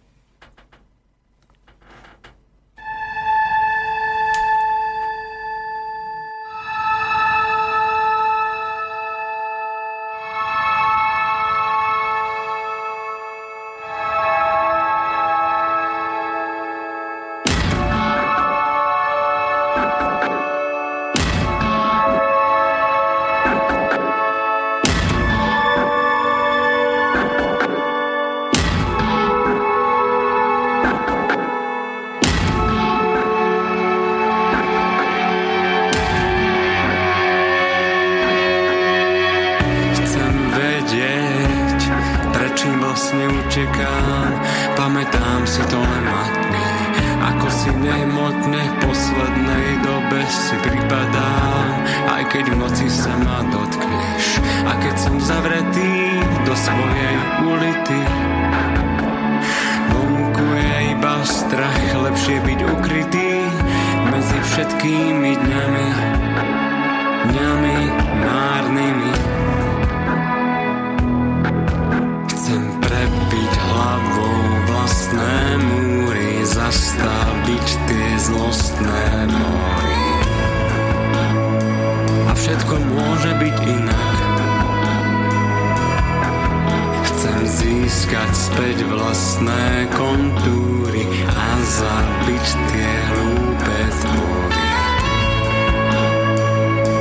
Zabiť tie hlúpe tvory.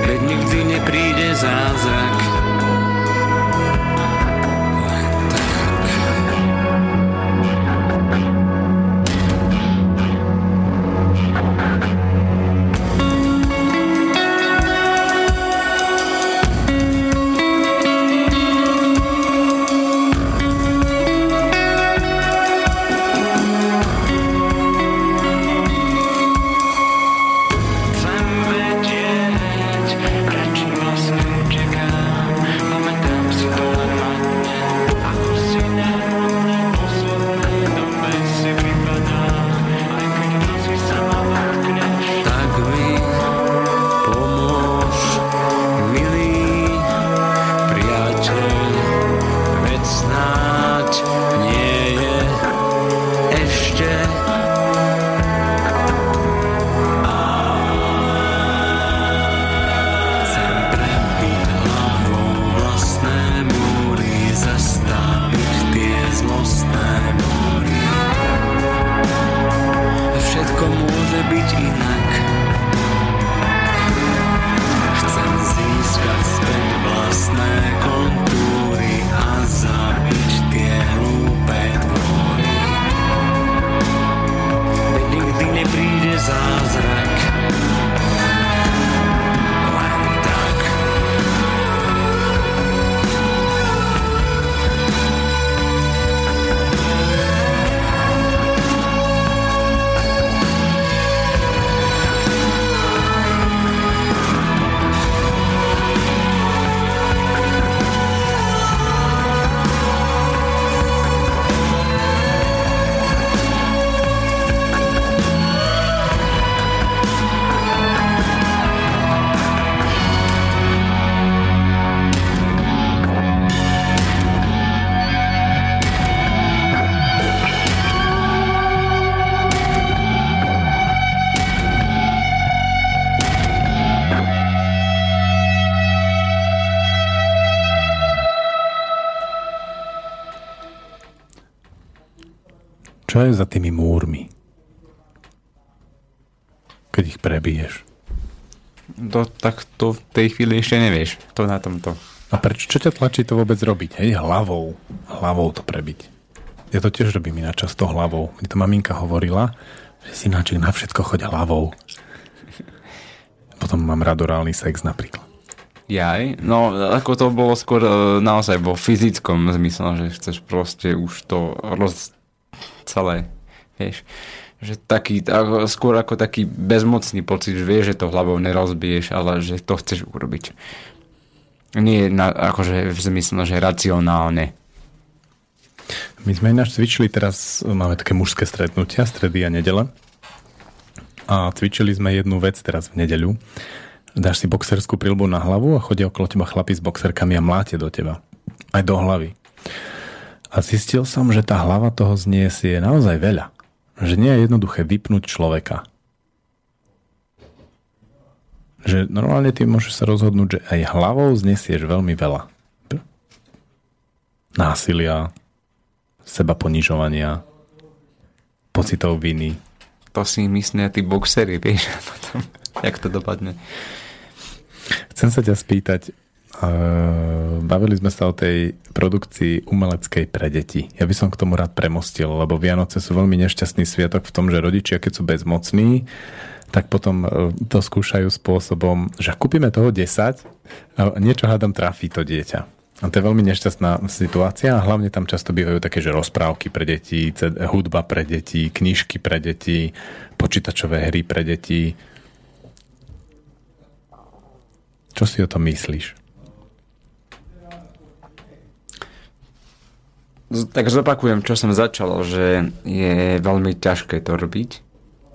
Veď nikdy nepríde zázrak, Čo je za tými múrmi? Keď ich prebiješ. To, tak to v tej chvíli ešte nevieš. To na tomto. A prečo, čo ťa tlačí to vôbec robiť? Hej, hlavou. Hlavou to prebiť. Ja to tiež robím ináč často hlavou. Mne to maminka hovorila, že si ináč na všetko choď hlavou. Potom mám radorálny sex napríklad. Jaj, no ako to bolo skôr e, naozaj vo fyzickom zmysle, že chceš proste už to roz celé, vieš. Že taký, skôr ako taký bezmocný pocit, že vieš, že to hlavou nerozbiješ, ale že to chceš urobiť. Nie na, akože v zmysle, že racionálne. My sme ináč cvičili teraz, máme také mužské stretnutia, stredy a nedele. A cvičili sme jednu vec teraz v nedeľu. Dáš si boxerskú prilbu na hlavu a chodia okolo teba chlapi s boxerkami a mláte do teba. Aj do hlavy. A zistil som, že tá hlava toho zniesie naozaj veľa. Že nie je jednoduché vypnúť človeka. Že normálne ty môžeš sa rozhodnúť, že aj hlavou znesieš veľmi veľa. Násilia, seba ponižovania, pocitov viny. To si myslia tí boxery, vieš, potom, jak to dopadne. Chcem sa ťa spýtať, bavili sme sa o tej produkcii umeleckej pre deti. Ja by som k tomu rád premostil, lebo Vianoce sú veľmi nešťastný sviatok v tom, že rodičia, keď sú bezmocní, tak potom uh, to skúšajú spôsobom, že kúpime toho 10 a niečo hádam trafí to dieťa. A to je veľmi nešťastná situácia a hlavne tam často bývajú také, že rozprávky pre deti, hudba pre deti, knižky pre deti, počítačové hry pre deti. Čo si o tom myslíš? Tak zopakujem, čo som začal, že je veľmi ťažké to robiť.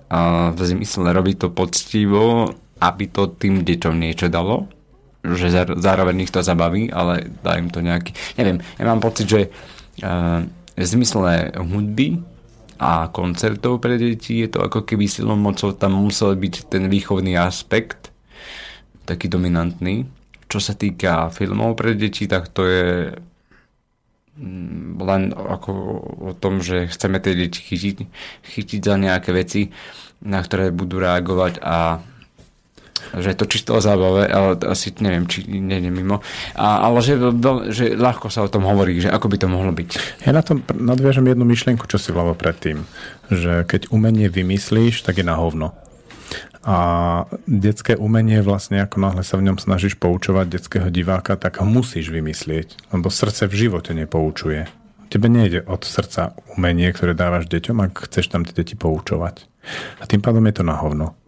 A v zmysle robiť to poctivo, aby to tým deťom niečo dalo že zároveň ich to zabaví, ale dá im to nejaký... Neviem, ja mám pocit, že uh, v zmysle hudby a koncertov pre deti je to ako keby silnou mocou tam musel byť ten výchovný aspekt taký dominantný. Čo sa týka filmov pre deti, tak to je len ako o tom, že chceme tie deti chytiť, chytiť za nejaké veci, na ktoré budú reagovať a že je to čisto o zábave, ale asi neviem, či nie je mimo. A, ale že, že ľahko sa o tom hovorí, že ako by to mohlo byť. Ja na tom nadviažem jednu myšlienku, čo si vľavo predtým, že keď umenie vymyslíš, tak je na hovno. A detské umenie vlastne, ako náhle sa v ňom snažíš poučovať detského diváka, tak ho musíš vymyslieť, lebo srdce v živote nepoučuje. Tebe nejde od srdca umenie, ktoré dávaš deťom, ak chceš tam tie deti poučovať. A tým pádom je to na hovno.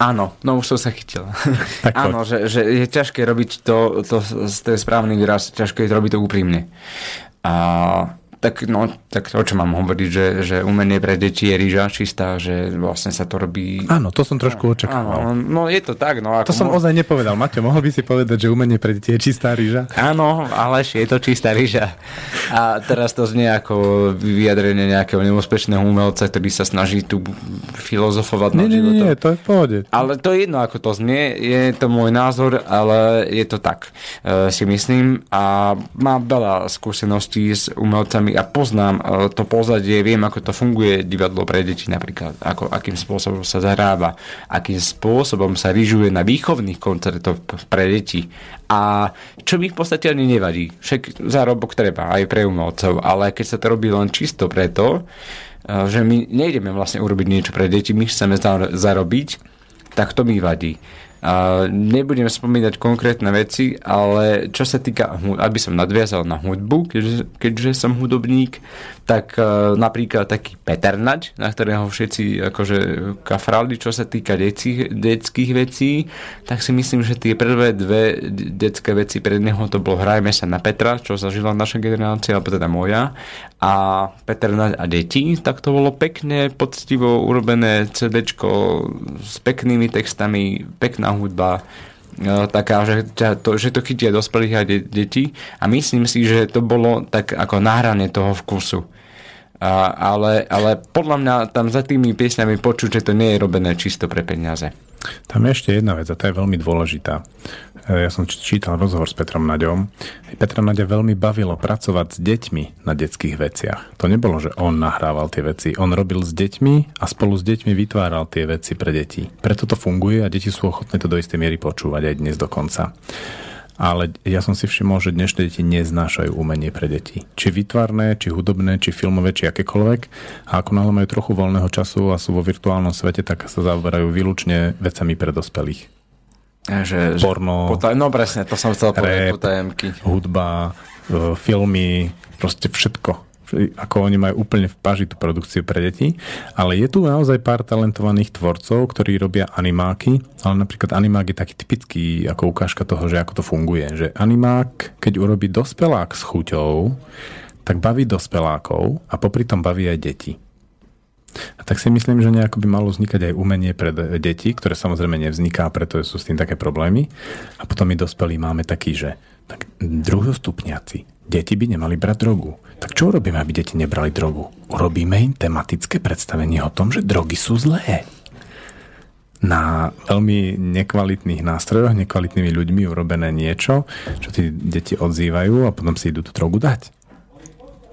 Áno, no už som sa chytil. Tak Áno, že, že je ťažké robiť to, to, to je správny výraz, ťažké je robiť to úprimne. A tak, no, tak o čo mám hovoriť, že, že umenie pre deti je rýža čistá, že vlastne sa to robí... Áno, to som trošku očakával. Áno, no je to tak. No, ako to som mo... ozaj nepovedal. Maťo, mohol by si povedať, že umenie pre deti je čistá rýža? Áno, ale je to čistá rýža. A teraz to znie ako vyjadrenie nejakého neúspešného umelca, ktorý sa snaží tu filozofovať nie, nie, nie, to je v pohode. Ale to je jedno, ako to znie. Je to môj názor, ale je to tak, e, si myslím. A mám veľa skúseností s umelcami a poznám e, to pozadie, viem, ako to funguje divadlo pre deti napríklad, ako, akým spôsobom sa zahráva, akým spôsobom sa ryžuje na výchovných koncertoch pre deti a čo mi v podstate ani nevadí. Však zárobok treba aj pre umelcov, ale keď sa to robí len čisto preto, e, že my nejdeme vlastne urobiť niečo pre deti, my chceme zarobiť, tak to mi vadí. Nebudem spomínať konkrétne veci, ale čo sa týka, aby som nadviazal na hudbu, keďže, keďže som hudobník, tak uh, napríklad taký Peter Naď, na ktorého všetci akože kafrali, čo sa týka detských, detských vecí, tak si myslím, že tie prvé dve detské veci pred neho to bolo Hrajme sa na Petra, čo zažila naša generácia, alebo teda moja, a Peter Naď a deti, tak to bolo pekne, poctivo urobené CD s peknými textami, pekná hudba, e, taká, že to, že to chytia dospelých a de- detí a myslím si, že to bolo tak ako nahranie toho vkusu. A, ale, ale podľa mňa tam za tými piesňami počuť, že to nie je robené čisto pre peniaze. Tam je ešte jedna vec a tá je veľmi dôležitá. E, ja som čítal rozhovor s Petrom Naďom. Petra Naďa veľmi bavilo pracovať s deťmi na detských veciach. To nebolo, že on nahrával tie veci. On robil s deťmi a spolu s deťmi vytváral tie veci pre deti. Preto to funguje a deti sú ochotné to do istej miery počúvať aj dnes dokonca ale ja som si všimol, že dnešné deti neznášajú umenie pre deti. Či vytvarné, či hudobné, či filmové, či akékoľvek. A ako náhle majú trochu voľného času a sú vo virtuálnom svete, tak sa zaoberajú výlučne vecami pre dospelých. Že, Porno, že no presne, to som chcel povedať, potajemky. hudba, e, filmy, proste všetko ako oni majú úplne v paži tú produkciu pre deti, ale je tu naozaj pár talentovaných tvorcov, ktorí robia animáky, ale napríklad animák je taký typický ako ukážka toho, že ako to funguje, že animák, keď urobí dospelák s chuťou, tak baví dospelákov a popri tom baví aj deti. A tak si myslím, že nejako by malo vznikať aj umenie pre deti, ktoré samozrejme nevzniká, preto sú s tým také problémy. A potom my dospelí máme taký, že tak druhostupňaci, deti by nemali brať drogu. Tak čo urobíme, aby deti nebrali drogu? Urobíme im tematické predstavenie o tom, že drogy sú zlé. Na veľmi nekvalitných nástrojoch, nekvalitnými ľuďmi urobené niečo, čo tí deti odzývajú a potom si idú tú drogu dať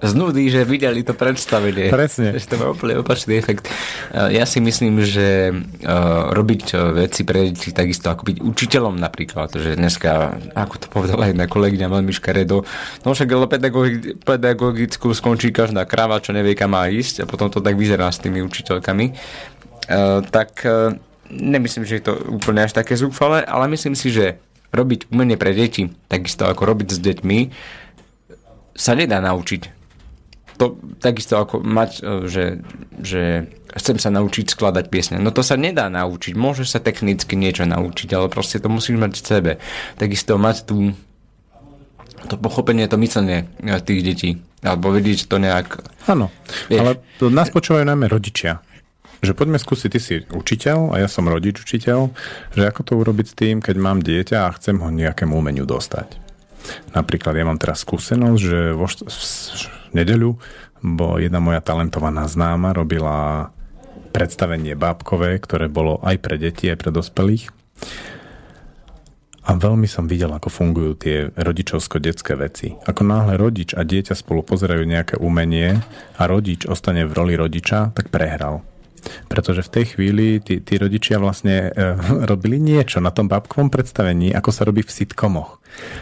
z nudy, že videli to predstavenie. Presne. Že to má úplne opačný efekt. Eh, ja si myslím, že uh, robiť eh, veci pre deti takisto ako byť učiteľom napríklad, že dneska, ako to povedala jedna kolegyňa veľmi škaredo, no však ale pedagogi- pedagogickú skončí každá kráva, čo nevie, kam má ísť a potom to tak vyzerá s tými učiteľkami. Tak nemyslím, že je to úplne až také zúfale, ale myslím si, že robiť umenie pre deti, takisto ako robiť s deťmi, sa nedá naučiť. To, takisto ako mať, e, že, že chcem sa naučiť skladať piesne. No to sa nedá naučiť. Môžeš sa technicky niečo naučiť, ale proste to musíš mať v sebe. Takisto mať tú to pochopenie, to myslenie e, tých detí. Alebo vidieť to nejak... Áno, ale to nás počúvajú najmä rodičia že poďme skúsiť, ty si učiteľ a ja som rodič učiteľ, že ako to urobiť s tým, keď mám dieťa a chcem ho nejakému umeniu dostať. Napríklad ja mám teraz skúsenosť, že vo št- v nedeľu bo jedna moja talentovaná známa robila predstavenie bábkové, ktoré bolo aj pre deti, aj pre dospelých. A veľmi som videl, ako fungujú tie rodičovsko-detské veci. Ako náhle rodič a dieťa spolu pozerajú nejaké umenie a rodič ostane v roli rodiča, tak prehral. Pretože v tej chvíli tí, tí rodičia vlastne e, robili niečo na tom babkovom predstavení, ako sa robí v sitcomoch.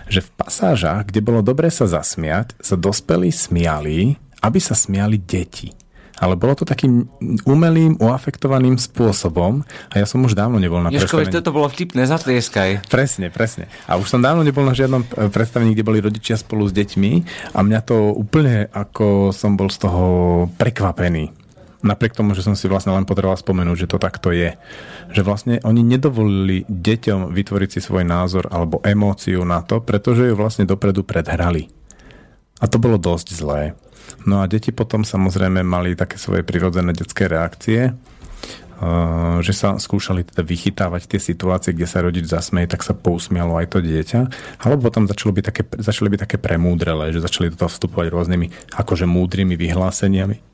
Že v pasážach, kde bolo dobre sa zasmiať, sa dospelí smiali, aby sa smiali deti ale bolo to takým umelým, uafektovaným spôsobom a ja som už dávno nebol na Jožko, predstavení. toto bolo vtipné, zatlieskaj. Presne, presne. A už som dávno nebol na žiadnom e, predstavení, kde boli rodičia spolu s deťmi a mňa to úplne ako som bol z toho prekvapený. Napriek tomu, že som si vlastne len potreboval spomenúť, že to takto je. Že vlastne oni nedovolili deťom vytvoriť si svoj názor alebo emóciu na to, pretože ju vlastne dopredu predhrali. A to bolo dosť zlé. No a deti potom samozrejme mali také svoje prirodzené detské reakcie, eh, že sa skúšali teda vychytávať tie situácie, kde sa rodič zasmeje, tak sa pousmialo aj to dieťa. Alebo potom začalo byť také, začali byť také premúdrele, že začali do toho vstupovať rôznymi akože múdrymi vyhláseniami.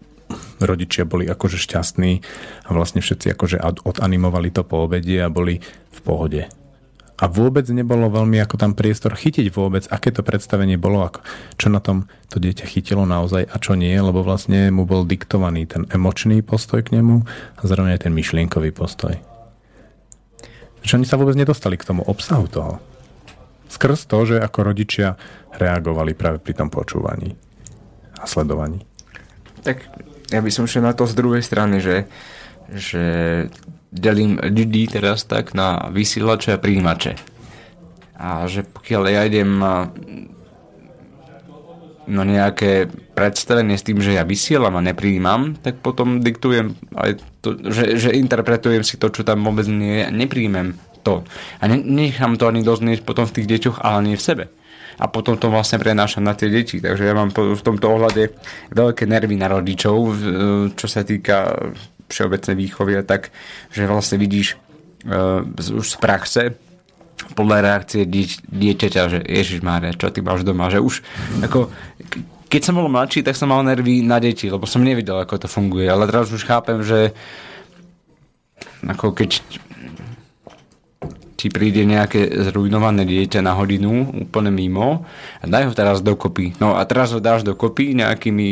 Rodičia boli akože šťastní a vlastne všetci akože odanimovali to po obede a boli v pohode a vôbec nebolo veľmi ako tam priestor chytiť vôbec, aké to predstavenie bolo, ako, čo na tom to dieťa chytilo naozaj a čo nie, lebo vlastne mu bol diktovaný ten emočný postoj k nemu a zároveň aj ten myšlienkový postoj. Že oni sa vôbec nedostali k tomu obsahu toho. Skrz to, že ako rodičia reagovali práve pri tom počúvaní a sledovaní. Tak ja by som šiel na to z druhej strany, že, že delím ľudí teraz tak na vysielače a príjimače. A že pokiaľ ja idem na nejaké predstavenie s tým, že ja vysielam a nepríjmam, tak potom diktujem aj to, že, že interpretujem si to, čo tam vôbec nie nepríjmem to. A ne, nechám to ani doznieť potom v tých deťoch, ale nie v sebe. A potom to vlastne prenášam na tie deti. Takže ja mám v tomto ohľade veľké nervy na rodičov, čo sa týka všeobecnej výchovy a tak, že vlastne vidíš uh, už z praxe podľa reakcie dieťaťa, že Ježiš Mária, čo ty máš doma, že už ako keď som bol mladší, tak som mal nervy na deti, lebo som nevidel, ako to funguje, ale teraz už chápem, že ako keď ti príde nejaké zrujnované dieťa na hodinu úplne mimo a daj ho teraz dokopy. No a teraz ho dáš dokopy nejakými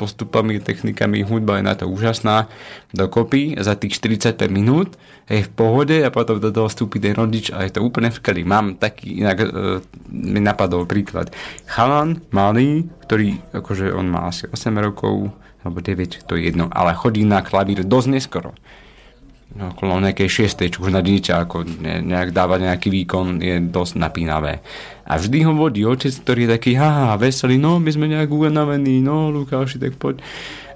postupami, technikami, hudba je na to úžasná, dokopy za tých 45 minút je v pohode a potom do toho vstúpi ten rodič a je to úplne vkali. Mám taký, inak e, mi napadol príklad. Chalan, malý, ktorý, akože on má asi 8 rokov, alebo 9, to je jedno, ale chodí na klavír dosť neskoro okolo nejakej šiestej, čo už na dieťa ako ne, nejak dáva nejaký výkon, je dosť napínavé. A vždy ho vodí otec, ktorý je taký, haha, veselý, no, my sme nejak unavení, no, Lukáši, tak poď.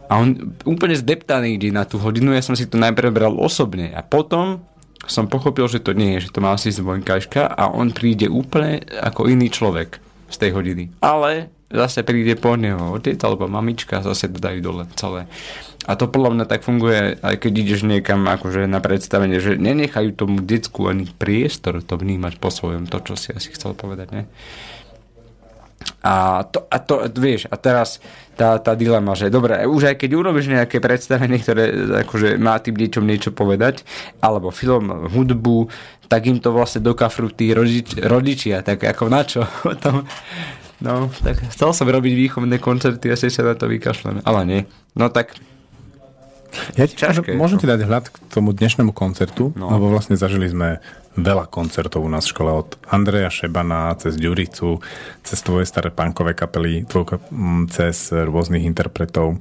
A on úplne zdeptaný ide na tú hodinu, ja som si to najprv bral osobne a potom som pochopil, že to nie je, že to má asi zvonkaška a on príde úplne ako iný človek z tej hodiny. Ale zase príde po neho otec alebo mamička, zase to dajú dole celé. A to podľa mňa tak funguje, aj keď ideš niekam akože na predstavenie, že nenechajú tomu decku ani priestor to vnímať po svojom, to, čo si asi chcel povedať, ne? A to, a to vieš, a teraz tá, tá dilema, že dobre, už aj keď urobíš nejaké predstavenie, ktoré akože má tým deťom niečo povedať, alebo film, hudbu, tak im to vlastne dokafrú tí rodič, rodičia, tak ako na čo? No, tak chcel som robiť výchovné koncerty, asi sa na to vykašľam, ale nie. No tak ja ti Čažké, môžem, môžem ti dať hľad k tomu dnešnému koncertu, no. lebo vlastne zažili sme veľa koncertov u nás v škole od Andreja Šebana cez Ďuricu, cez tvoje staré punkové kapely, tvoj, cez rôznych interpretov.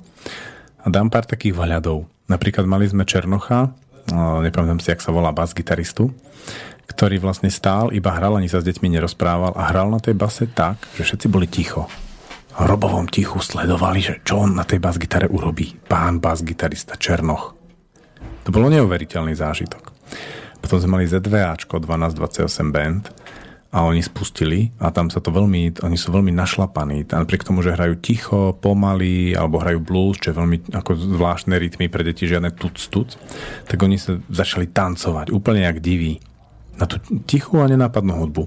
A dám pár takých vhľadov. Napríklad mali sme Černocha, nepamätám si, jak sa volá, bas-gitaristu, ktorý vlastne stál, iba hral, ani sa s deťmi nerozprával a hral na tej base tak, že všetci boli ticho. Robovom tichu sledovali, že čo on na tej bas-gitare urobí. Pán bas-gitarista Černoch. To bolo neuveriteľný zážitok. Potom sme mali Z2Ačko 1228 band a oni spustili a tam sa to veľmi, oni sú veľmi našlapaní. Napriek tomu, že hrajú ticho, pomaly alebo hrajú blues, čo je veľmi ako zvláštne rytmy pre deti, žiadne tuc tuc, tak oni sa začali tancovať úplne jak diví na tú tichú a nenápadnú hudbu.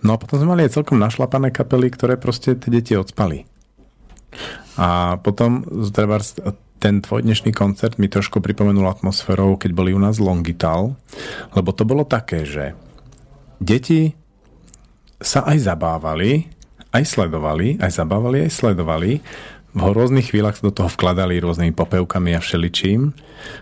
No a potom sme mali aj celkom našlapané kapely, ktoré proste tie deti odspali. A potom treba ten tvoj dnešný koncert mi trošku pripomenul atmosférou, keď boli u nás Longital, lebo to bolo také, že deti sa aj zabávali, aj sledovali, aj zabávali, aj sledovali. V rôznych chvíľach sa do toho vkladali rôznymi popevkami a všeličím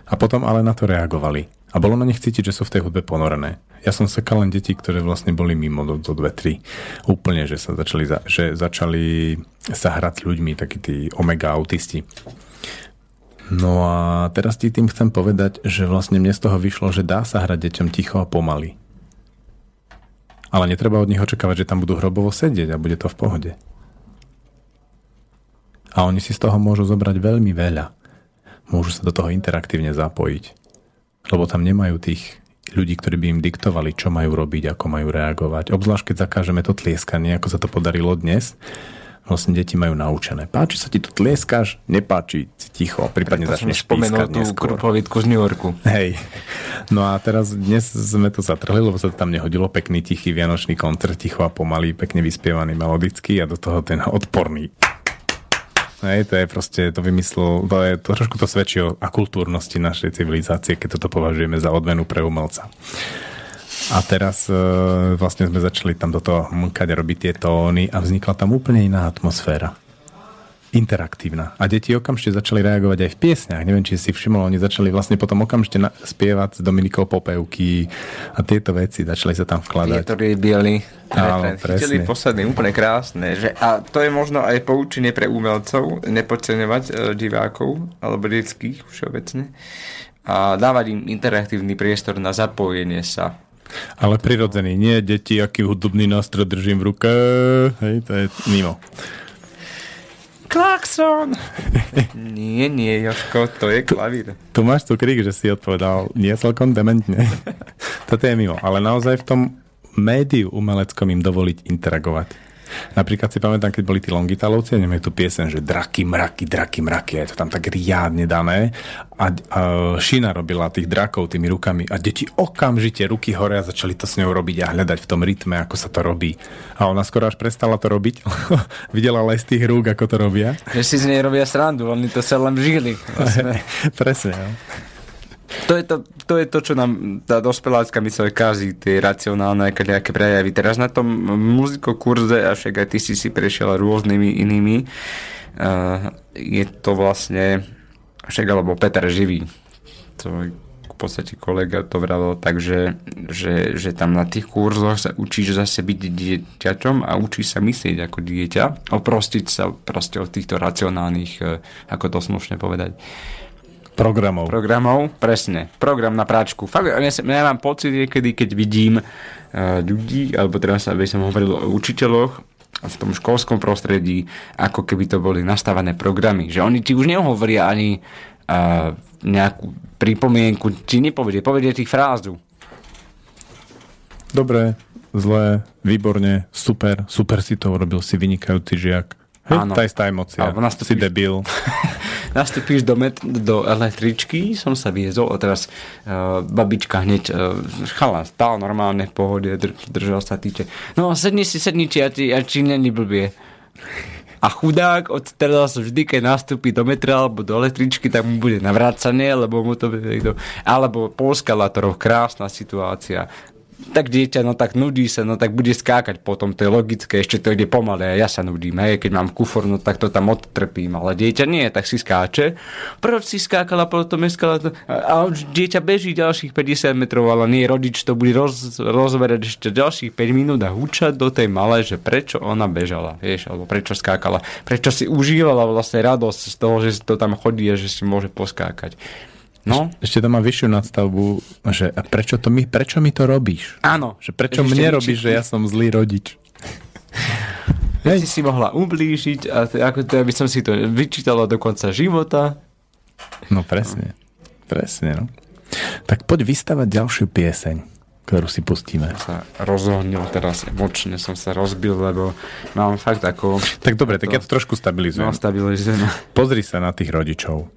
a potom ale na to reagovali. A bolo na nich cítiť, že sú v tej hudbe ponorené. Ja som sekal len deti, ktoré vlastne boli mimo do, do 2-3. Úplne, že sa začali, za, že začali sa hrať s ľuďmi, takí tí omega autisti. No a teraz ti tým chcem povedať, že vlastne mne z toho vyšlo, že dá sa hrať deťom ticho a pomaly. Ale netreba od nich očakávať, že tam budú hrobovo sedieť a bude to v pohode. A oni si z toho môžu zobrať veľmi veľa. Môžu sa do toho interaktívne zapojiť. Lebo tam nemajú tých ľudí, ktorí by im diktovali, čo majú robiť, ako majú reagovať. Obzvlášť, keď zakážeme to tlieskanie, ako sa to podarilo dnes, vlastne deti majú naučené. Páči sa ti to tlieskáš, nepáči, si ticho, prípadne Preto začneš spomenul tú krupovitku z New Yorku. Hej. No a teraz dnes sme to zatrhli, lebo sa to tam nehodilo pekný, tichý vianočný koncert, ticho a pomalý, pekne vyspievaný, melodický a do toho ten odporný. Hej, to je proste, to vymyslel, to je, to trošku to svedčí o akultúrnosti našej civilizácie, keď toto považujeme za odmenu pre umelca. A teraz e, vlastne sme začali tam do toho mkať a robiť tie tóny a vznikla tam úplne iná atmosféra. Interaktívna. A deti okamžite začali reagovať aj v piesňach. Neviem, či si všimol, oni začali vlastne potom okamžite na- spievať s Dominikou popevky a tieto veci začali sa tam vkladať. Tieto bieli. Áno, presne. posledný, úplne krásne. Že, a to je možno aj poučenie pre umelcov, nepodceňovať e, divákov alebo detských všeobecne a dávať im interaktívny priestor na zapojenie sa ale prirodzený, nie deti, aký hudobný nástroj držím v ruke. Hej, to je mimo. Klaxon! nie, nie, Joško, to je klavír. Tu, tu máš tu krik, že si odpovedal nie celkom dementne. Toto je mimo, ale naozaj v tom médiu umeleckom im dovoliť interagovať. Napríklad si pamätám, keď boli tí Longitalovci, neviem, tu piesen, že draky, mraky, draky, mraky, je to tam tak riadne dané. A, a Šina robila tých drakov tými rukami a deti okamžite ruky hore a začali to s ňou robiť a hľadať v tom rytme, ako sa to robí. A ona skoro až prestala to robiť. Videla ale z tých rúk, ako to robia. Že si z nej robia srandu, oni to sa len žili. Presne. No. To je to, to je to, čo nám tá dospelácka mysle kazí, tie racionálne nejaké prejavy. Teraz na tom muzikokurze, a však aj ty si si prešiel rôznymi inými, uh, je to vlastne, však alebo Peter Živý, to v podstate kolega to vravel tak, že, že, tam na tých kurzoch sa učíš zase byť dieťačom a učíš sa myslieť ako dieťa, oprostiť sa proste od týchto racionálnych, eh, ako to slušne povedať, Programov. Programov, presne. Program na práčku. Fakt, ja, ja mám pocit niekedy, keď vidím uh, ľudí, alebo teraz by som hovoril o učiteľoch, v tom školskom prostredí, ako keby to boli nastavené programy. Že oni ti už nehovoria ani uh, nejakú pripomienku, či nepovedie, povedie tých frázu. Dobre, zlé, výborne, super, super si to urobil, si vynikajúci žiak. Áno. Tá istá emocia. Alebo nastúpiš, si debil. nastúpiš do, met, do električky, som sa viezol a teraz uh, babička hneď, uh, chala, stál normálne v pohode, drž, držal sa týče. No sedni si, sedni, či, ja ti, ja ti není blbie. A chudák od teraz vždy, keď nastúpi do metra alebo do električky, tak mu bude navrácané, lebo mu to bude Alebo po eskalátoroch, krásna situácia tak dieťa, no tak nudí sa, no tak bude skákať potom, to je logické, ešte to ide pomalé a ja sa nudím, hej, keď mám kufor, no tak to tam odtrpím, ale dieťa nie, tak si skáče. Prv si skákala potom eskalátor a dieťa beží ďalších 50 metrov, ale nie, rodič to bude roz, rozverať ešte ďalších 5 minút a húčať do tej malej, že prečo ona bežala, vieš, alebo prečo skákala, prečo si užívala vlastne radosť z toho, že to tam chodí a že si môže poskákať. No, Ešte to má vyššiu nadstavbu, že a prečo, to mi, prečo mi to robíš? áno. Že prečo Ešte mne vyčí- robíš, že ja som zlý rodič? Hej. si si mohla ublížiť a to, ako to, aby som si to vyčítala do konca života. No presne. Presne, no. Tak poď vystavať ďalšiu pieseň, ktorú si pustíme. Sa rozohnil teraz emočne, som sa rozbil, lebo mám fakt ako... Tak dobre, tak ja to trošku stabilizujem. No, stabilizujem. Pozri sa na tých rodičov.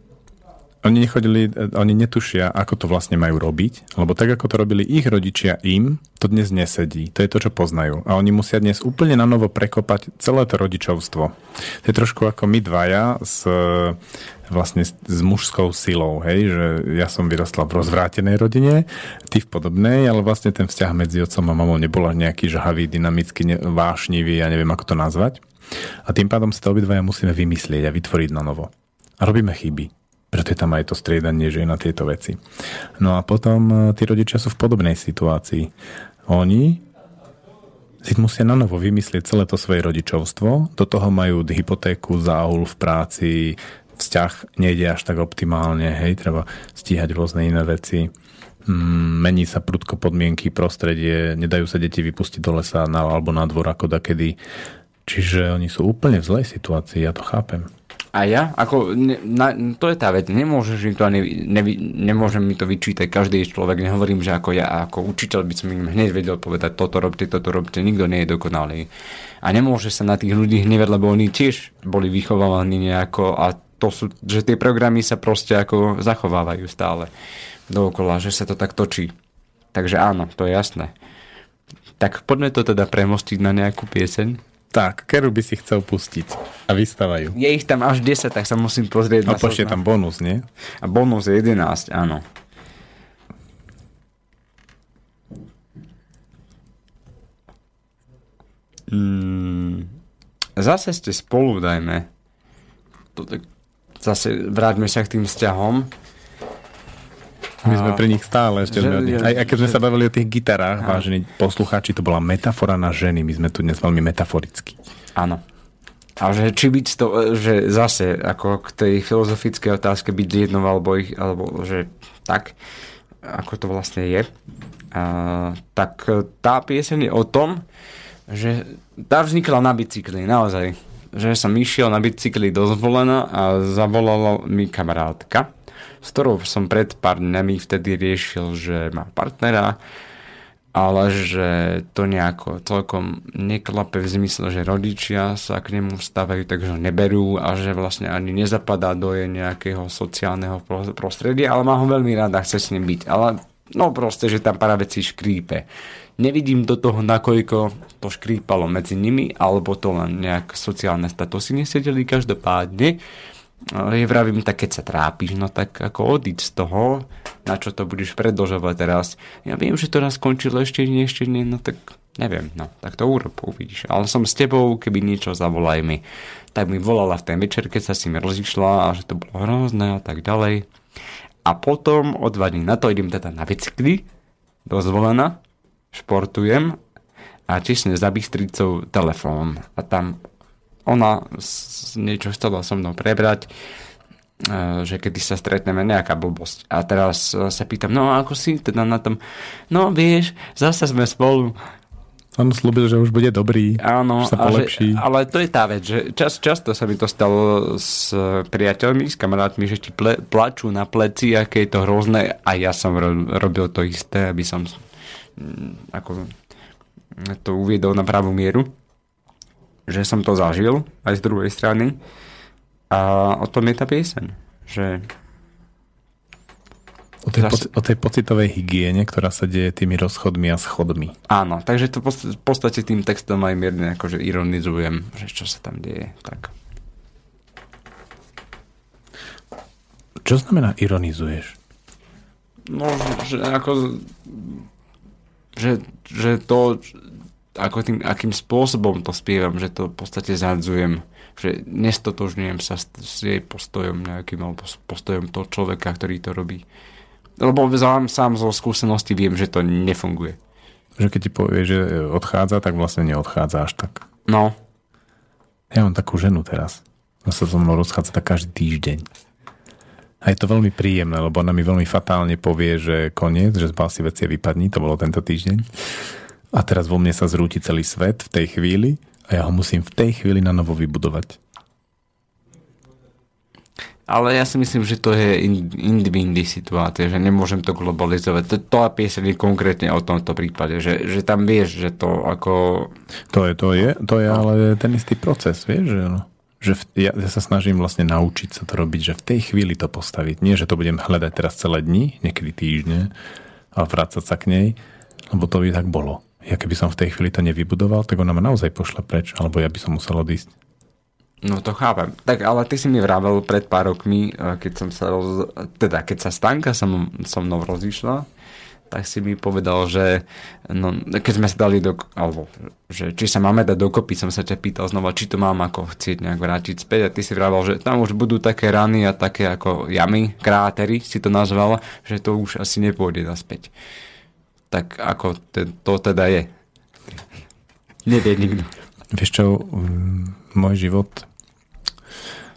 Oni nechodili, oni netušia, ako to vlastne majú robiť, lebo tak, ako to robili ich rodičia im, to dnes nesedí. To je to, čo poznajú. A oni musia dnes úplne na novo prekopať celé to rodičovstvo. To je trošku ako my dvaja s, vlastne s, mužskou silou, hej, že ja som vyrastla v rozvrátenej rodine, ty v podobnej, ale vlastne ten vzťah medzi otcom a mamou nebol až nejaký žhavý, dynamický, ne- vášnivý, ja neviem, ako to nazvať. A tým pádom si to obidvaja musíme vymyslieť a vytvoriť na novo. A robíme chyby. Preto je tam aj to striedanie žien na tieto veci. No a potom e, tí rodičia sú v podobnej situácii. Oni si musia na novo vymyslieť celé to svoje rodičovstvo. Do toho majú hypotéku, záhul v práci, vzťah nejde až tak optimálne, hej, treba stíhať rôzne iné veci. Mm, Mení sa prudko podmienky, prostredie, nedajú sa deti vypustiť do lesa na, alebo na dvor ako dakedy. Čiže oni sú úplne v zlej situácii, ja to chápem. A ja? Ako, ne, na, to je tá vec, nemôžeš mi to ani, nevi, nemôžem mi to vyčítať každý človek, nehovorím, že ako ja, ako učiteľ by som im hneď vedel povedať, toto robte, toto robte, nikto nie je dokonalý. A nemôže sa na tých ľudí hnevať, lebo oni tiež boli vychovávaní nejako a to sú, že tie programy sa proste ako zachovávajú stále dookola, že sa to tak točí. Takže áno, to je jasné. Tak poďme to teda premostiť na nejakú pieseň. Tak, ktorú by si chcel pustiť? A vystávajú. Je ich tam až 10, tak sa musím pozrieť A na počne tam bonus, nie? A bonus je 11, áno. Mm, zase ste spolu, dajme. Zase vráťme sa k tým vzťahom. My sme pri nich stále ešte. Že- Sme nich. Aj, aj keď sme sa bavili o tých gitarách, vážení poslucháči, to bola metafora na ženy. My sme tu dnes veľmi metaforicky. Áno. A že či byť to, že zase ako k tej filozofickej otázke byť jednou alebo ich, alebo že tak, ako to vlastne je, a, tak tá pieseň je o tom, že tá vznikla na bicykli, naozaj. Že som išiel na bicykli do zvolena a zavolala mi kamarátka, s ktorou som pred pár dňami vtedy riešil, že má partnera, ale že to nejako celkom neklape v zmysle, že rodičia sa k nemu stavajú, takže ho neberú a že vlastne ani nezapadá do jej nejakého sociálneho pro- prostredia, ale má ho veľmi rád chce s ním byť. Ale no proste, že tam pár vecí škrípe. Nevidím do toho, nakoľko to škrípalo medzi nimi, alebo to len nejak sociálne statusy nesedeli každopádne. Ja vravím, tak keď sa trápiš, no tak ako odiť z toho, na čo to budeš predlžovať teraz. Ja viem, že to raz skončilo ešte nie, ešte nie, no tak neviem, no tak to urob, uvidíš. Ale som s tebou, keby niečo, zavolaj mi. Tak mi volala v ten večer, keď sa si mi rozišla a že to bolo hrozné a tak ďalej. A potom o dva dní na to idem teda na bicykli, dozvolená, športujem a čišne za Bystricou telefón. A tam ona niečo chcela so mnou prebrať, e, že kedy sa stretneme, nejaká blbosť. A teraz e, sa pýtam, no ako si teda na tom? No vieš, zase sme spolu. On slúbil, že už bude dobrý. Áno, že sa polepší. že, ale to je tá vec, že čas, často sa mi to stalo s priateľmi, s kamarátmi, že ti ple, plačú na pleci, aké je to hrozné a ja som ro, robil to isté, aby som ako to uviedol na pravú mieru, že som to zažil aj z druhej strany a o tom je tá pieseň, že O tej, poci- o tej pocitovej hygiene, ktorá sa deje tými rozchodmi a schodmi. áno, takže to v podstate tým textom aj mierne akože ironizujem, že čo sa tam deje, tak. Čo znamená ironizuješ? No, že ako... Že, že to, ako tým, akým spôsobom to spievam, že to v podstate zadzujem, že nestotožňujem sa s, s jej postojom nejakým, alebo s postojom toho človeka, ktorý to robí. Lebo sám, sám zo skúsenosti viem, že to nefunguje. Že keď ti povie, že odchádza, tak vlastne neodchádza až tak. No, Ja mám takú ženu teraz. Ona sa so mnou rozchádza tak každý týždeň. A je to veľmi príjemné, lebo ona mi veľmi fatálne povie, že koniec, že zbal si veci a vypadní, to bolo tento týždeň. A teraz vo mne sa zrúti celý svet v tej chvíli a ja ho musím v tej chvíli na novo vybudovať. Ale ja si myslím, že to je indivindy situácia, že nemôžem to globalizovať. To, to a pieseň je konkrétne o tomto prípade, že, že tam vieš, že to ako... To je, to je, to je ale ten istý proces, vieš, že no že v, ja, ja sa snažím vlastne naučiť sa to robiť, že v tej chvíli to postaviť. Nie, že to budem hľadať teraz celé dni, niekedy týždne a vrácať sa k nej, lebo to by tak bolo. Ja keby som v tej chvíli to nevybudoval, tak ona ma naozaj pošle preč, alebo ja by som musel odísť. No to chápem. Tak ale ty si mi vravel pred pár rokmi, eh, keď som sa roz... teda keď sa Stanka som, so mnou rozišla, tak si mi povedal, že no, keď sme sa dali do, alebo že či sa máme dať dokopy, som sa ťa pýtal znova, či to mám ako chcieť nejak vrátiť späť a ty si vravel, že tam už budú také rany a také ako jamy, krátery si to nazvala, že to už asi nepôjde naspäť. Tak ako te, to teda je? Nevie nikto. Vieš čo, môj život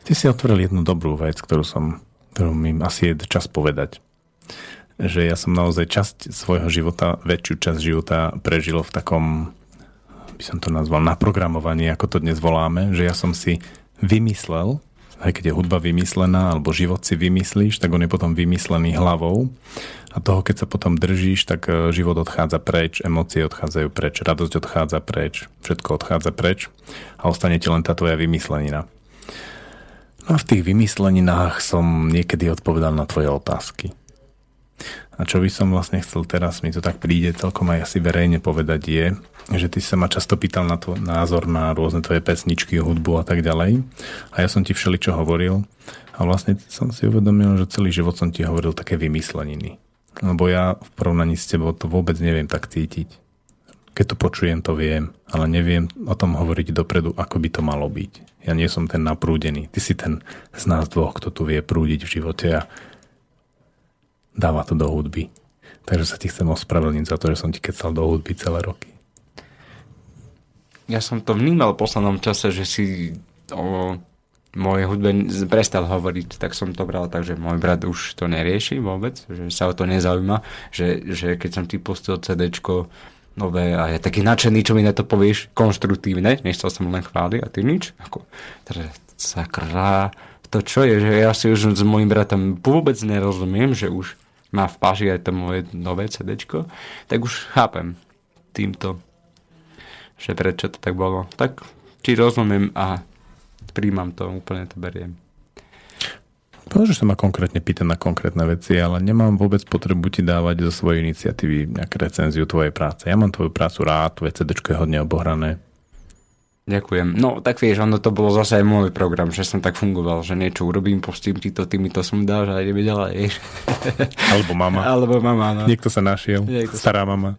Ty si otvoril jednu dobrú vec, ktorú som, ktorú mi asi je čas povedať. Že ja som naozaj časť svojho života, väčšiu časť života prežil v takom, by som to nazval, naprogramovaní, ako to dnes voláme, že ja som si vymyslel, aj keď je hudba vymyslená, alebo život si vymyslíš, tak on je potom vymyslený hlavou a toho, keď sa potom držíš, tak e, život odchádza preč, emócie odchádzajú preč, radosť odchádza preč, všetko odchádza preč a ostane ti len tá tvoja vymyslenina. No a v tých vymysleninách som niekedy odpovedal na tvoje otázky. A čo by som vlastne chcel teraz, mi to tak príde celkom aj asi verejne povedať je, že ty sa ma často pýtal na tvoj názor na rôzne tvoje pesničky, hudbu a tak ďalej. A ja som ti všeličo hovoril a vlastne som si uvedomil, že celý život som ti hovoril také vymysleniny. Lebo ja v porovnaní s tebou to vôbec neviem tak cítiť. Keď to počujem, to viem, ale neviem o tom hovoriť dopredu, ako by to malo byť. Ja nie som ten naprúdený. Ty si ten z nás dvoch, kto tu vie prúdiť v živote a dáva to do hudby. Takže sa ti chcem ospravedlniť za to, že som ti kecal do hudby celé roky. Ja som to vnímal v poslednom čase, že si o mojej hudbe prestal hovoriť, tak som to bral tak, že môj brat už to nerieši vôbec, že sa o to nezaujíma, že, že keď som ti pustil CDčko nové a je taký nadšený, čo mi na to povieš, konštruktívne, nechcel som len chváliť a ty nič. Ako, teda, sakra, to čo je, že ja si už s mojim bratom vôbec nerozumiem, že už má v páži aj to moje nové CD, tak už chápem týmto, že prečo to tak bolo. Tak či rozumiem a príjmam to, úplne to beriem. Môžeš sa ma konkrétne pýtať na konkrétne veci, ale nemám vôbec potrebu ti dávať zo svojej iniciatívy nejakú recenziu tvojej práce. Ja mám tvoju prácu rád, tvoje CD je hodne obohrané. Ďakujem. No tak vieš, ono to bolo zase aj môj program, že som tak fungoval, že niečo urobím, pustím ti to, ty mi to som dáš a ideme ďalej. Alebo mama. Alebo mama, no. Niekto sa našiel. Niekto Stará sa... mama.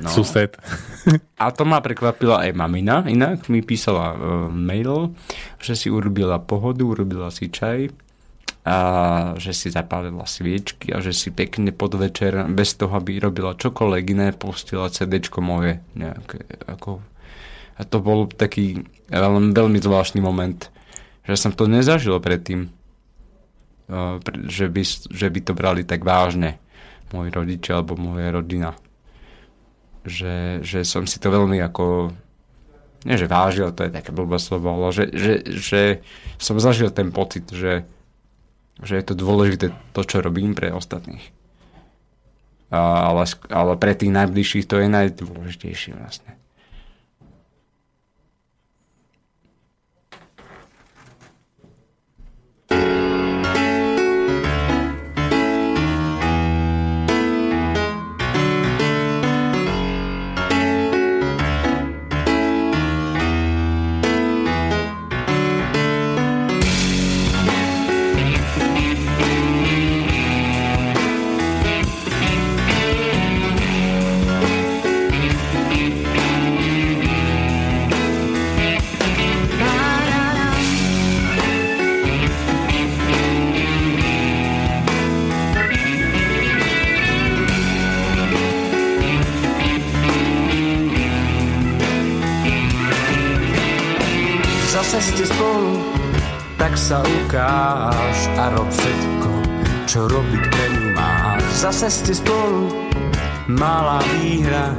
No. Sused. A to ma prekvapila aj mamina, inak mi písala uh, mail, že si urobila pohodu, urobila si čaj a že si zapálila sviečky a že si pekne podvečer, bez toho, aby robila čokoľvek iné, pustila CD moje nejaké, ako... A to bol taký veľmi, veľmi zvláštny moment, že som to nezažil predtým, že by, že by to brali tak vážne moji rodičia alebo moja rodina. Že, že som si to veľmi ako nie že vážil, to je také blbé slovo, ale že, že, že som zažil ten pocit, že, že je to dôležité to, čo robím pre ostatných. A, ale, ale pre tých najbližších to je najdôležitejšie vlastne. Sa ukáž a rob všetko, čo robiť pre ňu máš. Zase ste spolu, malá výhra,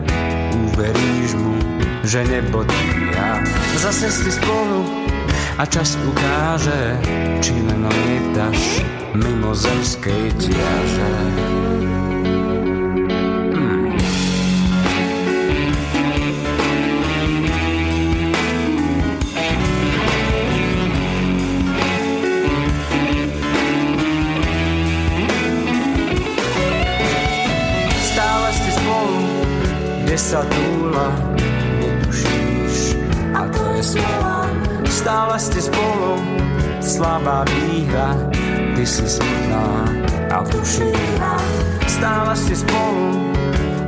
uveríš mu, že nebo dvíha. Zase ste spolu a čas ukáže, či len lietaš mimo zemskej tiaže. Sa túla, netušíš, a to je smola. Stále ste spolu, slabá výhra, ty si smutná a tušíš. Stále ste spolu,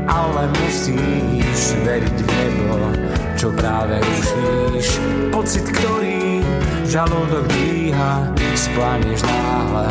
ale musíš veriť v nebo, čo práve rušíš. Pocit, ktorý žalúdok dvíha, splánieš náhle,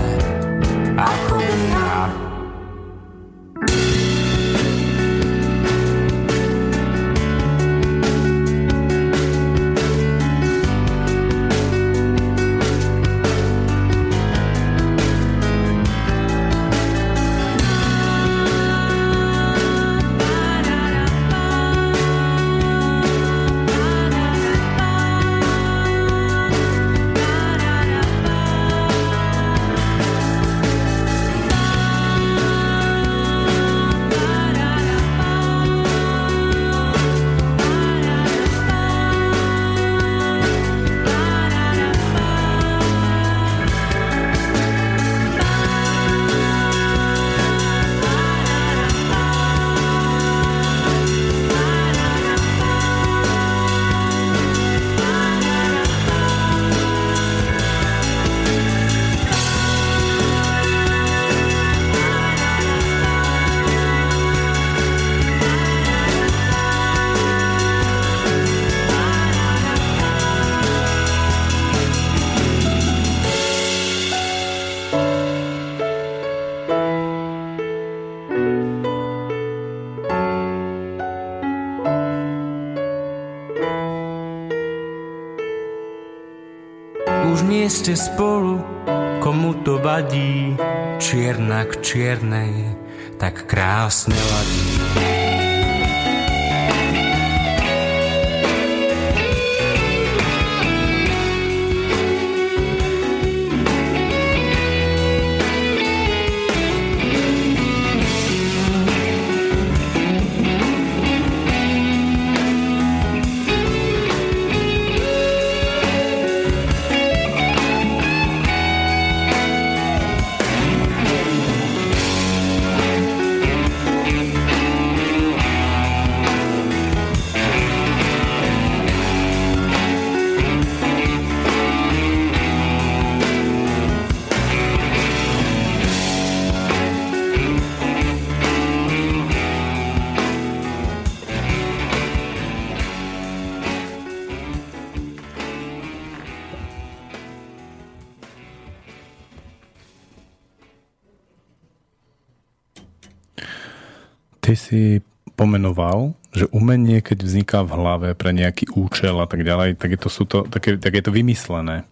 ste spolu, komu to vadí, čierna k čiernej, tak krásne ladí. Keď vzniká v hlave pre nejaký účel a tak ďalej, tak je to, sú to, tak je, tak je to vymyslené.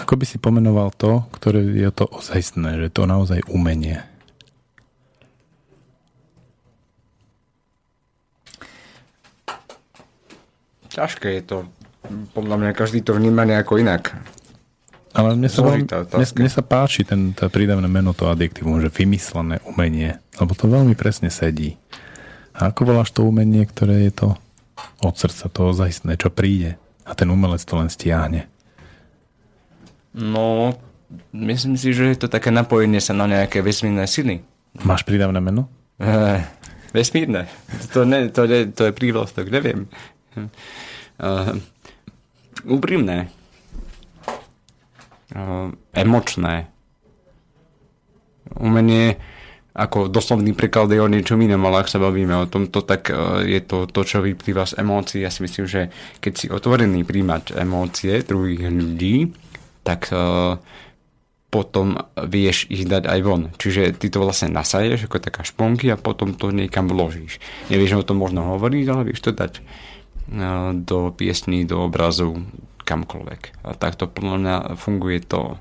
Ako by si pomenoval to, ktoré je to ozajstné, že to naozaj umenie? Ťažké je to. Podľa mňa každý to vníma nejako inak. Ale mne sa, mne, mne sa páči ten, tá prídavné meno, to adjektívum, že vymyslené umenie, lebo to veľmi presne sedí. A ako voláš to umenie, ktoré je to od srdca, to ozajstné, čo príde a ten umelec to len stiahne? No, myslím si, že je to také napojenie sa na nejaké vesmírne sily. Máš prídavné meno? Uh, vesmírne. To, ne, to, ne, to je prívlastok, neviem. Uh, úprimné. Uh, emočné. Umenie ako doslovný preklad je o niečom inom, ale ak sa bavíme o tomto, tak e, je to to, čo vyplýva z emócií. Ja si myslím, že keď si otvorený príjmať emócie druhých ľudí, tak uh, potom vieš ich dať aj von. Čiže ty to vlastne nasaješ ako taká šponky a potom to niekam vložíš. Nevieš o tom možno hovoriť, ale vieš to dať uh, do piesní, do obrazu, kamkoľvek. A takto podľa mňa funguje to,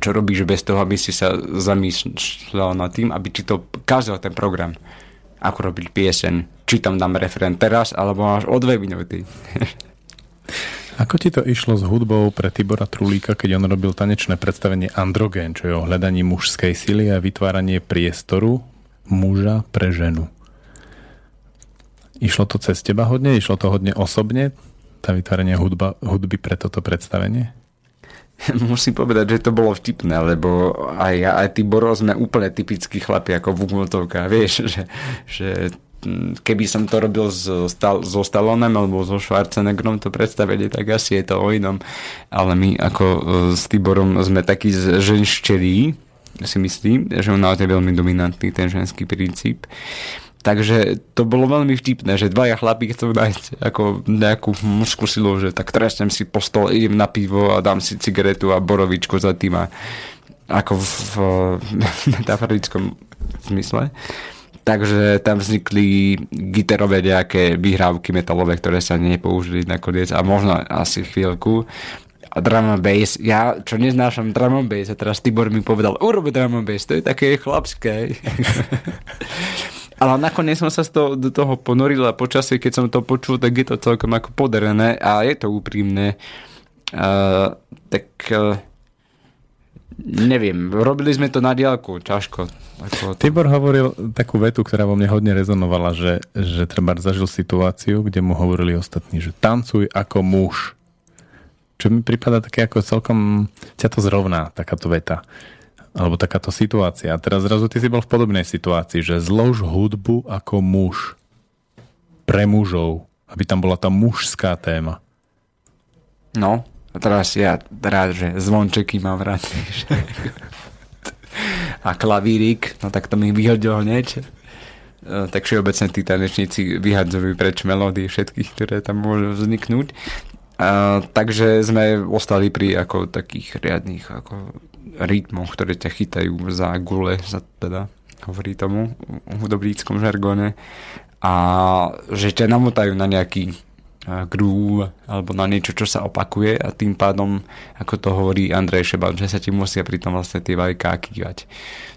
čo robíš bez toho, aby si sa zamýšľal nad tým, aby ti to kázal ten program, ako robiť piesen, či tam dám referent teraz, alebo až o dve minúty. Ako ti to išlo s hudbou pre Tibora Trulíka, keď on robil tanečné predstavenie Androgen, čo je o hľadaní mužskej sily a vytváranie priestoru muža pre ženu? Išlo to cez teba hodne? Išlo to hodne osobne? Tá vytváranie hudba, hudby pre toto predstavenie? Musím povedať, že to bolo vtipné, lebo aj ja, aj Tiboro sme úplne typickí chlapi ako v vieš, že, že keby som to robil so, so Stallonem alebo so Schwarzeneggerom to predstavenie, tak asi je to o inom. Ale my ako e, s Tiborom sme takí ženšterí, si myslím, že on je veľmi dominantný, ten ženský princíp. Takže to bolo veľmi vtipné, že dvaja chlapí chcú nájsť ako nejakú mužskú silu, že tak trestnem si po stole, idem na pivo a dám si cigaretu a borovičku za tým a ako v, v, v metaforickom zmysle. Takže tam vznikli gitarové nejaké vyhrávky metalové, ktoré sa nepoužili nakoniec a možno asi chvíľku. A drum and bass, ja čo neznášam drum and bass a teraz Tibor mi povedal, urobi drum and bass, to je také chlapské. Ale nakoniec som sa toho, do toho ponoril a počasie, keď som to počul, tak je to celkom ako podarené a je to úprimné. Uh, tak uh, neviem, robili sme to na diálku, ťažko. Ako to... Tibor hovoril takú vetu, ktorá vo mne hodne rezonovala, že, že treba zažil situáciu, kde mu hovorili ostatní, že tancuj ako muž. Čo mi prípada také ako celkom, ťa to zrovná, takáto veta. Alebo takáto situácia. A teraz zrazu ty si bol v podobnej situácii, že zlož hudbu ako muž. Pre mužov. Aby tam bola tá mužská téma. No, a teraz ja rád, že zvončeky mám rád. a klavírik, no tak to mi vyhodil hneď. E, tak všeobecne tí tanečníci vyhadzujú preč melódie všetkých, ktoré tam môžu vzniknúť. A, takže sme ostali pri ako takých riadných ako rytmoch, ktoré ťa chytajú za gule, za teda hovorí tomu v hudobníckom žargone a že ťa namotajú na nejaký groove alebo na niečo, čo sa opakuje a tým pádom, ako to hovorí Andrej Šeban, že sa ti musia pri tom vlastne tie vajká kývať.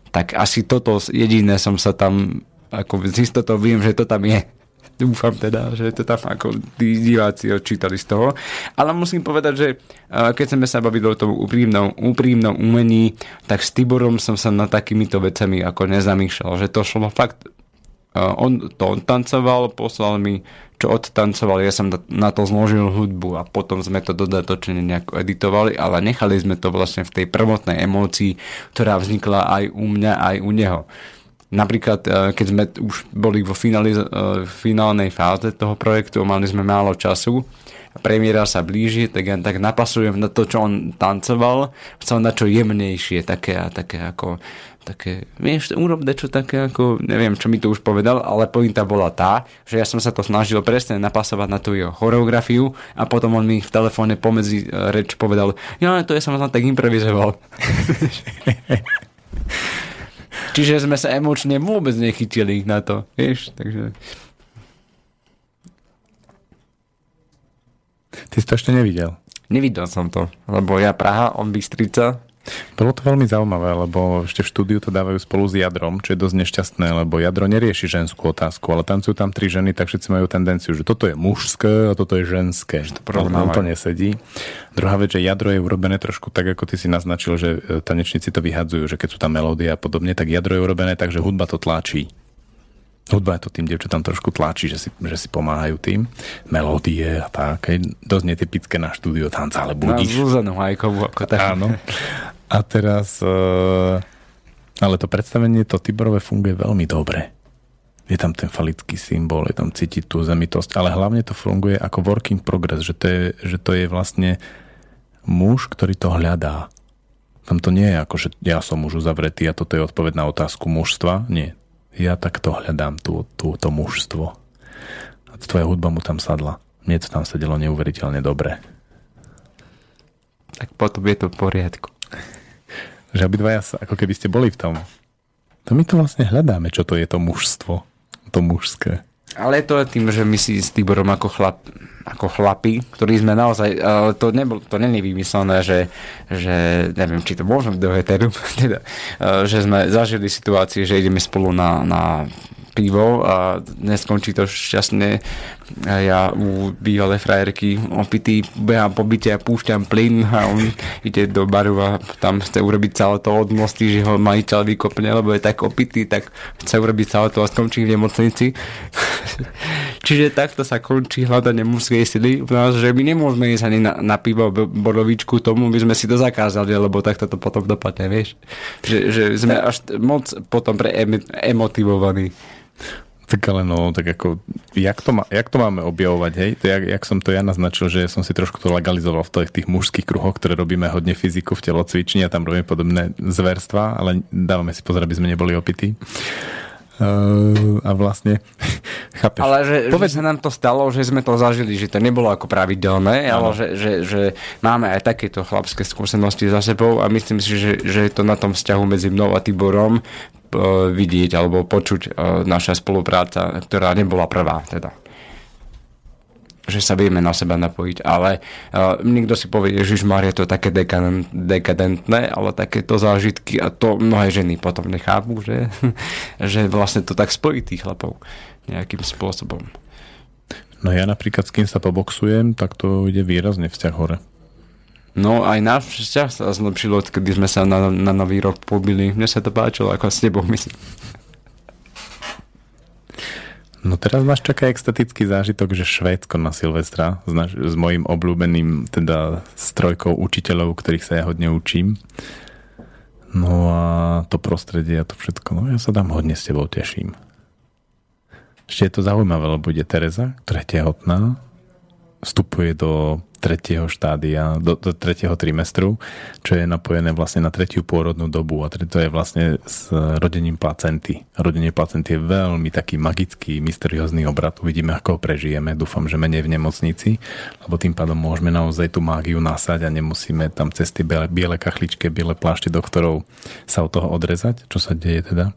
Tak asi toto jediné som sa tam, ako z istotou viem, že to tam je. Dúfam teda, že to tam ako tí diváci odčítali z toho. Ale musím povedať, že keď sme sa bavili o tom úprimnom, úprimnom umení, tak s Tiborom som sa na takýmito vecami ako nezamýšľal, že to šlo fakt on to tancoval, poslal mi čo odtancoval, ja som na to zložil hudbu a potom sme to dodatočne nejako editovali, ale nechali sme to vlastne v tej prvotnej emócii, ktorá vznikla aj u mňa, aj u neho. Napríklad, e, keď sme už boli vo fináli, e, finálnej fáze toho projektu, mali sme málo času, premiéra sa blíži, tak ja tak napasujem na to, čo on tancoval, chcel na čo jemnejšie, také a také ako také, vieš, urob čo také ako, neviem, čo mi to už povedal, ale pointa bola tá, že ja som sa to snažil presne napasovať na tú jeho choreografiu a potom on mi v telefóne pomedzi e, reč povedal, ja, to ja som tam tak improvizoval. Čiže sme sa emočne vôbec nechytili na to, vieš, takže... Ty si to ešte nevidel? Nevidel som to, lebo ja Praha, on Bystrica, bolo to veľmi zaujímavé, lebo ešte v štúdiu to dávajú spolu s jadrom, čo je dosť nešťastné, lebo jadro nerieši ženskú otázku, ale tancujú tam tri ženy, tak všetci majú tendenciu, že toto je mužské a toto je ženské. Že to úplne nesedí. Druhá vec, že jadro je urobené trošku tak, ako ty si naznačil, že e, tanečníci to vyhadzujú, že keď sú tam melódie a podobne, tak jadro je urobené tak, že hudba to tlačí. Hudba to tým devčatám trošku tlačí, že si, že si pomáhajú tým. Melódie a tak. Dosť netypické na štúdio tanca, ale budíš. Na Zuzanu Hajkovú ako tak. Áno. A teraz... Uh, ale to predstavenie, to Tiborové funguje veľmi dobre. Je tam ten falický symbol, je tam cítiť tú zemitosť, ale hlavne to funguje ako working progress, že to je, že to je vlastne muž, ktorý to hľadá. Tam to nie je ako, že ja som už uzavretý a toto je odpoveď na otázku mužstva. Nie ja takto hľadám tú, tú, to mužstvo. A tvoja hudba mu tam sadla. Mne to tam sedelo neuveriteľne dobre. Tak potom je to v poriadku. Že obidvaja sa, ako keby ste boli v tom. To my to vlastne hľadáme, čo to je to mužstvo. To mužské. Ale je to tým, že my si s Tiborom ako, chlap, ako chlapi, ktorí sme naozaj, uh, to, nebol, to není vymyslené, že, že neviem, či to môžem do heteru, teda, uh, že sme zažili situácie, že ideme spolu na, na pivo a neskončí to šťastne. Ja u bývalé frajerky opitý behám po byte a púšťam plyn a on ide do baru a tam chce urobiť celé to od mosty, že ho majiteľ vykopne, lebo je tak opitý, tak chce urobiť celé to a skončí v nemocnici. Čiže takto sa končí hľadanie mužskej sily u nás, že my nemôžeme ísť ani na, na pivo borovičku, tomu by sme si to zakázali, lebo takto to potom dopadne, vieš. Že, že sme až moc potom pre emotivovaní. Tak ale no, tak ako, jak to, má, jak to máme objavovať, hej? To jak, jak som to ja naznačil, že som si trošku to legalizoval v tých, tých mužských kruhoch, ktoré robíme hodne fyziku v telocvični a tam robíme podobné zverstva, ale dávame si pozor, aby sme neboli opití. Uh, a vlastne, chápeš? Ale že, Povedz... že sa nám to stalo, že sme to zažili, že to nebolo ako pravidelné, ale že, že, že máme aj takéto chlapské skúsenosti za sebou a myslím si, že, že je to na tom vzťahu medzi mnou a Tiborom vidieť alebo počuť e, naša spolupráca, ktorá nebola prvá teda že sa vieme na seba napojiť, ale uh, niekto si povie, že Mar je to také dekadent, dekadentné, ale takéto zážitky a to mnohé ženy potom nechápu, že, že vlastne to tak spojí tých chlapov nejakým spôsobom. No ja napríklad s kým sa poboxujem, tak to ide výrazne vzťah hore. No aj náš vzťah sa zlepšilo, kedy sme sa na, na nový rok pobili. Mne sa to páčilo, ako s tebou myslím. No teraz máš čaká extatický zážitok, že Švédsko na Silvestra s, naš, s mojim obľúbeným teda strojkou učiteľov, ktorých sa ja hodne učím. No a to prostredie a to všetko, no ja sa tam hodne s tebou teším. Ešte je to zaujímavé, lebo bude Tereza, ktorá je tehotná, vstupuje do tretieho štádia, do, do tretieho trimestru, čo je napojené vlastne na tretiu pôrodnú dobu a to je vlastne s rodením placenty. Rodenie placenty je veľmi taký magický, mysteriózny obrad. Uvidíme, ako ho prežijeme. Dúfam, že menej v nemocnici, lebo tým pádom môžeme naozaj tú mágiu nasať a nemusíme tam cez tie biele, biele kachličke, biele plášte doktorov sa od toho odrezať, čo sa deje teda.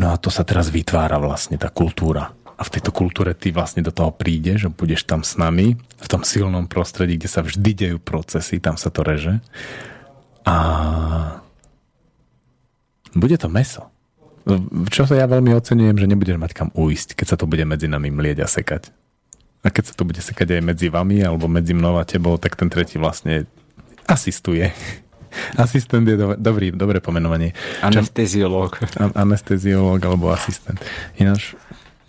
No a to sa teraz vytvára vlastne tá kultúra a v tejto kultúre ty vlastne do toho prídeš a budeš tam s nami v tom silnom prostredí, kde sa vždy dejú procesy, tam sa to reže. A bude to meso. Čo sa ja veľmi ocenujem, že nebudeš mať kam uísť, keď sa to bude medzi nami mlieť a sekať. A keď sa to bude sekať aj medzi vami alebo medzi mnou a tebou, tak ten tretí vlastne asistuje. Asistent je do, dobrý, dobré pomenovanie. Anesteziológ. Anesteziológ alebo asistent. Ináč,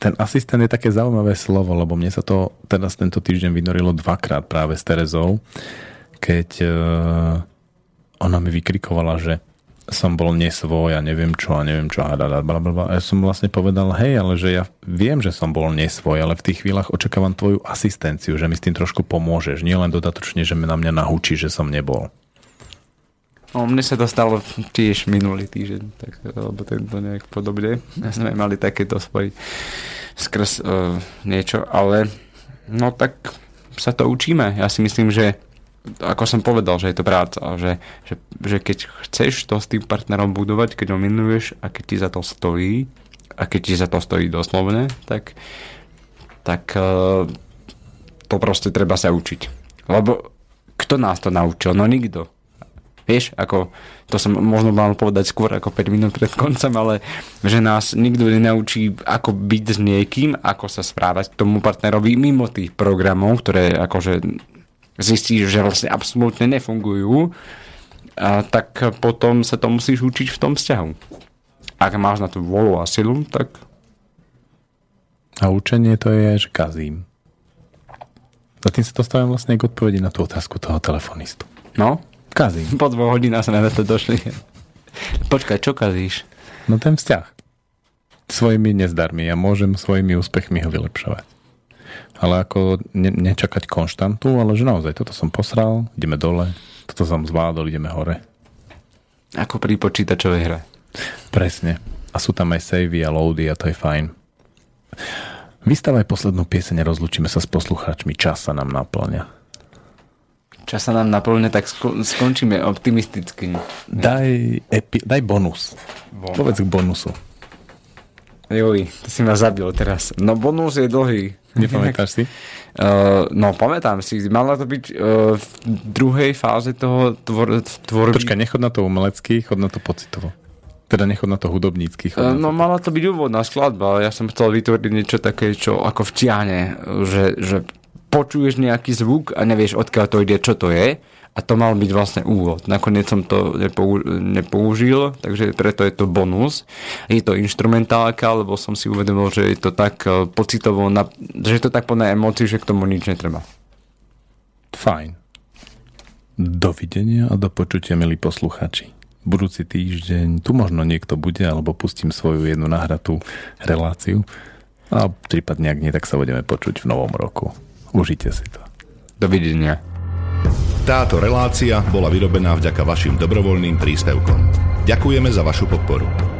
ten asistent je také zaujímavé slovo, lebo mne sa to teraz tento týždeň vynorilo dvakrát práve s Terezou, keď uh, ona mi vykrikovala, že som bol nesvoj a neviem čo a neviem čo a blablabla. A ja som vlastne povedal, hej, ale že ja viem, že som bol nesvoj, ale v tých chvíľach očakávam tvoju asistenciu, že mi s tým trošku pomôžeš. Nie len dodatočne, že na mňa nahúči, že som nebol. No, mne sa to stalo tiež minulý týždeň, tak, alebo tento nejak podobne. Ja sme mali takéto spoj skrz uh, niečo, ale no tak sa to učíme. Ja si myslím, že ako som povedal, že je to práca, že, že, že keď chceš to s tým partnerom budovať, keď ho minuješ a keď ti za to stojí, a keď ti za to stojí doslovne, tak, tak uh, to proste treba sa učiť. Lebo kto nás to naučil? No nikto. Vieš, ako, to som možno mal povedať skôr ako 5 minút pred koncom, ale že nás nikto nenaučí, ako byť s niekým, ako sa správať k tomu partnerovi mimo tých programov, ktoré akože zistíš, že vlastne absolútne nefungujú, a tak potom sa to musíš učiť v tom vzťahu. Ak máš na tú volu a silu, tak... A učenie to je, že kazím. A tým sa dostávam vlastne k odpovedi na tú otázku toho telefonistu. No? Kazím. Po dvoch hodinách sme na to došli. Počkaj, čo kazíš? No ten vzťah. Svojimi nezdarmi. Ja môžem svojimi úspechmi ho vylepšovať. Ale ako ne, nečakať konštantu, ale že naozaj toto som posral, ideme dole, toto som zvládol, ideme hore. Ako pri počítačovej hre. Presne. A sú tam aj savey a loady a to je fajn. Vystavaj poslednú pieseň a rozlučíme sa s poslucháčmi. Čas sa nám naplňa čas sa nám naplňa, tak skončíme optimisticky. Daj, epi, daj bonus. bonus. Povedz k bonusu. Joj, to si ma zabil teraz. No bonus je dlhý. Nepamätáš si? Uh, no, pamätám si. Mala to byť uh, v druhej fáze toho tvor, tvorby. Počkaj, nechod na to umelecky, chod na to pocitovo. Teda nechod na to hudobnícky. Uh, no, mala to byť úvodná skladba. Ja som chcel vytvoriť niečo také, čo ako vtiahne, že, že počuješ nejaký zvuk a nevieš, odkiaľ to ide, čo to je a to mal byť vlastne úvod. Nakoniec som to nepou, nepoužil, takže preto je to bonus. Je to instrumentálka, lebo som si uvedomil, že je to tak eh, pocitovo, na, že je to tak plné emócií, že k tomu nič netreba. Fajn. Dovidenia a do počutia, milí posluchači. Budúci týždeň tu možno niekto bude, alebo pustím svoju jednu nahratú reláciu. A prípadne, ak nie, tak sa budeme počuť v novom roku. Užite si to. Dovidenia. Táto relácia bola vyrobená vďaka vašim dobrovoľným príspevkom. Ďakujeme za vašu podporu.